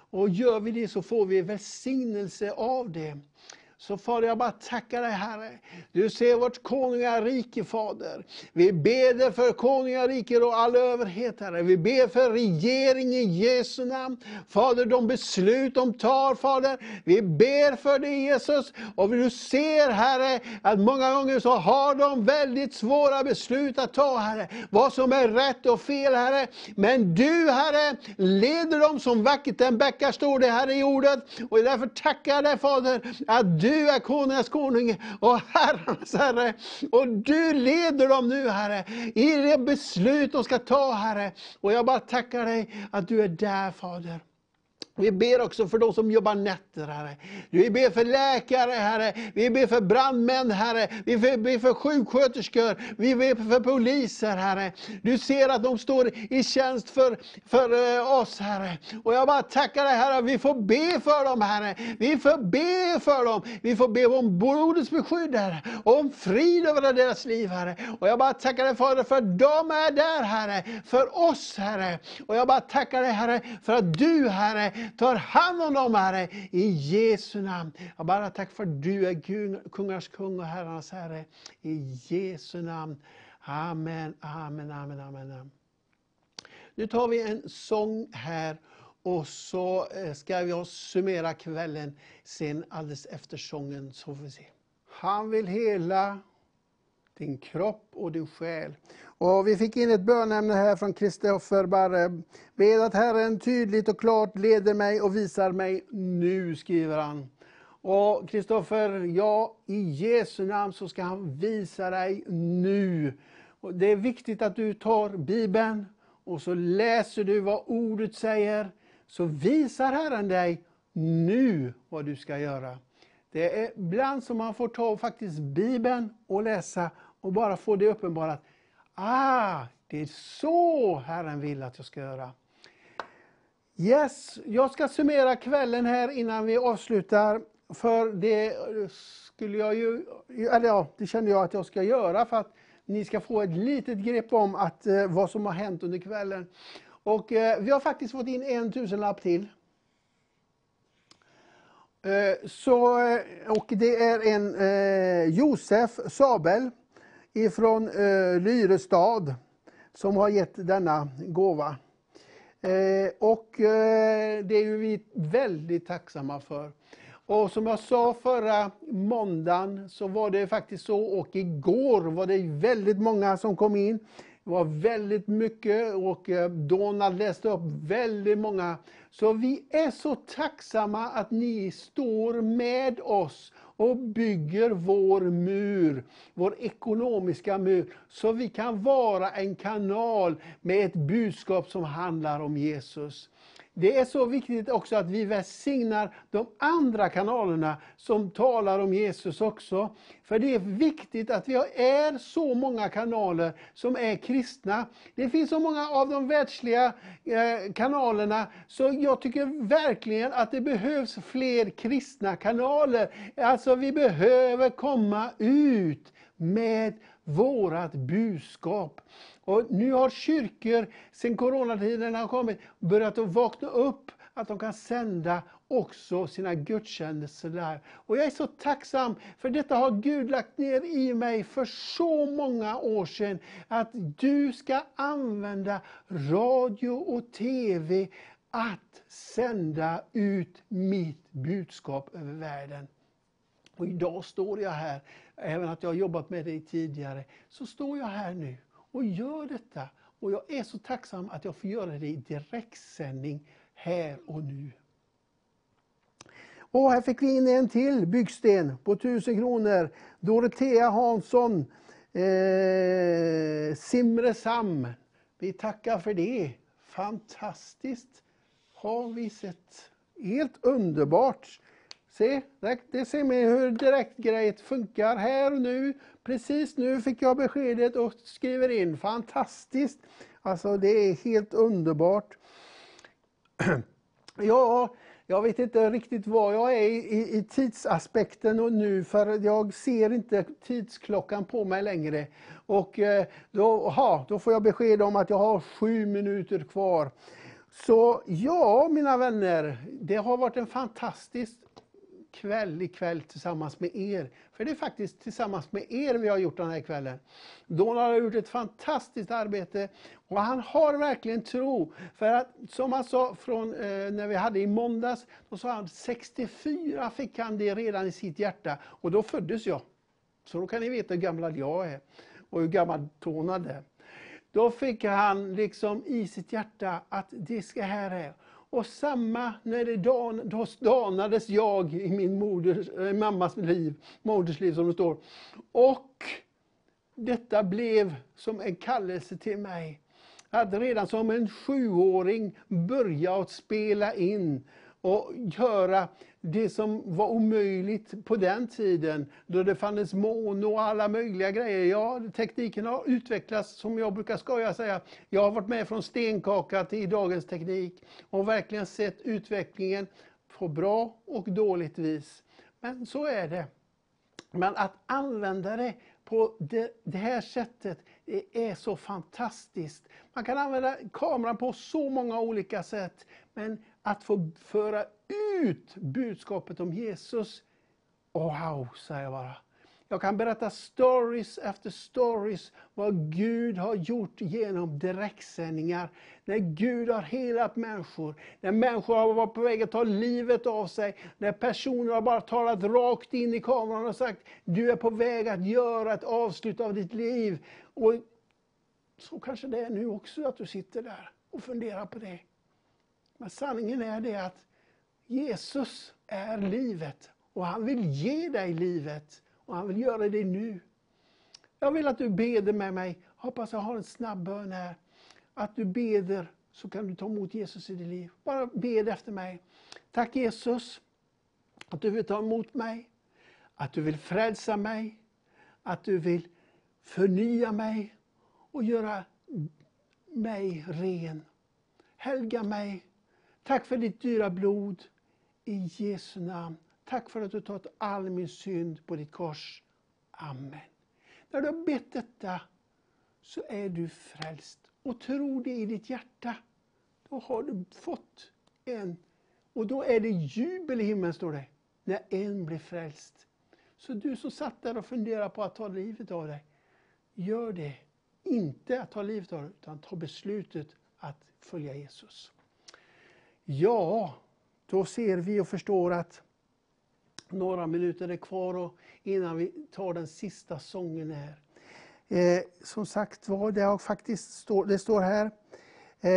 S3: Och gör vi det så får vi välsignelse av det. Så Fader, jag bara tackar dig Herre. Du ser vårt konungarike Fader. Vi ber för konungariket och all överhet Herre. Vi ber för regering i Jesu namn. Fader, de beslut de tar Fader. Vi ber för det Jesus. Och du ser Herre, att många gånger så har de väldigt svåra beslut att ta Herre. Vad som är rätt och fel Herre. Men du Herre, leder dem som vackert den bäckar, står det Herre i ordet. Och därför tackar jag dig Fader, att du du är konungens konung och herrarnas herre. Och du leder dem nu Herre, i det beslut de ska ta Herre. Och jag bara tackar dig att du är där Fader. Vi ber också för de som jobbar nätter, Herre. Vi ber för läkare, Herre. Vi ber för brandmän, Herre. Vi ber för sjuksköterskor. Vi ber för poliser, Herre. Du ser att de står i tjänst för, för eh, oss, Herre. Och jag bara tackar dig, Herre. Vi får be för dem, Herre. Vi får be för dem. Vi får be om blodets beskydd, Herre. Och om frid över deras liv, Herre. Och jag bara tackar dig, Fader, för att de är där, Herre. För oss, Herre. Och jag bara tackar dig, Herre, för att du, Herre, tar hand om dem, Herre, i Jesu namn. Jag bara tack för att du är kungars kung och herrarnas Herre. I Jesu namn. Amen, amen, amen, amen. Nu tar vi en sång här och så eh, ska vi summera kvällen sen alldeles efter sången. Så får vi se. Han vill hela din kropp och din själ. Och vi fick in ett bönämne här från Kristoffer Barre. Be att Herren tydligt och klart leder mig och visar mig nu, skriver han. Och Kristoffer, ja, i Jesu namn så ska han visa dig nu. Och det är viktigt att du tar Bibeln och så läser du vad ordet säger. Så visar Herren dig nu vad du ska göra. Det är ibland som man får ta faktiskt Bibeln och läsa och bara få det uppenbarat. Ah, det är så Herren vill att jag ska göra. Yes, jag ska summera kvällen här innan vi avslutar. För det skulle jag ju, eller ja, det kände jag att jag ska göra för att ni ska få ett litet grepp om att, eh, vad som har hänt under kvällen. Och eh, vi har faktiskt fått in en tusenlapp till. Eh, så, eh, och det är en eh, Josef Sabel ifrån eh, Lyrestad som har gett denna gåva. Eh, och eh, det är vi väldigt tacksamma för. Och som jag sa förra måndagen så var det faktiskt så, och igår var det väldigt många som kom in. Det var väldigt mycket och eh, Donald läste upp väldigt många. Så vi är så tacksamma att ni står med oss och bygger vår mur, vår ekonomiska mur, så vi kan vara en kanal med ett budskap som handlar om Jesus. Det är så viktigt också att vi välsignar de andra kanalerna som talar om Jesus också. För det är viktigt att vi är så många kanaler som är kristna. Det finns så många av de världsliga eh, kanalerna, så jag tycker verkligen att det behövs fler kristna kanaler. Alltså vi behöver komma ut med vårat budskap. Och nu har kyrkor, sen coronatiden har kommit, börjat att vakna upp att de kan sända också sina gudstjänster där. Och jag är så tacksam, för detta har Gud lagt ner i mig för så många år sedan. Att du ska använda radio och TV att sända ut mitt budskap över världen. Och idag står jag här, även att jag har jobbat med dig tidigare, så står jag här nu och gör detta. Och jag är så tacksam att jag får göra det i direktsändning här och nu. Och här fick vi in en till byggsten på 1000 kronor. Dorotea Hansson, eh, Simresam. Vi tackar för det. Fantastiskt har vi sett. Helt underbart. Se, det ser man hur direktgrejet funkar här och nu. Precis nu fick jag beskedet och skriver in. Fantastiskt! Alltså det är helt underbart. Ja, jag vet inte riktigt var jag är i, i, tidsaspekten och nu för jag ser inte tidsklockan på mig längre. Och eh, då, aha, då får jag besked om att jag har sju minuter kvar. Så ja, mina vänner, det har varit en fantastisk kväll ikväll tillsammans med er. För det är faktiskt tillsammans med er vi har gjort den här kvällen. Donald har gjort ett fantastiskt arbete och han har verkligen tro. För att som han sa från eh, när vi hade i måndags, då sa han 64 fick han det redan i sitt hjärta och då föddes jag. Så då kan ni veta hur gammal jag är och hur gammal Donald är. Då fick han liksom i sitt hjärta att det ska här är. Och samma när det dan, då danades jag i min moders, äh, mammas liv, moders liv som det står. Och detta blev som en kallelse till mig. Att redan som en sjuåring börja att spela in och göra det som var omöjligt på den tiden, då det fanns mono och alla möjliga grejer. Ja, tekniken har utvecklats, som jag brukar skoja säga. Jag har varit med från stenkaka till dagens teknik och verkligen sett utvecklingen på bra och dåligt vis. Men så är det. Men att använda det på det, det, här sättet det är så fantastiskt. Man kan använda kameran på så många olika sätt. Men att få föra ut budskapet om Jesus, wow, säger jag bara. Jag kan berätta stories efter stories vad Gud har gjort genom direktsändningar. När Gud har helat människor, när människor har varit på väg att ta livet av sig, när personer har bara talat rakt in i kameran och sagt du är på väg att göra ett avslut av ditt liv. Och så kanske det är nu också att du sitter där och funderar på det. Men sanningen är det att Jesus är livet och han vill ge dig livet och han vill göra det nu. Jag vill att du beder med mig. Hoppas jag har en snabb bön här. Att du beder så kan du ta emot Jesus i ditt liv. Bara bed efter mig. Tack Jesus att du vill ta emot mig. Att du vill frälsa mig. Att du vill förnya mig och göra mig ren. Helga mig Tack för ditt dyra blod i Jesu namn. Tack för att du tagit all min synd på ditt kors. Amen. När du har bett detta så är du frälst. Och tror det i ditt hjärta, då har du fått en. Och då är det jubel i himlen, står det, när en blir frälst. Så du som satt där och funderade på att ta livet av dig, gör det. Inte att ta livet av dig, utan ta beslutet att följa Jesus. Ja, då ser vi och förstår att några minuter är kvar och innan vi tar den sista sången här. Eh, som sagt var, det, har faktiskt stå, det står här. Eh,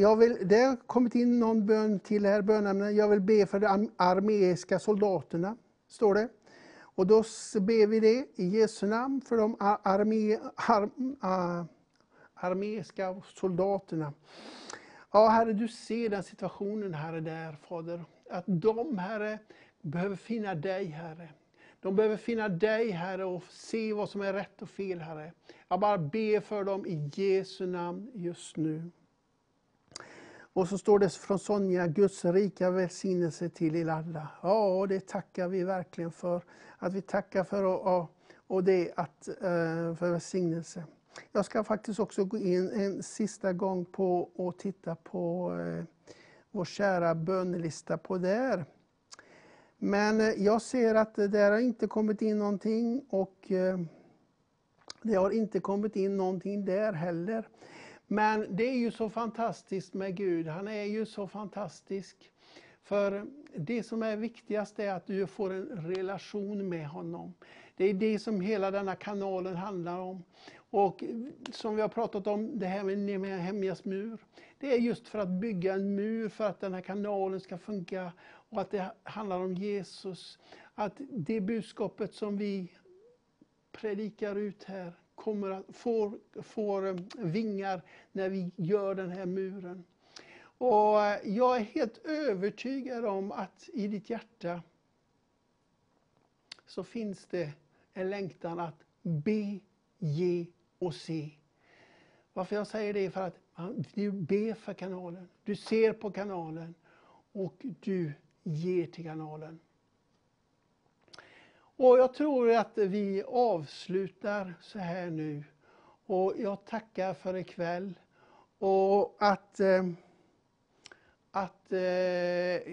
S3: jag vill, det har kommit in någon bön till här, bönämnen. Jag vill be för de armeiska soldaterna, står det. Och då ber vi det i Jesu namn för de arme, ar, ar, armeiska soldaterna. Ja, Herre, du ser den situationen, Herre, där, Fader. Att de, Herre, behöver finna dig, Herre. De behöver finna dig, Herre, och se vad som är rätt och fel, Herre. Jag bara ber för dem i Jesu namn just nu. Och så står det från Sonja, Guds rika välsignelse till er alla. Ja, det tackar vi verkligen för. Att vi tackar för och, och det att, eh, för välsignelse. Jag ska faktiskt också gå in en sista gång på och titta på eh, vår kära bönelista på där. Men eh, jag ser att det där har inte kommit in någonting och eh, det har inte kommit in någonting där heller. Men det är ju så fantastiskt med Gud. Han är ju så fantastisk. För det som är viktigast är att du får en relation med honom. Det är det som hela denna kanalen handlar om. Och som vi har pratat om, det här med Nehemjas mur. Det är just för att bygga en mur för att den här kanalen ska funka. Och att det handlar om Jesus. Att det budskapet som vi predikar ut här kommer att, får, får eh, vingar när vi gör den här muren. Och eh, jag är helt övertygad om att i ditt hjärta så finns det en längtan att be, ge och se. Varför jag säger det är för att du ber för kanalen, du ser på kanalen och du ger till kanalen. Och jag tror att vi avslutar så här nu. Och jag tackar för ikväll. Och att, eh, att eh,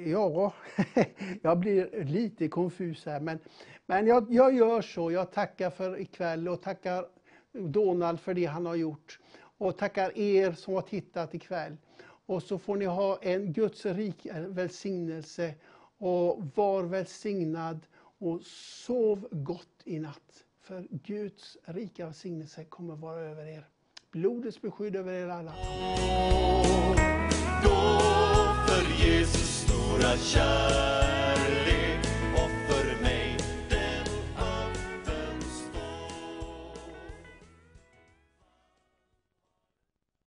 S3: ja, jag blir lite konfus här. Men, men jag, jag gör så. Jag tackar för ikväll och tackar Donald för det han har gjort. Och tackar er som har tittat ikväll. Och så får ni ha en Guds rik välsignelse och var välsignad och sov gott i natt. För Guds rika välsignelse kommer vara över er. Blodets beskydd över er alla.
S4: Gå för Jesus stora kärlek